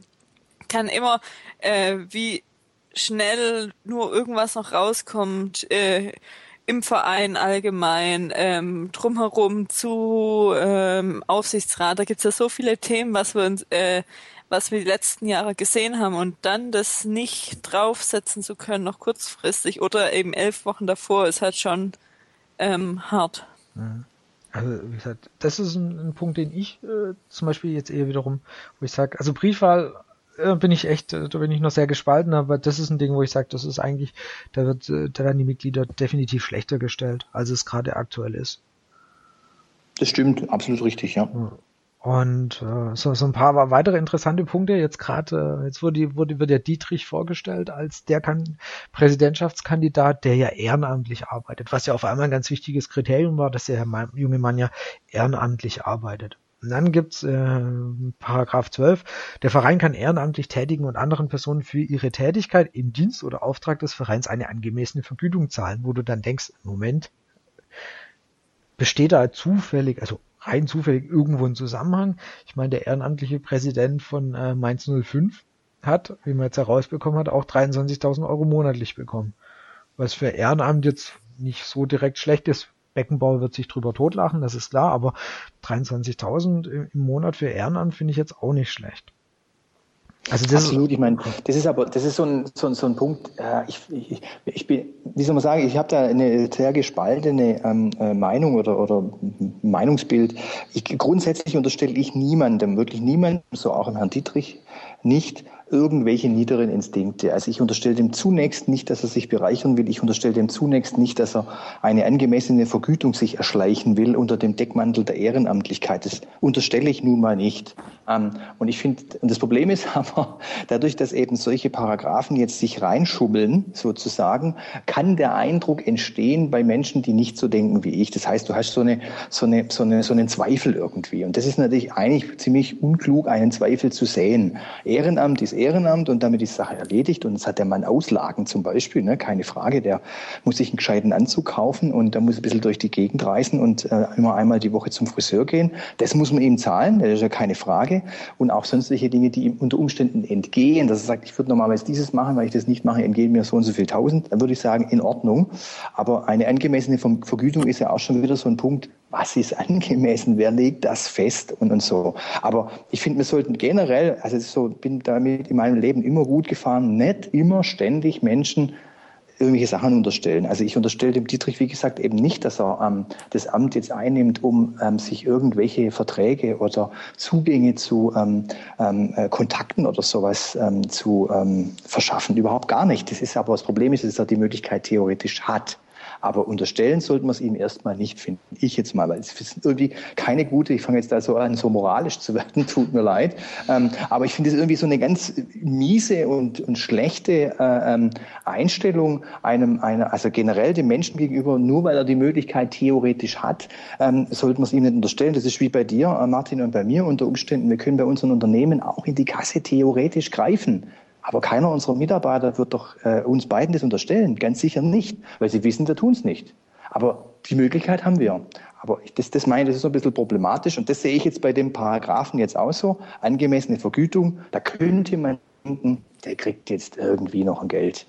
kann immer, äh, wie schnell nur irgendwas noch rauskommt äh, im Verein allgemein, ähm, drumherum zu ähm, Aufsichtsrat. Da gibt's ja so viele Themen, was wir uns, äh, was wir die letzten Jahre gesehen haben und dann das nicht draufsetzen zu können, noch kurzfristig oder eben elf Wochen davor, ist halt schon ähm, hart. Mhm. Also wie gesagt, das ist ein, ein Punkt, den ich äh, zum Beispiel jetzt eher wiederum, wo ich sage, also Briefwahl bin ich echt, äh, da bin ich noch sehr gespalten, aber das ist ein Ding, wo ich sage, das ist eigentlich, da wird, äh, da werden die Mitglieder definitiv schlechter gestellt, als es gerade aktuell ist. Das stimmt, absolut richtig, ja. Und äh, so, so ein paar weitere interessante Punkte. Jetzt gerade, äh, jetzt wurde, wurde wird der Dietrich vorgestellt als der kann Präsidentschaftskandidat, der ja ehrenamtlich arbeitet, was ja auf einmal ein ganz wichtiges Kriterium war, dass der junge Mann ja ehrenamtlich arbeitet. Und dann gibt's äh, Paragraph 12, der Verein kann ehrenamtlich tätigen und anderen Personen für ihre Tätigkeit im Dienst oder Auftrag des Vereins eine angemessene Vergütung zahlen, wo du dann denkst, Moment, besteht da zufällig, also rein zufällig irgendwo ein Zusammenhang. Ich meine, der ehrenamtliche Präsident von äh, Mainz 05 hat, wie man jetzt herausbekommen hat, auch 23.000 Euro monatlich bekommen. Was für Ehrenamt jetzt nicht so direkt schlecht ist. Beckenbauer wird sich drüber totlachen, das ist klar, aber 23.000 im Monat für Ehrenamt finde ich jetzt auch nicht schlecht. Also das Absolut, ich meine, das ist aber, das ist so ein, so ein, so ein Punkt, äh, ich, ich, ich bin, wie soll man sagen, ich habe da eine sehr gespaltene ähm, äh, Meinung oder, oder Meinungsbild. Ich, grundsätzlich unterstelle ich niemandem, wirklich niemandem, so auch im Herrn Dietrich, nicht, irgendwelche niederen Instinkte. Also ich unterstelle dem zunächst nicht, dass er sich bereichern will. Ich unterstelle dem zunächst nicht, dass er eine angemessene Vergütung sich erschleichen will unter dem Deckmantel der Ehrenamtlichkeit. Das unterstelle ich nun mal nicht. Ähm, und ich finde, und das Problem ist aber, dadurch, dass eben solche Paragraphen jetzt sich reinschummeln, sozusagen, kann der Eindruck entstehen bei Menschen, die nicht so denken wie ich. Das heißt, du hast so eine, so eine, so eine, so einen Zweifel irgendwie. Und das ist natürlich eigentlich ziemlich unklug, einen Zweifel zu sehen. Ehrenamt ist Ehrenamt und damit ist die Sache erledigt. Und es hat der Mann Auslagen zum Beispiel, ne? keine Frage. Der muss sich einen gescheiten Anzug kaufen und der muss ein bisschen durch die Gegend reisen und äh, immer einmal die Woche zum Friseur gehen. Das muss man ihm zahlen, das ist ja keine Frage. Und auch sonstige Dinge, die ihm unter Umständen entgehen, dass er sagt, ich würde normalerweise dieses machen, weil ich das nicht mache, entgehen mir so und so viel tausend, dann würde ich sagen, in Ordnung. Aber eine angemessene Vergütung ist ja auch schon wieder so ein Punkt, was ist angemessen, wer legt das fest und, und so. Aber ich finde, wir sollten generell, also so bin damit in meinem Leben immer gut gefahren, nicht immer ständig Menschen irgendwelche Sachen unterstellen. Also ich unterstelle dem Dietrich, wie gesagt, eben nicht, dass er ähm, das Amt jetzt einnimmt, um ähm, sich irgendwelche Verträge oder Zugänge zu ähm, ähm äh, Kontakten oder sowas ähm, zu ähm, verschaffen. Überhaupt gar nicht. Das ist aber das Problem ist, dass er die Möglichkeit theoretisch hat. Aber unterstellen sollten wir es ihm erstmal nicht, finde ich jetzt mal, weil es ist irgendwie keine gute, ich fange jetzt da so an, so moralisch zu werden, tut mir leid. Ähm, aber ich finde es irgendwie so eine ganz miese und, und schlechte äh, ähm, Einstellung einem, einer, also generell dem Menschen gegenüber, nur weil er die Möglichkeit theoretisch hat, ähm, sollten wir es ihm nicht unterstellen. Das ist wie bei dir, äh, Martin, und bei mir unter Umständen. Wir können bei unseren Unternehmen auch in die Kasse theoretisch greifen. Aber keiner unserer Mitarbeiter wird doch äh, uns beiden das unterstellen. Ganz sicher nicht, weil sie wissen, wir tun es nicht. Aber die Möglichkeit haben wir. Aber das, das meine ich, das ist so ein bisschen problematisch. Und das sehe ich jetzt bei dem Paragraphen jetzt auch so. Angemessene Vergütung, da könnte man denken, der kriegt jetzt irgendwie noch ein Geld.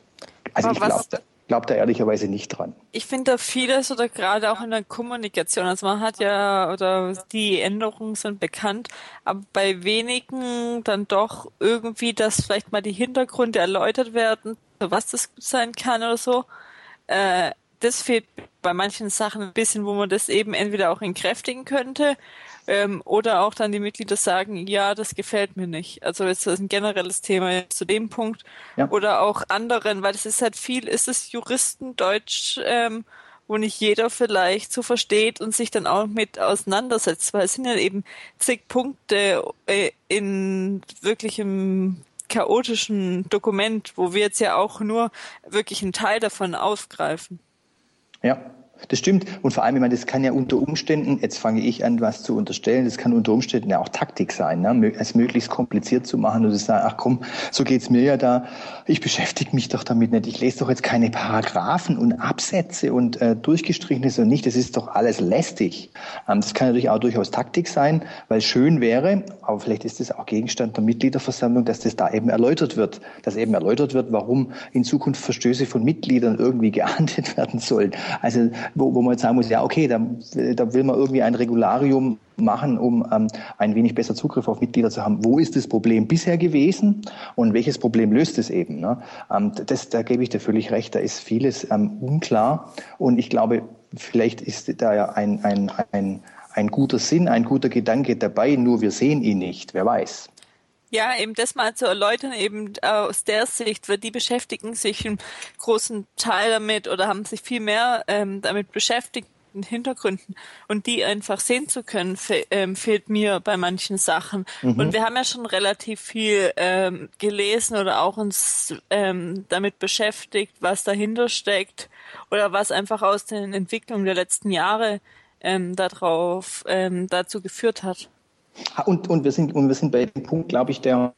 Also Aber ich glaube, glaube da ehrlicherweise nicht dran. Ich finde da vieles oder gerade auch in der Kommunikation, also man hat ja, oder die Änderungen sind bekannt, aber bei wenigen dann doch irgendwie, dass vielleicht mal die Hintergründe erläutert werden, was das sein kann oder so. Äh, das fehlt bei manchen Sachen ein bisschen, wo man das eben entweder auch entkräftigen könnte ähm, oder auch dann die Mitglieder sagen, ja, das gefällt mir nicht. Also das ist ein generelles Thema zu dem Punkt. Ja. Oder auch anderen, weil es ist halt viel, ist es Juristendeutsch, ähm, wo nicht jeder vielleicht so versteht und sich dann auch mit auseinandersetzt, weil es sind ja eben zig Punkte äh, in wirklichem chaotischen Dokument, wo wir jetzt ja auch nur wirklich einen Teil davon aufgreifen. Ja, das stimmt. Und vor allem, ich meine, das kann ja unter Umständen, jetzt fange ich an, was zu unterstellen, das kann unter Umständen ja auch Taktik sein, ne? es möglichst kompliziert zu machen und zu sagen, ach komm, so geht's mir ja da, ich beschäftige mich doch damit nicht, ich lese doch jetzt keine Paragraphen und Absätze und äh, durchgestrichenes und nicht, das ist doch alles lästig. Ähm, das kann natürlich auch durchaus Taktik sein, weil schön wäre, aber vielleicht ist das auch Gegenstand der Mitgliederversammlung, dass das da eben erläutert wird, dass eben erläutert wird, warum in Zukunft Verstöße von Mitgliedern irgendwie geahndet werden sollen. Also wo, wo man jetzt sagen muss, ja, okay, da, da will man irgendwie ein Regularium machen, um ähm, ein wenig besser Zugriff auf Mitglieder zu haben. Wo ist das Problem bisher gewesen und welches Problem löst es eben? Ne? Ähm, das, da gebe ich dir völlig recht, da ist vieles ähm, unklar und ich glaube, vielleicht ist da ja ein, ein, ein, ein guter Sinn, ein guter Gedanke dabei, nur wir sehen ihn nicht, wer weiß. Ja, eben das mal zu erläutern, eben aus der Sicht, weil die beschäftigen sich einen großen Teil damit oder haben sich viel mehr ähm, damit beschäftigt, Hintergründen und die einfach sehen zu können, fe ähm, fehlt mir bei manchen Sachen. Mhm. Und wir haben ja schon relativ viel ähm, gelesen oder auch uns ähm, damit beschäftigt, was dahinter steckt oder was einfach aus den Entwicklungen der letzten Jahre ähm, darauf ähm, dazu geführt hat. Und, und, wir sind, und wir sind bei dem Punkt, glaube ich, der,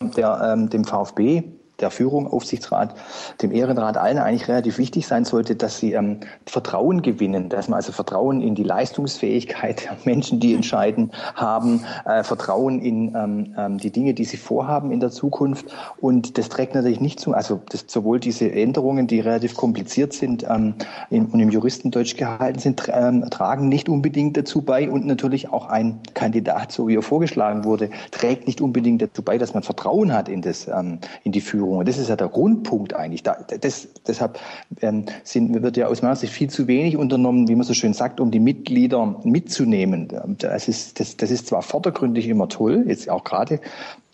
der ähm, dem VfB der Führung, Aufsichtsrat, dem Ehrenrat, allen eigentlich relativ wichtig sein sollte, dass sie ähm, Vertrauen gewinnen, dass man also Vertrauen in die Leistungsfähigkeit der Menschen, die entscheiden, haben, äh, Vertrauen in ähm, ähm, die Dinge, die sie vorhaben in der Zukunft. Und das trägt natürlich nicht zu, also das, sowohl diese Änderungen, die relativ kompliziert sind ähm, in, und im Juristendeutsch gehalten sind, ähm, tragen nicht unbedingt dazu bei und natürlich auch ein Kandidat, so wie er vorgeschlagen wurde, trägt nicht unbedingt dazu bei, dass man Vertrauen hat in das, ähm, in die Führung Führung. Und das ist ja der Grundpunkt eigentlich. Da, das, deshalb ähm, sind, wird ja aus meiner Sicht viel zu wenig unternommen, wie man so schön sagt, um die Mitglieder mitzunehmen. Das ist, das, das ist zwar vordergründig immer toll, jetzt auch gerade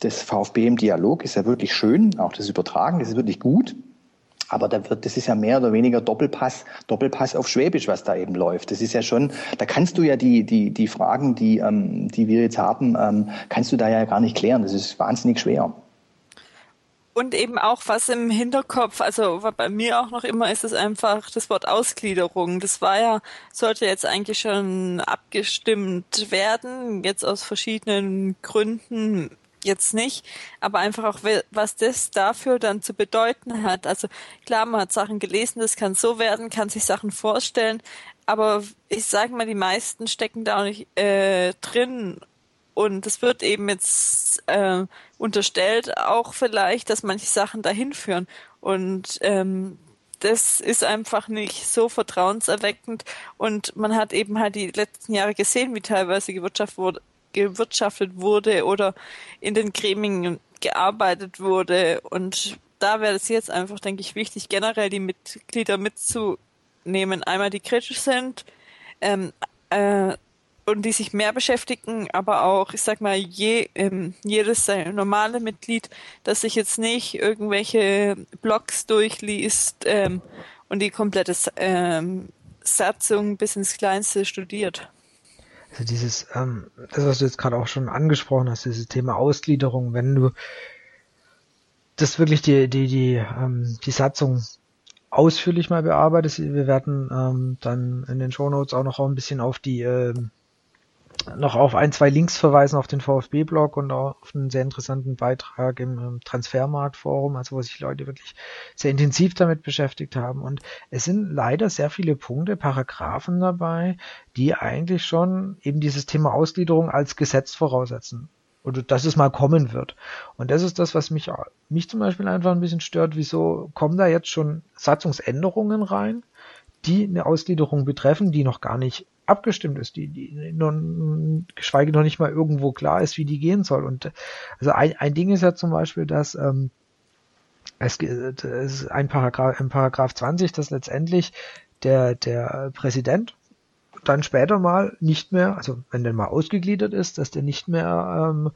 das VfB im Dialog ist ja wirklich schön, auch das Übertragen, das ist wirklich gut. Aber da wird, das ist ja mehr oder weniger Doppelpass, Doppelpass auf Schwäbisch, was da eben läuft. Das ist ja schon, da kannst du ja die, die, die Fragen, die, ähm, die wir jetzt haben, ähm, kannst du da ja gar nicht klären. Das ist wahnsinnig schwer. Und eben auch was im Hinterkopf, also bei mir auch noch immer ist es einfach das Wort Ausgliederung. Das war ja, sollte jetzt eigentlich schon abgestimmt werden, jetzt aus verschiedenen Gründen jetzt nicht, aber einfach auch, was das dafür dann zu bedeuten hat. Also klar, man hat Sachen gelesen, das kann so werden, kann sich Sachen vorstellen, aber ich sage mal, die meisten stecken da auch nicht äh, drin und es wird eben jetzt äh, unterstellt, auch vielleicht, dass manche Sachen dahin führen. Und ähm, das ist einfach nicht so vertrauenserweckend. Und man hat eben halt die letzten Jahre gesehen, wie teilweise gewirtschaftet wurde, gewirtschaftet wurde oder in den Gremien gearbeitet wurde. Und da wäre es jetzt einfach, denke ich, wichtig, generell die Mitglieder mitzunehmen. Einmal die kritisch sind, ähm, äh, und die sich mehr beschäftigen, aber auch, ich sag mal, je, ähm, jedes normale Mitglied, das sich jetzt nicht irgendwelche Blogs durchliest ähm, und die komplette ähm, Satzung bis ins Kleinste studiert. Also dieses, ähm, das, was du jetzt gerade auch schon angesprochen hast, dieses Thema Ausgliederung, wenn du das wirklich die, die, die, ähm, die Satzung ausführlich mal bearbeitest, wir werden ähm, dann in den Shownotes auch noch ein bisschen auf die ähm, noch auf ein, zwei Links verweisen auf den VfB-Blog und auf einen sehr interessanten Beitrag im, im Transfermarktforum, also wo sich Leute wirklich sehr intensiv damit beschäftigt haben. Und es sind leider sehr viele Punkte, Paragraphen dabei, die eigentlich schon eben dieses Thema Ausgliederung als Gesetz voraussetzen. Oder dass es mal kommen wird. Und das ist das, was mich, mich zum Beispiel einfach ein bisschen stört. Wieso kommen da jetzt schon Satzungsänderungen rein, die eine Ausgliederung betreffen, die noch gar nicht abgestimmt ist, die, die nun, geschweige noch nicht mal irgendwo klar ist, wie die gehen soll. Und also ein, ein Ding ist ja zum Beispiel, dass ähm, es, es ist ein Paragraph, im Paragraph 20, dass letztendlich der, der Präsident dann später mal nicht mehr, also wenn der mal ausgegliedert ist, dass der nicht mehr ähm,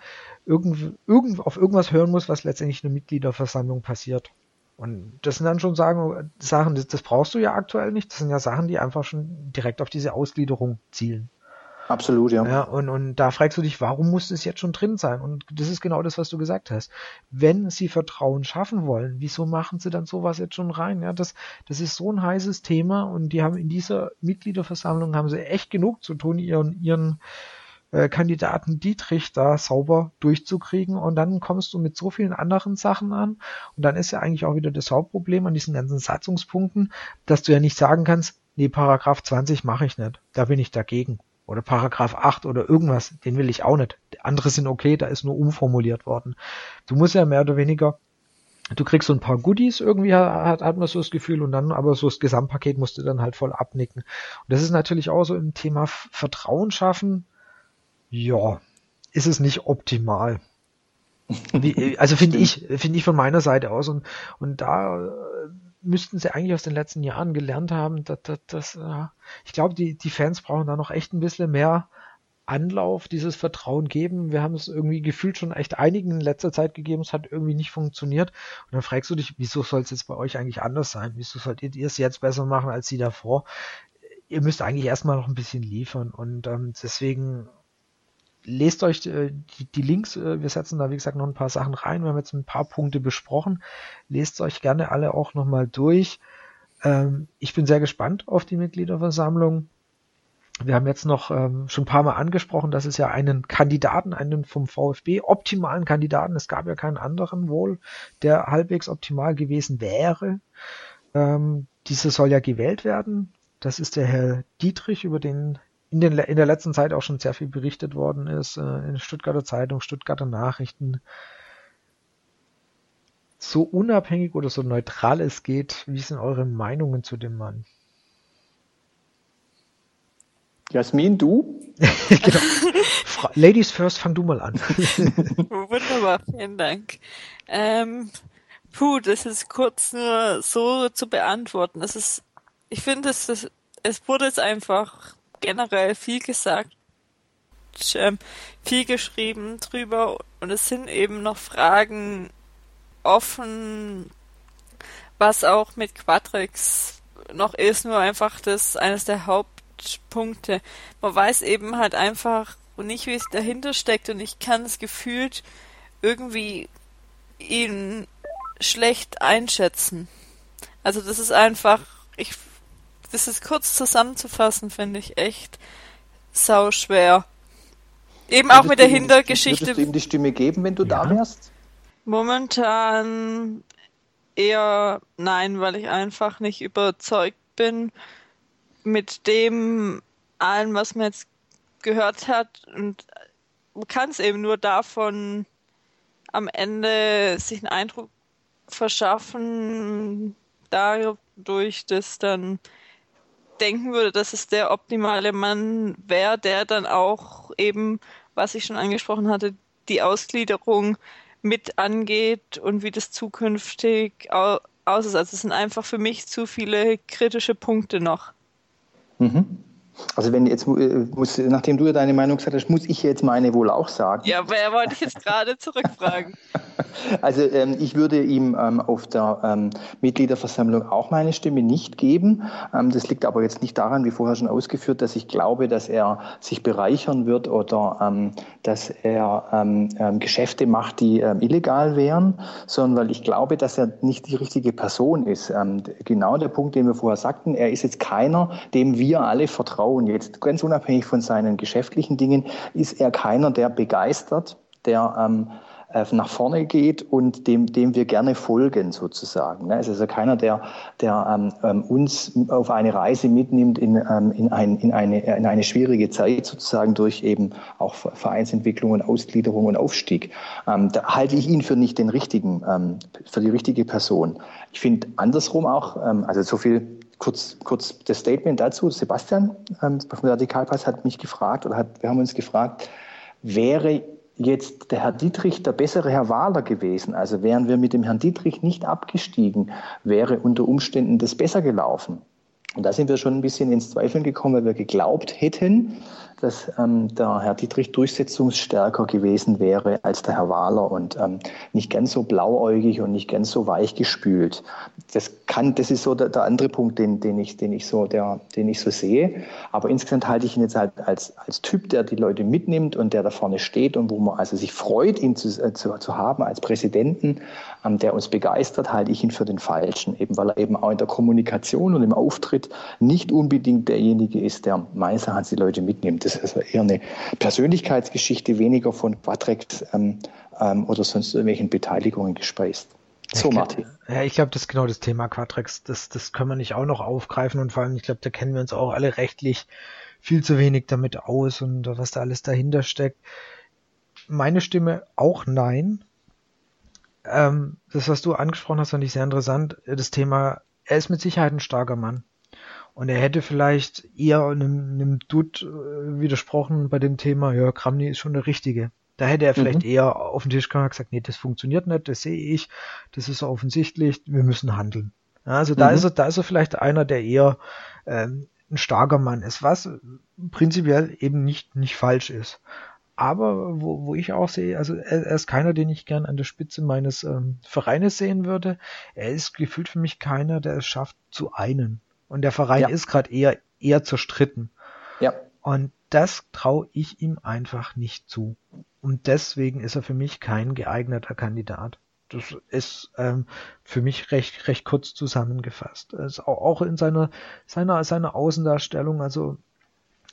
irgend, irgend, auf irgendwas hören muss, was letztendlich in der Mitgliederversammlung passiert. Und das sind dann schon sagen, Sachen, das, das brauchst du ja aktuell nicht. Das sind ja Sachen, die einfach schon direkt auf diese Ausgliederung zielen. Absolut, ja. ja und, und da fragst du dich, warum muss es jetzt schon drin sein? Und das ist genau das, was du gesagt hast. Wenn sie Vertrauen schaffen wollen, wieso machen sie dann sowas jetzt schon rein? Ja, das, das ist so ein heißes Thema und die haben in dieser Mitgliederversammlung haben sie echt genug zu tun, ihren, ihren äh, Kandidaten Dietrich da sauber durchzukriegen und dann kommst du mit so vielen anderen Sachen an und dann ist ja eigentlich auch wieder das Hauptproblem an diesen ganzen Satzungspunkten, dass du ja nicht sagen kannst, nee, Paragraph 20 mache ich nicht, da bin ich dagegen oder Paragraph 8 oder irgendwas, den will ich auch nicht. Andere sind okay, da ist nur umformuliert worden. Du musst ja mehr oder weniger, du kriegst so ein paar Goodies, irgendwie hat, hat man so das Gefühl und dann aber so das Gesamtpaket musst du dann halt voll abnicken. Und das ist natürlich auch so im Thema Vertrauen schaffen, ja, ist es nicht optimal. Wie, also finde ich, finde ich von meiner Seite aus und, und da müssten sie eigentlich aus den letzten Jahren gelernt haben, dass, dass, dass äh, ich glaube, die, die Fans brauchen da noch echt ein bisschen mehr Anlauf, dieses Vertrauen geben. Wir haben es irgendwie gefühlt schon echt einigen in letzter Zeit gegeben, es hat irgendwie nicht funktioniert. Und dann fragst du dich, wieso soll es jetzt bei euch eigentlich anders sein? Wieso solltet ihr es jetzt besser machen als sie davor? Ihr müsst eigentlich erstmal noch ein bisschen liefern und ähm, deswegen lest euch äh, die, die, Links, äh, wir setzen da wie gesagt noch ein paar Sachen rein, wir haben jetzt ein paar Punkte besprochen, lest euch gerne alle auch nochmal durch. Ähm, ich bin sehr gespannt auf die Mitgliederversammlung. Wir haben jetzt noch ähm, schon ein paar Mal angesprochen, dass es ja einen Kandidaten, einen vom VfB, optimalen Kandidaten, es gab ja keinen anderen wohl, der halbwegs optimal gewesen wäre. Ähm, dieser soll ja gewählt werden. Das ist der Herr Dietrich, über den in, den, in der letzten Zeit auch schon sehr viel berichtet worden ist, äh, in Stuttgarter Zeitung, Stuttgarter Nachrichten. So unabhängig oder so neutral es geht, wie sind eure Meinungen zu dem Mann? Jasmin, du? genau. Ladies first, fang du mal an. Wunderbar, vielen Dank. Ähm, puh, das ist kurz nur so zu beantworten. Das ist, ich finde, es, es wurde jetzt einfach generell viel gesagt, ähm, viel geschrieben drüber und es sind eben noch Fragen offen, was auch mit Quatrix noch ist, nur einfach das eines der Hauptpunkte. Man weiß eben halt einfach nicht, wie es dahinter steckt und ich kann es gefühlt irgendwie ihn schlecht einschätzen. Also das ist einfach, ich das ist kurz zusammenzufassen, finde ich echt sau schwer. Eben auch mit der Hintergeschichte. Würdest du ihm die Stimme geben, wenn du ja. da wärst? Momentan eher nein, weil ich einfach nicht überzeugt bin mit dem allem, was man jetzt gehört hat. Und man kann es eben nur davon am Ende sich einen Eindruck verschaffen, dadurch, dass dann denken würde, dass es der optimale Mann wäre, der dann auch eben, was ich schon angesprochen hatte, die Ausgliederung mit angeht und wie das zukünftig aus ist. Also es sind einfach für mich zu viele kritische Punkte noch. Mhm. Also wenn jetzt äh, muss, nachdem du ja deine Meinung gesagt hast, muss ich jetzt meine wohl auch sagen. Ja, wer wollte ich jetzt gerade zurückfragen? also ähm, ich würde ihm ähm, auf der ähm, Mitgliederversammlung auch meine Stimme nicht geben. Ähm, das liegt aber jetzt nicht daran, wie vorher schon ausgeführt, dass ich glaube, dass er sich bereichern wird oder ähm, dass er ähm, Geschäfte macht, die illegal wären, sondern weil ich glaube, dass er nicht die richtige Person ist. genau der Punkt, den wir vorher sagten, er ist jetzt keiner, dem wir alle vertrauen Vertrauen, jetzt ganz unabhängig von seinen geschäftlichen Dingen, ist er keiner, der begeistert, der ähm, äh, nach vorne geht und dem, dem wir gerne folgen sozusagen. Ne? Es ist also keiner, der, der ähm, ähm, uns auf eine Reise mitnimmt in, ähm, in, ein, in, eine, in eine schwierige Zeit sozusagen durch eben auch Vereinsentwicklung und Ausgliederung und Aufstieg. Ähm, da halte ich ihn für nicht den richtigen, ähm, für die richtige Person. Ich finde andersrum auch, ähm, also so viel kurz, kurz das Statement dazu. Sebastian ähm, vom Radikalpass hat mich gefragt oder hat, wir haben uns gefragt, wäre jetzt der Herr Dietrich der bessere Herr Wahler gewesen? Also wären wir mit dem Herrn Dietrich nicht abgestiegen, wäre unter Umständen das besser gelaufen? Und da sind wir schon ein bisschen ins Zweifeln gekommen, weil wir geglaubt hätten, dass ähm, der Herr Dietrich durchsetzungsstärker gewesen wäre als der Herr Wahler und ähm, nicht ganz so blauäugig und nicht ganz so weichgespült. Das kann, das ist so der, der andere Punkt, den, den ich, den ich so, der, den ich so sehe. Aber insgesamt halte ich ihn jetzt halt als, als Typ, der die Leute mitnimmt und der da vorne steht und wo man also sich freut, ihn zu, äh, zu, zu haben als Präsidenten, der uns begeistert, halte ich ihn für den Falschen, eben weil er eben auch in der Kommunikation und im Auftritt nicht unbedingt derjenige ist, der meines Erachtens die Leute mitnimmt. Das ist also eher eine Persönlichkeitsgeschichte, weniger von Quatrex ähm, ähm, oder sonst irgendwelchen Beteiligungen gespeist. So, Martin. Ja, ich glaube, das ist genau das Thema Quatrex. Das, das können wir nicht auch noch aufgreifen und vor allem, ich glaube, da kennen wir uns auch alle rechtlich viel zu wenig damit aus und was da alles dahinter steckt. Meine Stimme auch nein. Ähm, das, was du angesprochen hast, fand ich sehr interessant. Das Thema, er ist mit Sicherheit ein starker Mann. Und er hätte vielleicht eher einem, einem Dude äh, widersprochen bei dem Thema, ja, Kramny ist schon der Richtige. Da hätte er vielleicht mhm. eher auf den Tisch gekommen und gesagt, nee, das funktioniert nicht, das sehe ich, das ist offensichtlich, wir müssen handeln. Ja, also da mhm. ist er, da ist er vielleicht einer, der eher ähm, ein starker Mann ist, was prinzipiell eben nicht, nicht falsch ist. Aber wo, wo ich auch sehe, also er, er ist keiner, den ich gern an der Spitze meines ähm, Vereines sehen würde. Er ist gefühlt für mich keiner, der es schafft zu einen. Und der Verein ja. ist gerade eher, eher zerstritten. Ja. Und das traue ich ihm einfach nicht zu. Und deswegen ist er für mich kein geeigneter Kandidat. Das ist ähm, für mich recht, recht kurz zusammengefasst. ist auch, auch in seiner, seiner, seiner Außendarstellung, also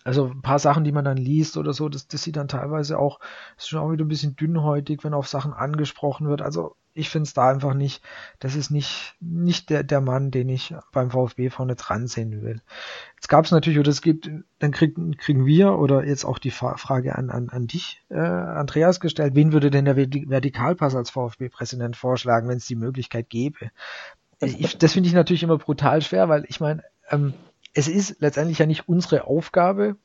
also ein paar Sachen, die man dann liest oder so, das, das sieht dann teilweise auch, ist schon auch wieder ein bisschen dünnhäutig, wenn auf Sachen angesprochen wird. Also ich finde es da einfach nicht, das ist nicht, nicht der, der Mann, den ich beim VfB vorne dran sehen will. Jetzt gab es natürlich, oder es gibt, dann kriegen, kriegen wir oder jetzt auch die Frage an, an, an dich, äh, Andreas, gestellt, wen würde denn der Vertikalpass als VfB-Präsident vorschlagen, wenn es die Möglichkeit gäbe? Ich, das finde ich natürlich immer brutal schwer, weil ich meine, ähm, es ist letztendlich ja nicht unsere Aufgabe.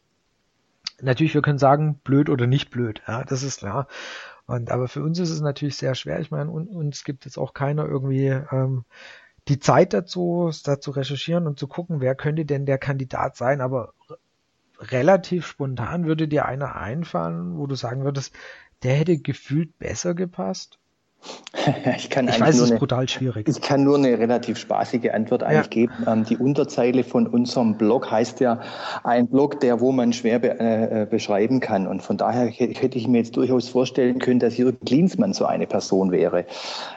Natürlich, wir können sagen, blöd oder nicht blöd, ja, das ist klar. Und aber für uns ist es natürlich sehr schwer. Ich meine, uns gibt jetzt auch keiner irgendwie ähm, die Zeit dazu, da zu recherchieren und zu gucken, wer könnte denn der Kandidat sein. Aber relativ spontan würde dir einer einfallen, wo du sagen würdest, der hätte gefühlt besser gepasst. Ich, kann ich weiß, es ist eine, brutal schwierig. Ich kann nur eine relativ spaßige Antwort eigentlich ja. geben. Ähm, die Unterzeile von unserem Blog heißt ja ein Blog, der wo man schwer be äh, beschreiben kann. Und von daher hätte ich mir jetzt durchaus vorstellen können, dass Jürgen Klinsmann so eine Person wäre.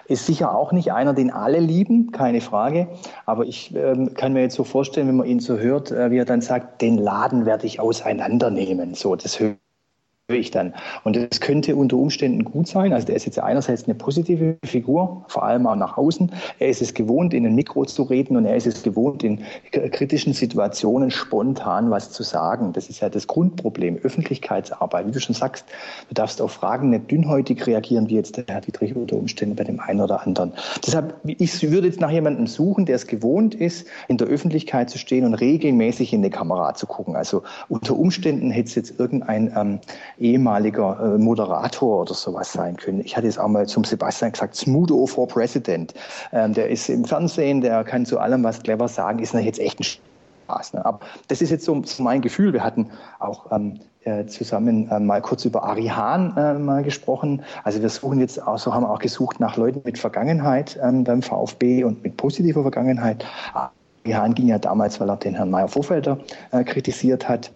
Ist sicher auch nicht einer, den alle lieben, keine Frage. Aber ich ähm, kann mir jetzt so vorstellen, wenn man ihn so hört, äh, wie er dann sagt, den Laden werde ich auseinandernehmen. So, das hört ich dann. Und das könnte unter Umständen gut sein. Also der ist jetzt einerseits eine positive Figur, vor allem auch nach außen. Er ist es gewohnt, in den Mikro zu reden und er ist es gewohnt, in kritischen Situationen spontan was zu sagen. Das ist ja das Grundproblem. Öffentlichkeitsarbeit. Wie du schon sagst, du darfst auf Fragen nicht dünnhäutig reagieren, wie jetzt der Herr Dietrich unter Umständen bei dem einen oder anderen. Deshalb, ich würde jetzt nach jemandem suchen, der es gewohnt ist, in der Öffentlichkeit zu stehen und regelmäßig in die Kamera zu gucken. Also unter Umständen hätte es jetzt irgendein ähm, ehemaliger äh, Moderator oder sowas sein können. Ich hatte es auch mal zum Sebastian gesagt, Smudo for President. Ähm, der ist im Fernsehen, der kann zu allem was clever sagen, ist natürlich jetzt echt ein Spaß. Ne? Aber das ist jetzt so, so mein Gefühl. Wir hatten auch ähm, äh, zusammen äh, mal kurz über Ari Hahn äh, mal gesprochen. Also wir suchen jetzt auch, so haben wir auch gesucht nach Leuten mit Vergangenheit ähm, beim VfB und mit positiver Vergangenheit. Ari Hahn ging ja damals, weil er den Herrn Meyer-Vorfelder äh, kritisiert hat.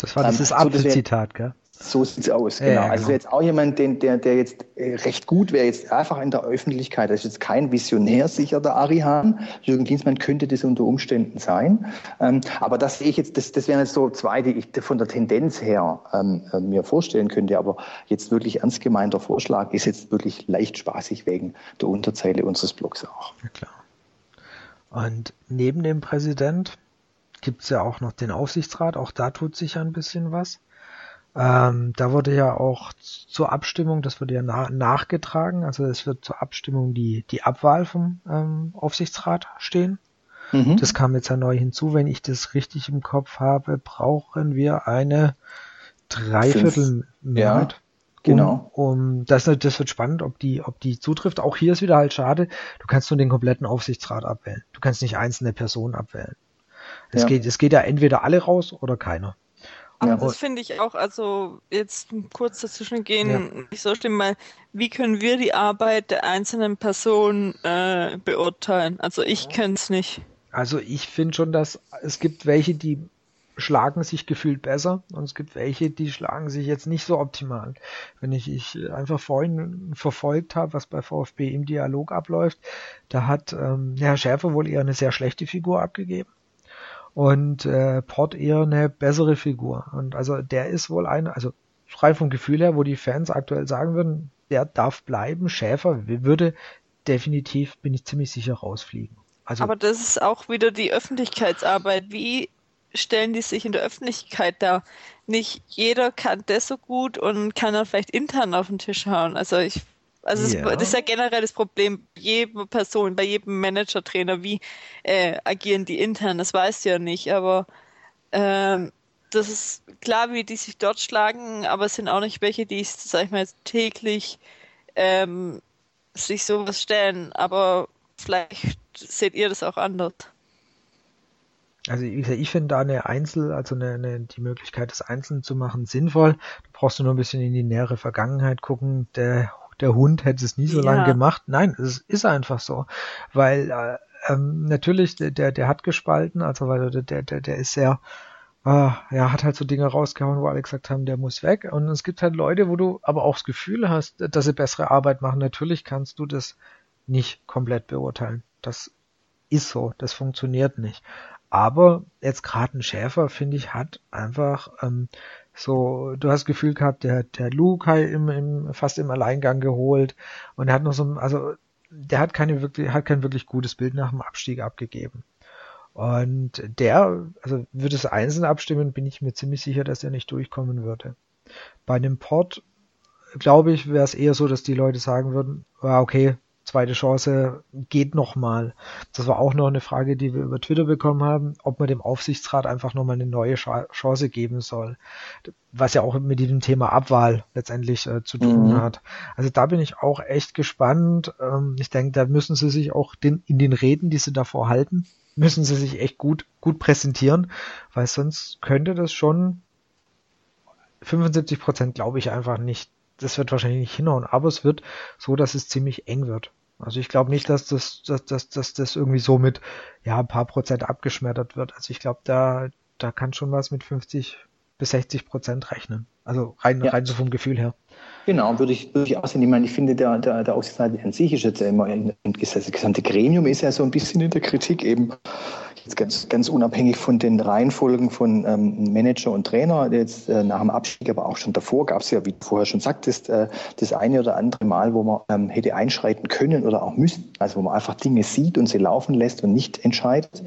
Das war dieses ähm, Apfelzitat, gell? So sieht's aus, genau. Ja, genau. Also jetzt auch jemand, den, der, der jetzt äh, recht gut wäre, jetzt einfach in der Öffentlichkeit. Das ist jetzt kein Visionär sicher, der Ari Hahn. Jürgen Dienstmann könnte das unter Umständen sein. Ähm, aber das sehe ich jetzt, das, das wären jetzt so zwei, die ich von der Tendenz her ähm, äh, mir vorstellen könnte. Aber jetzt wirklich ernst gemeinter Vorschlag ist jetzt wirklich leicht spaßig wegen der Unterzeile unseres Blogs auch. Ja, klar. Und neben dem Präsident gibt's ja auch noch den Aufsichtsrat. Auch da tut sich ja ein bisschen was. Ähm, da wurde ja auch zur Abstimmung, das wurde ja na nachgetragen, also es wird zur Abstimmung die, die Abwahl vom ähm, Aufsichtsrat stehen. Mhm. Das kam jetzt ja neu hinzu. Wenn ich das richtig im Kopf habe, brauchen wir eine Dreiviertelmehrheit. Ja. Genau. Um, um das, das wird spannend, ob die, ob die zutrifft. Auch hier ist wieder halt schade. Du kannst nur den kompletten Aufsichtsrat abwählen. Du kannst nicht einzelne Personen abwählen. Es ja. geht, es geht ja entweder alle raus oder keiner. Aber das finde ich auch, also jetzt kurz dazwischen gehen, ja. nicht so weil wie können wir die Arbeit der einzelnen Person äh, beurteilen? Also ich kenne es nicht. Also ich finde schon, dass es gibt welche, die schlagen sich gefühlt besser und es gibt welche, die schlagen sich jetzt nicht so optimal. Wenn ich, ich einfach vorhin verfolgt habe, was bei VfB im Dialog abläuft, da hat ähm, Herr Schäfer wohl eher eine sehr schlechte Figur abgegeben und äh, Port eher eine bessere Figur. Und also der ist wohl ein, also rein vom Gefühl her, wo die Fans aktuell sagen würden, der darf bleiben. Schäfer würde definitiv, bin ich ziemlich sicher, rausfliegen. Also, Aber das ist auch wieder die Öffentlichkeitsarbeit. Wie stellen die sich in der Öffentlichkeit dar? Nicht jeder kann das so gut und kann dann vielleicht intern auf den Tisch hauen. Also ich also ja. das, ist ja generell das Problem bei jeder Person, bei jedem Manager, Trainer, wie äh, agieren die intern, das weißt du ja nicht, aber ähm, das ist klar, wie die sich dort schlagen, aber es sind auch nicht welche, die, sag ich mal, täglich ähm, sich sowas stellen, aber vielleicht seht ihr das auch anders. Also ich, ich finde da eine Einzel, also eine, eine, die Möglichkeit, das Einzeln zu machen, sinnvoll. Da brauchst du nur ein bisschen in die nähere Vergangenheit gucken. Der der Hund hätte es nie so ja. lange gemacht. Nein, es ist einfach so. Weil äh, ähm, natürlich, der, der hat gespalten, also weil der, der, der ist sehr, äh, ja, hat halt so Dinge rausgehauen, wo alle gesagt haben, der muss weg. Und es gibt halt Leute, wo du aber auch das Gefühl hast, dass sie bessere Arbeit machen. Natürlich kannst du das nicht komplett beurteilen. Das ist so, das funktioniert nicht. Aber jetzt gerade ein Schäfer, finde ich, hat einfach ähm, so, du hast das Gefühl gehabt, der, der Luke hat im, im, fast im Alleingang geholt und er hat noch so, also der hat keine wirklich, hat kein wirklich gutes Bild nach dem Abstieg abgegeben. Und der, also würde es einzeln abstimmen, bin ich mir ziemlich sicher, dass er nicht durchkommen würde. Bei einem Port, glaube ich, wäre es eher so, dass die Leute sagen würden, ah, okay, zweite Chance geht nochmal. Das war auch noch eine Frage, die wir über Twitter bekommen haben, ob man dem Aufsichtsrat einfach nochmal eine neue Chance geben soll. Was ja auch mit diesem Thema Abwahl letztendlich äh, zu tun mhm. hat. Also da bin ich auch echt gespannt. Ähm, ich denke, da müssen sie sich auch den, in den Reden, die sie davor halten, müssen sie sich echt gut, gut präsentieren, weil sonst könnte das schon 75 Prozent glaube ich einfach nicht das wird wahrscheinlich nicht hinhauen, aber es wird so, dass es ziemlich eng wird. Also ich glaube nicht, dass das, dass, dass, dass das irgendwie so mit ja ein paar Prozent abgeschmettert wird. Also ich glaube, da, da kann schon was mit 50 bis 60 Prozent rechnen. Also rein, ja. rein so vom Gefühl her. Genau, würde ich, würde ich auch sehen. Ich meine, ich finde, der, der, der Aufsichtsrat an sich ist jetzt immer, das gesamte Gremium ist ja so ein bisschen in der Kritik eben jetzt ganz, ganz unabhängig von den Reihenfolgen von ähm, Manager und Trainer, jetzt äh, nach dem Abstieg, aber auch schon davor gab es ja, wie du vorher schon sagtest, äh, das eine oder andere Mal, wo man ähm, hätte einschreiten können oder auch müssen, also wo man einfach Dinge sieht und sie laufen lässt und nicht entscheidet.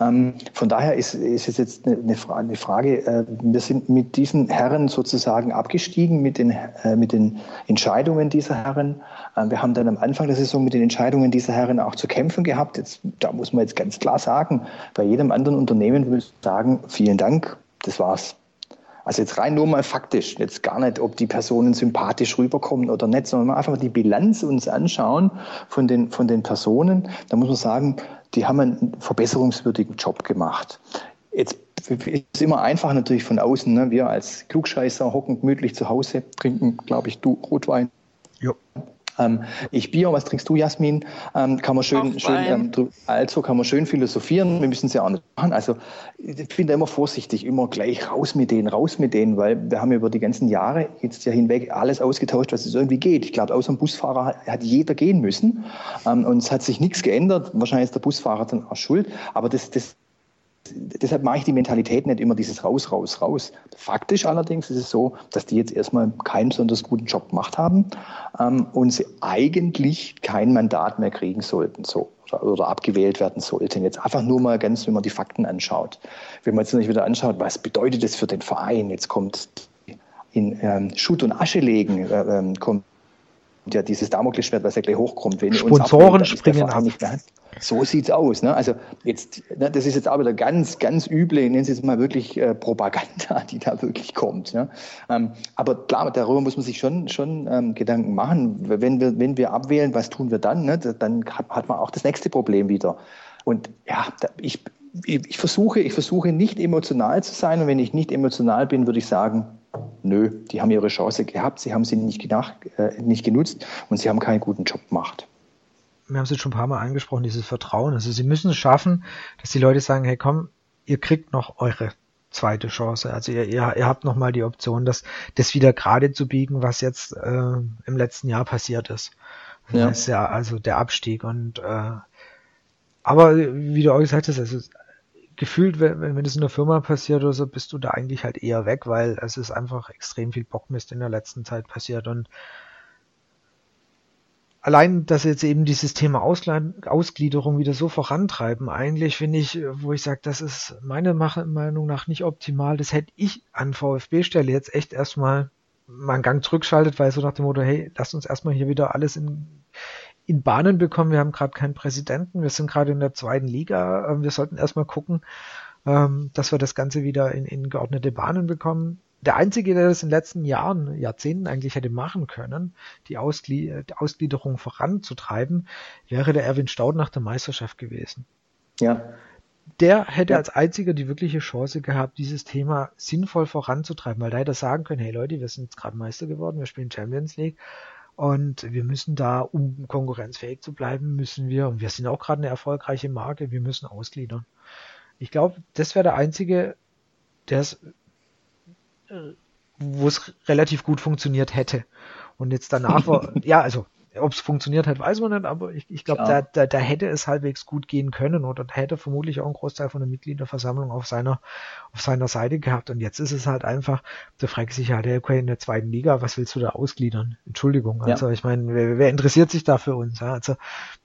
Ähm, von daher ist, ist es jetzt eine, eine Frage, äh, wir sind mit diesen Herren sozusagen abgestiegen, mit den, mit den Entscheidungen dieser Herren. Äh, wir haben dann am Anfang der Saison mit den Entscheidungen dieser Herren auch zu kämpfen gehabt. Jetzt, da muss man jetzt ganz klar sagen, bei jedem anderen Unternehmen würde ich sagen, vielen Dank, das war's. Also jetzt rein nur mal faktisch, jetzt gar nicht, ob die Personen sympathisch rüberkommen oder nicht, sondern einfach die Bilanz uns anschauen von den, von den Personen. Da muss man sagen, die haben einen verbesserungswürdigen Job gemacht. Jetzt ist es immer einfach natürlich von außen. Ne? Wir als Klugscheißer hocken gemütlich zu Hause, trinken, glaube ich, du Rotwein. Ja. Ähm, ich Bier, was trinkst du, Jasmin? Ähm, kann man schön, schön ähm, also kann man schön philosophieren. Wir müssen es ja auch nicht machen. Also ich bin da immer vorsichtig, immer gleich raus mit denen, raus mit denen, weil wir haben über die ganzen Jahre jetzt ja hinweg alles ausgetauscht, was es irgendwie geht. Ich glaube, außer dem Busfahrer hat jeder gehen müssen ähm, und es hat sich nichts geändert. Wahrscheinlich ist der Busfahrer dann auch schuld, aber das, das deshalb mache ich die Mentalität nicht immer dieses raus, raus, raus. Faktisch allerdings ist es so, dass die jetzt erstmal keinen besonders guten Job gemacht haben ähm, und sie eigentlich kein Mandat mehr kriegen sollten, so oder, abgewählt werden sollten. Jetzt einfach nur mal ganz, wenn man die Fakten anschaut. Wenn man jetzt nicht wieder anschaut, was bedeutet das für den Verein? Jetzt kommt in ähm, Schutt und Asche legen, äh, ähm, kommt ja dieses Damoklesschwert, was ja gleich hochkommt. Wenn Sponsoren abnimmt, springen ab. So sieht's aus. Ne? Also jetzt, ne, das ist jetzt auch wieder ganz, ganz üble, nennen Sie es mal wirklich äh, Propaganda, die da wirklich kommt. Ja? Ähm, aber klar, darüber muss man sich schon, schon ähm, Gedanken machen. Wenn wir, wenn wir abwählen, was tun wir dann? Ne? Dann hat, hat man auch das nächste Problem wieder. Und ja, da, ich, ich, ich, versuche, ich versuche nicht emotional zu sein und wenn ich nicht emotional bin, würde ich sagen, nö, die haben ihre Chance gehabt, sie haben sie nicht, gedacht, äh, nicht genutzt und sie haben keinen guten Job gemacht. Wir haben es jetzt schon ein paar Mal angesprochen, dieses Vertrauen. Also sie müssen es schaffen, dass die Leute sagen, hey komm, ihr kriegt noch eure zweite Chance. Also ihr, ihr, ihr habt nochmal die Option, das, das wieder gerade zu biegen, was jetzt äh, im letzten Jahr passiert ist. Ja. Das ist ja also der Abstieg und äh, aber wie du auch gesagt hast, also gefühlt, wenn, wenn das in der Firma passiert oder so, bist du da eigentlich halt eher weg, weil es ist einfach extrem viel Bockmist in der letzten Zeit passiert und allein, dass jetzt eben dieses Thema Ausgliederung wieder so vorantreiben, eigentlich finde ich, wo ich sage, das ist meiner Meinung nach nicht optimal. Das hätte ich an VfB-Stelle jetzt echt erstmal mal einen Gang zurückschaltet, weil so nach dem Motto, hey, lasst uns erstmal hier wieder alles in, in Bahnen bekommen. Wir haben gerade keinen Präsidenten, wir sind gerade in der zweiten Liga. Ähm, wir sollten erstmal gucken, ähm, dass wir das Ganze wieder in, in geordnete Bahnen bekommen. Der Einzige, der das in den letzten Jahren, Jahrzehnten eigentlich hätte machen können, die, Ausglied die Ausgliederung voranzutreiben, wäre der Erwin Staud nach der Meisterschaft gewesen. Ja. Der hätte ja. als einziger die wirkliche Chance gehabt, dieses Thema sinnvoll voranzutreiben, weil da hätte er sagen können, hey Leute, wir sind jetzt gerade Meister geworden, wir spielen Champions League und wir müssen da, um konkurrenzfähig zu bleiben, müssen wir, und wir sind auch gerade eine erfolgreiche Marke, wir müssen ausgliedern. Ich glaube, das wäre der einzige, der es, wo es relativ gut funktioniert hätte. Und jetzt danach war, ja, also ob es funktioniert hat, weiß man nicht, aber ich, ich glaube, da, da, da hätte es halbwegs gut gehen können oder hätte vermutlich auch ein Großteil von der Mitgliederversammlung auf seiner, auf seiner Seite gehabt. Und jetzt ist es halt einfach, da fragt sich halt, okay, in der zweiten Liga, was willst du da ausgliedern? Entschuldigung. Also ja. ich meine, wer, wer interessiert sich da für uns? Ja? Also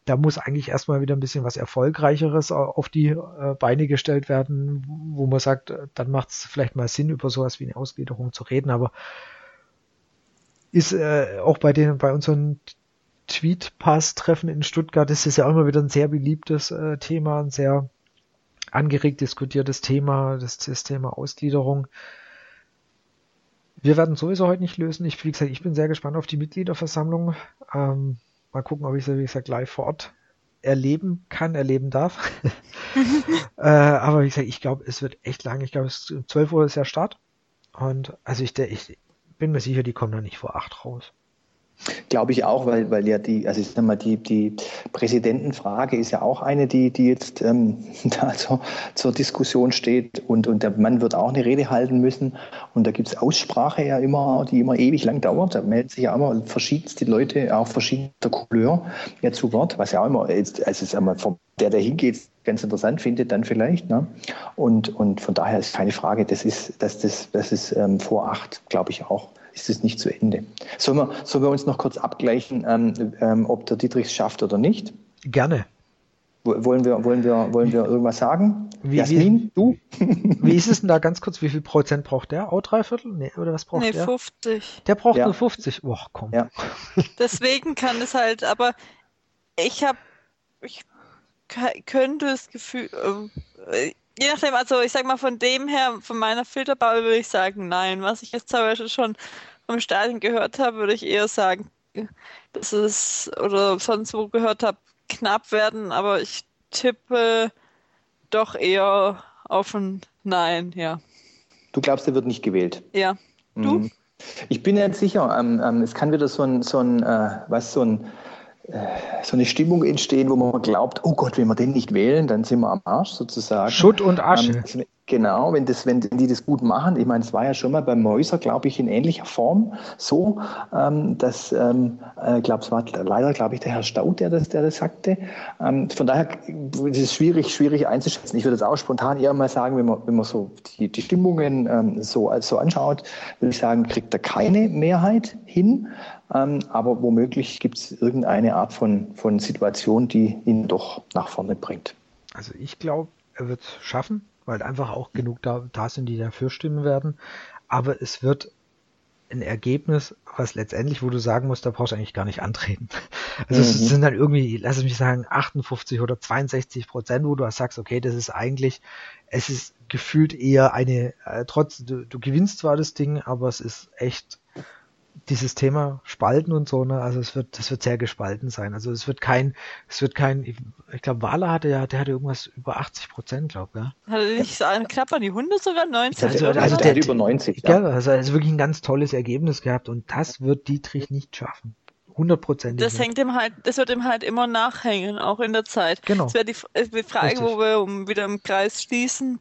da muss eigentlich erstmal wieder ein bisschen was Erfolgreicheres auf die äh, Beine gestellt werden, wo man sagt, dann macht es vielleicht mal Sinn, über sowas wie eine Ausgliederung zu reden, aber ist äh, auch bei den bei unseren Tweetpass-Treffen in Stuttgart ist es ja auch immer wieder ein sehr beliebtes äh, Thema, ein sehr angeregt diskutiertes Thema, das, das Thema Ausgliederung. Wir werden sowieso heute nicht lösen. Ich, wie gesagt, ich bin sehr gespannt auf die Mitgliederversammlung. Ähm, mal gucken, ob ich sie, wie gesagt, live vor Ort erleben kann, erleben darf. äh, aber wie gesagt, ich glaube, es wird echt lang. Ich glaube, es 12 Uhr ist der Start. Und also ich, ich bin mir sicher, die kommen noch nicht vor 8 raus. Glaube ich auch, weil, weil ja die, also ich sag mal, die, die Präsidentenfrage ist ja auch eine, die, die jetzt ähm, da zur, zur Diskussion steht und, und der Mann wird auch eine Rede halten müssen und da gibt es Aussprache ja immer, die immer ewig lang dauert. Da melden sich ja immer verschiedenste Leute, auch verschiedener Couleur ja zu Wort, was ja auch immer, jetzt, also ist immer vom der, der hingeht, ganz interessant findet, dann vielleicht. Ne? Und, und von daher ist keine Frage, das ist, das, das, das ist ähm, vor acht, glaube ich, auch ist es nicht zu Ende. Sollen wir, sollen wir uns noch kurz abgleichen, ähm, ähm, ob der Dietrich es schafft oder nicht? Gerne. Wollen wir, wollen wir, wollen wir irgendwas sagen? Wie, Jasmin, wie, du? wie ist es denn da ganz kurz? Wie viel Prozent braucht der? Auch drei Viertel? Nee, oder was braucht nee, der? 50. Der braucht ja. nur 50. Och, komm. Ja. Deswegen kann es halt, aber ich habe, ich könnte das Gefühl, äh, je nachdem, also ich sag mal von dem her, von meiner Filterbubble würde ich sagen, nein. Was ich jetzt teilweise schon vom Stadion gehört habe, würde ich eher sagen, dass es oder sonst wo gehört habe, knapp werden, aber ich tippe doch eher auf ein Nein, ja. Du glaubst, er wird nicht gewählt? Ja. Du? Mhm. Ich bin nicht sicher. Ähm, ähm, es kann wieder so ein, so ein, äh, was, so ein so eine Stimmung entstehen, wo man glaubt, oh Gott, wenn wir den nicht wählen, dann sind wir am Arsch sozusagen. Schutt und Asche. Ähm, genau, wenn, das, wenn die das gut machen. Ich meine, es war ja schon mal beim Mäuser, glaube ich, in ähnlicher Form so, ähm, dass, ähm, äh, glaube es war leider, glaube ich, der Herr Staud, der das, der das sagte. Ähm, von daher ist es schwierig, schwierig einzuschätzen. Ich würde jetzt auch spontan eher mal sagen, wenn man, wenn man so die, die Stimmungen ähm, so, so anschaut, würde ich sagen, kriegt er keine Mehrheit hin. Ähm, aber womöglich gibt es irgendeine Art von, von Situation, die ihn doch nach vorne bringt. Also ich glaube, er wird es schaffen, weil einfach auch genug da, da sind, die dafür stimmen werden. Aber es wird ein Ergebnis, was letztendlich, wo du sagen musst, da brauchst du eigentlich gar nicht antreten. Also mhm. es sind dann irgendwie, lass es mich sagen, 58 oder 62 Prozent, wo du sagst, okay, das ist eigentlich, es ist gefühlt eher eine, äh, trotz, du, du gewinnst zwar das Ding, aber es ist echt dieses Thema Spalten und so, ne, also es wird, das wird sehr gespalten sein. Also es wird kein, es wird kein, ich glaube, Wahler hatte ja, der hatte irgendwas über 80 Prozent, glaube ich. Ja. Hatte nicht so knapp an die Hunde sogar 90? Also, also, also der, der, über 90. Ja, also, also wirklich ein ganz tolles Ergebnis gehabt und das wird Dietrich nicht schaffen hundertprozentig. Das hängt ihm halt, das wird ihm halt immer nachhängen, auch in der Zeit. Genau. Das wäre die, die, Frage, Richtig. wo wir um wieder im Kreis schließen.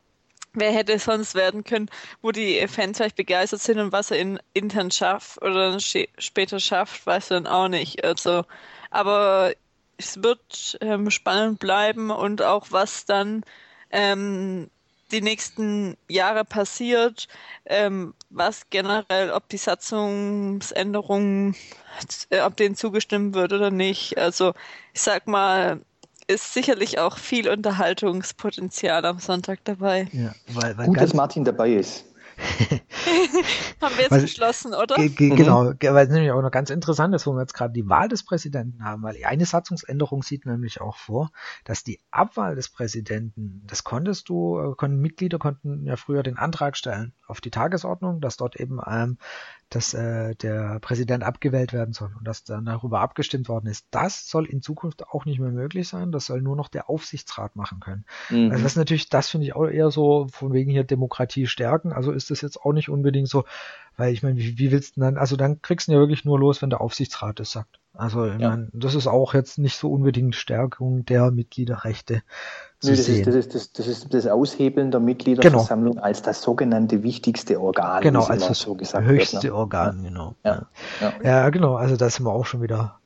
Wer hätte sonst werden können, wo die Fans vielleicht begeistert sind und was er in, intern schafft oder später schafft, weiß er dann auch nicht. Also, aber es wird ähm, spannend bleiben und auch was dann ähm, die nächsten Jahre passiert, ähm, was generell, ob die Satzungsänderungen, äh, ob denen zugestimmt wird oder nicht. Also ich sag mal, ist sicherlich auch viel Unterhaltungspotenzial am Sonntag dabei. Ja, weil, weil Gut, dass Martin dabei ist. Haben wir jetzt weil, beschlossen, oder? Genau, mhm. weil es nämlich auch noch ganz interessant ist, wo wir jetzt gerade die Wahl des Präsidenten haben, weil eine Satzungsänderung sieht nämlich auch vor, dass die Abwahl des Präsidenten, das konntest du, äh, konnten Mitglieder konnten ja früher den Antrag stellen auf die Tagesordnung, dass dort eben ähm, dass äh, der Präsident abgewählt werden soll und dass dann darüber abgestimmt worden ist. Das soll in Zukunft auch nicht mehr möglich sein. Das soll nur noch der Aufsichtsrat machen können. Mhm. Also das ist natürlich, das finde ich auch eher so von wegen hier Demokratie stärken. Also ist das jetzt auch nicht unbedingt so, weil ich meine, wie, wie willst du dann, also dann kriegst du ja wirklich nur los, wenn der Aufsichtsrat es sagt. Also ich ja. meine, das ist auch jetzt nicht so unbedingt Stärkung der Mitgliederrechte. Nee, das. Ist, das, ist, das, das ist das Aushebeln der Mitgliederversammlung genau. als das sogenannte wichtigste Organ. Genau, als das so höchste wird, ne? Organ, genau. Ja. Ja. ja, genau, also da sind wir auch schon wieder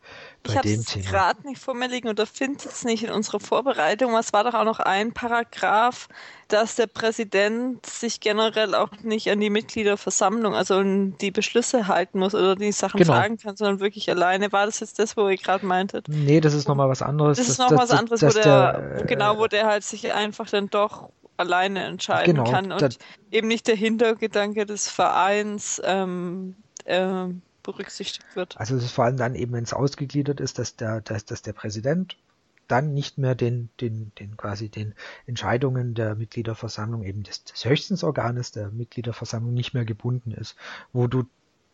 ich habe es gerade nicht vor mir liegen oder finde es nicht in unserer Vorbereitung. Es war doch auch noch ein Paragraph, dass der Präsident sich generell auch nicht an die Mitgliederversammlung, also an die Beschlüsse halten muss oder die Sachen genau. fragen kann, sondern wirklich alleine. War das jetzt das, wo ihr gerade meintet? Nee, das ist nochmal was anderes. Das, das ist nochmal was anderes, wo der, der, genau, wo der halt sich einfach dann doch alleine entscheiden genau, kann und eben nicht der Hintergedanke des Vereins ähm, ähm, berücksichtigt wird. Also es ist vor allem dann eben, wenn es ausgegliedert ist, dass der, dass, dass der Präsident dann nicht mehr den, den, den quasi den Entscheidungen der Mitgliederversammlung eben des, des höchsten Organes der Mitgliederversammlung nicht mehr gebunden ist, wo du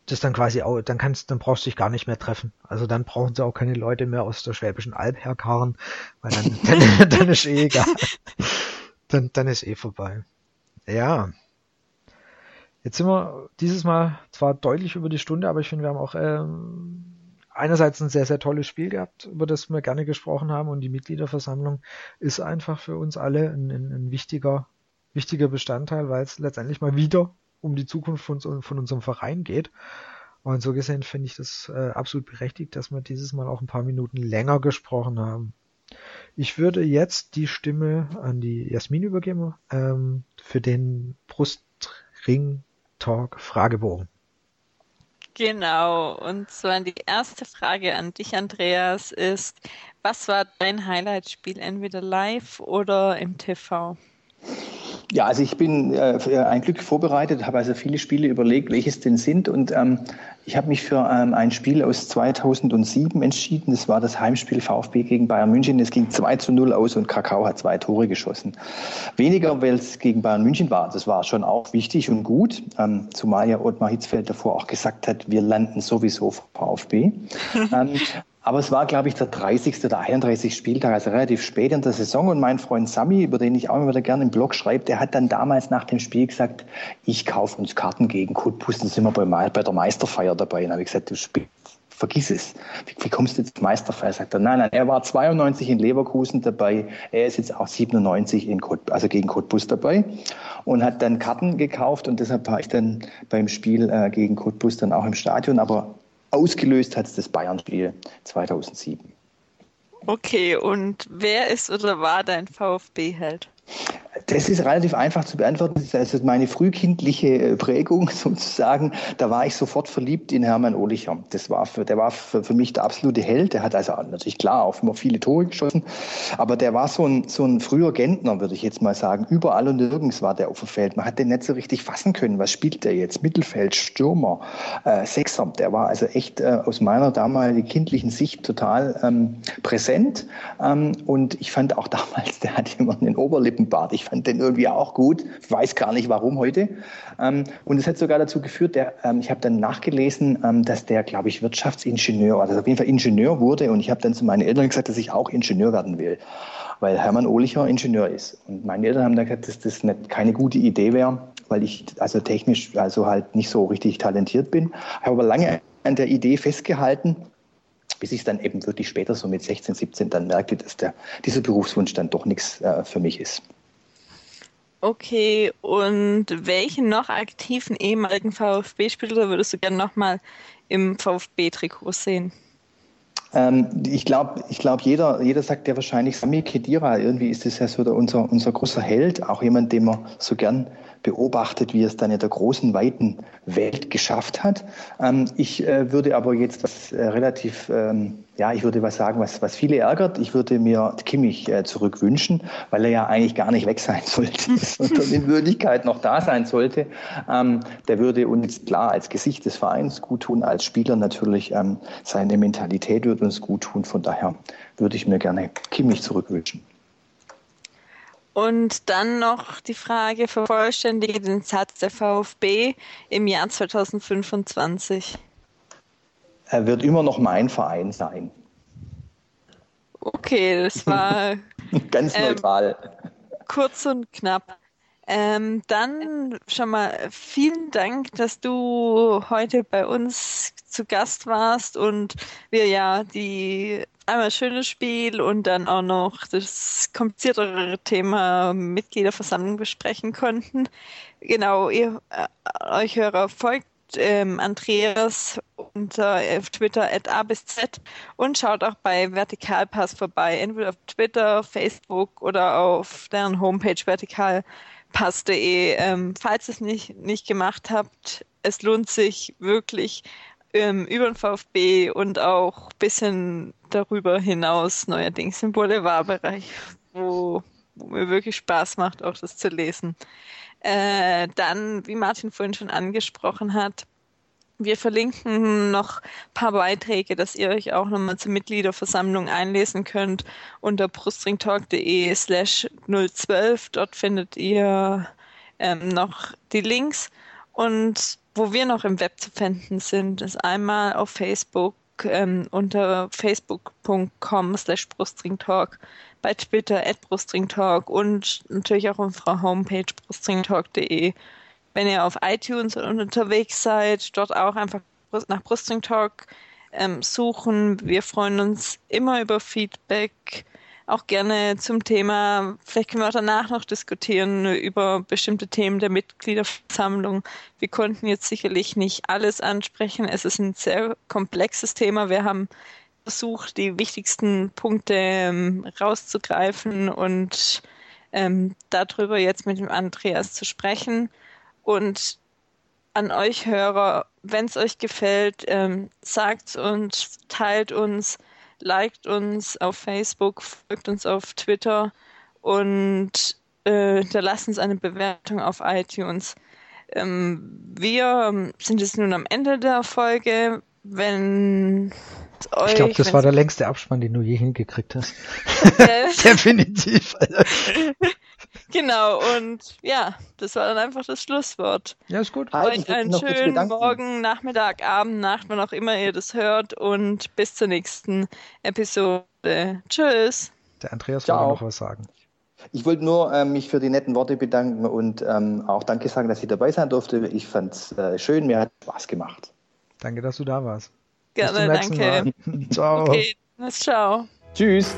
das dann quasi auch, dann kannst, dann brauchst du dich gar nicht mehr treffen. Also dann brauchen sie auch keine Leute mehr aus der Schwäbischen Alb herkarren, weil dann, dann, dann ist eh egal. Dann, dann ist eh vorbei. Ja, Jetzt sind wir dieses Mal zwar deutlich über die Stunde, aber ich finde, wir haben auch ähm, einerseits ein sehr, sehr tolles Spiel gehabt, über das wir gerne gesprochen haben und die Mitgliederversammlung ist einfach für uns alle ein, ein, ein wichtiger, wichtiger Bestandteil, weil es letztendlich mal wieder um die Zukunft von, von unserem Verein geht. Und so gesehen finde ich das äh, absolut berechtigt, dass wir dieses Mal auch ein paar Minuten länger gesprochen haben. Ich würde jetzt die Stimme an die Jasmin übergeben ähm, für den Brustring Talk Fragebogen. Genau, und zwar die erste Frage an dich, Andreas, ist, was war dein Highlight-Spiel, entweder live oder im TV? Ja, also ich bin äh, ein Glück vorbereitet, habe also viele Spiele überlegt, welches denn sind. Und ähm, ich habe mich für ähm, ein Spiel aus 2007 entschieden. Das war das Heimspiel VfB gegen Bayern München. Es ging 2 zu 0 aus und Kakao hat zwei Tore geschossen. Weniger, weil es gegen Bayern München war. Das war schon auch wichtig und gut. Ähm, zumal ja Ottmar Hitzfeld davor auch gesagt hat, wir landen sowieso VfB. aber es war, glaube ich, der 30. oder 31. Spieltag, also relativ spät in der Saison. Und mein Freund Sami, über den ich auch immer wieder gerne im Blog schreibe, der hat dann damals nach dem Spiel gesagt, ich kaufe uns Karten gegen dann sind wir bei, bei der Meisterfeier dabei. Und habe ich gesagt, du spielst vergiss es. Wie, wie, kommst du jetzt Meisterfeier? Sagt er, nein, nein, er war 92 in Leverkusen dabei, er ist jetzt auch 97 in Kot, also gegen Cottbus dabei und hat dann Karten gekauft und deshalb war ich dann beim Spiel äh, gegen Cottbus dann auch im Stadion, aber Ausgelöst hat es das Bayern-Spiel 2007. Okay, und wer ist oder war dein VfB-Held? Das ist relativ einfach zu beantworten. Das ist meine frühkindliche äh, Prägung sozusagen. Da war ich sofort verliebt in Hermann Ohlicher. Das war für, der war für, für mich der absolute Held. Der hat also natürlich klar auch immer viele Tore geschossen. Aber der war so ein, so ein früher Gentner, würde ich jetzt mal sagen. Überall und nirgends war der auf dem Feld. Man hat den nicht so richtig fassen können. Was spielt der jetzt? Mittelfeld, Stürmer, äh, Sechser. Der war also echt äh, aus meiner damaligen kindlichen Sicht total ähm, präsent. Ähm, und ich fand auch damals, der hatte immer einen Oberlippenbart. Ich Ich fand den irgendwie auch gut. Weiß gar nicht warum heute. Ähm, und es hat sogar dazu geführt, der, ähm, ich habe dann nachgelesen, ähm, dass der, glaube ich, Wirtschaftsingenieur, also auf jeden Fall Ingenieur wurde. Und ich habe dann zu meinen Eltern gesagt, dass ich auch Ingenieur werden will, weil Hermann Ohlicher Ingenieur ist. Und meine Eltern haben dann gesagt, dass das nicht, keine gute Idee wäre, weil ich also technisch also halt nicht so richtig talentiert bin. Habe aber lange an der Idee festgehalten bis ich dann eben wirklich später so mit 16, 17 dann merkte, dass der, dieser Berufswunsch dann doch nichts äh, für mich ist. Okay, und welchen noch aktiven ehemaligen VfB-Spieler würdest du gerne nochmal im VfB-Trikot sehen? Ähm, ich glaube, ich glaub, jeder, jeder sagt ja wahrscheinlich Sami Kedira. Irgendwie ist das ja so der, unser, unser großer Held, auch jemand, den man so gern beobachtet, wie es dann in der großen, weiten Welt geschafft hat. Ähm, ich äh, würde aber jetzt was äh, relativ, ähm, ja, ich würde was sagen, was, was viele ärgert. Ich würde mir Kimmich äh, zurückwünschen, weil er ja eigentlich gar nicht weg sein sollte, sondern in Wirklichkeit noch da sein sollte. Ähm, der würde uns klar als Gesicht des Vereins gut tun, als Spieler natürlich. Seine Mentalität würde uns gut tun. Von daher würde ich mir gerne Kimmich zurückwünschen. Und dann noch die Frage, vervollständige den Satz der VfB im Jahr 2025. Er wird immer noch mein Verein sein. Okay, das war ganz ähm, neutral. Kurz und knapp. Ähm, dann schon mal vielen Dank, dass du heute bei uns zu Gast warst und wir ja die einmal schönes Spiel und dann auch noch das kompliziertere Thema Mitgliederversammlung besprechen konnten. Genau, ihr äh, euch Hörer folgt ähm, Andreas unter äh, Twitter at A bis Z und schaut auch bei Vertikalpass vorbei, entweder auf Twitter, Facebook oder auf deren Homepage vertikalpass.de. Ähm, falls ihr es nicht, nicht gemacht habt, es lohnt sich wirklich ähm, über den VfB und auch ein bisschen darüber hinaus neuerdings im Boulevardbereich, wo, wo mir wirklich Spaß macht, auch das zu lesen. Äh, dann, wie Martin vorhin schon angesprochen hat, wir verlinken noch ein paar Beiträge, dass ihr euch auch nochmal zur Mitgliederversammlung einlesen könnt unter brustringtalk.de slash 012. Dort findet ihr ähm, noch die Links. Und wo wir noch im Web zu finden sind, ist einmal auf Facebook ähm, unter facebook.com slash brustringtalk, bei Twitter at brustringtalk und natürlich auch auf unserer Homepage brustringtalk.de. Wenn ihr auf iTunes unterwegs seid, dort auch einfach nach Brustringtalk ähm, suchen. Wir freuen uns immer über Feedback auch gerne zum Thema, vielleicht können wir auch danach noch diskutieren über bestimmte Themen der Mitgliederversammlung. Wir konnten jetzt sicherlich nicht alles ansprechen. Es ist ein sehr komplexes Thema. Wir haben versucht, die wichtigsten Punkte ähm, rauszugreifen und ähm, darüber jetzt mit dem Andreas zu sprechen. Und an euch Hörer, wenn es euch gefällt, ähm, sagt uns, teilt uns, liked uns auf Facebook, folgt uns auf Twitter und äh, lasst uns eine Bewertung auf iTunes. Ähm, wir sind jetzt nun am Ende der Folge. Wenn euch, ich glaube, das war der längste Abspann, den du je hingekriegt hast. Definitiv. genau, und ja, das war dann einfach das Schlusswort. Ja, ist gut. Euch einen schönen Morgen, Nachmittag, Abend, Nacht, wann auch immer ihr das hört und bis zur nächsten Episode. Tschüss. Der Andreas wollte noch was sagen. Ich wollte nur äh, mich für die netten Worte bedanken und ähm, auch Danke sagen, dass ich dabei sein durfte. Ich fand es äh, schön, mir hat Spaß gemacht. Danke, dass du da warst. Gerne, danke. ciao. Okay, ciao. Tschüss.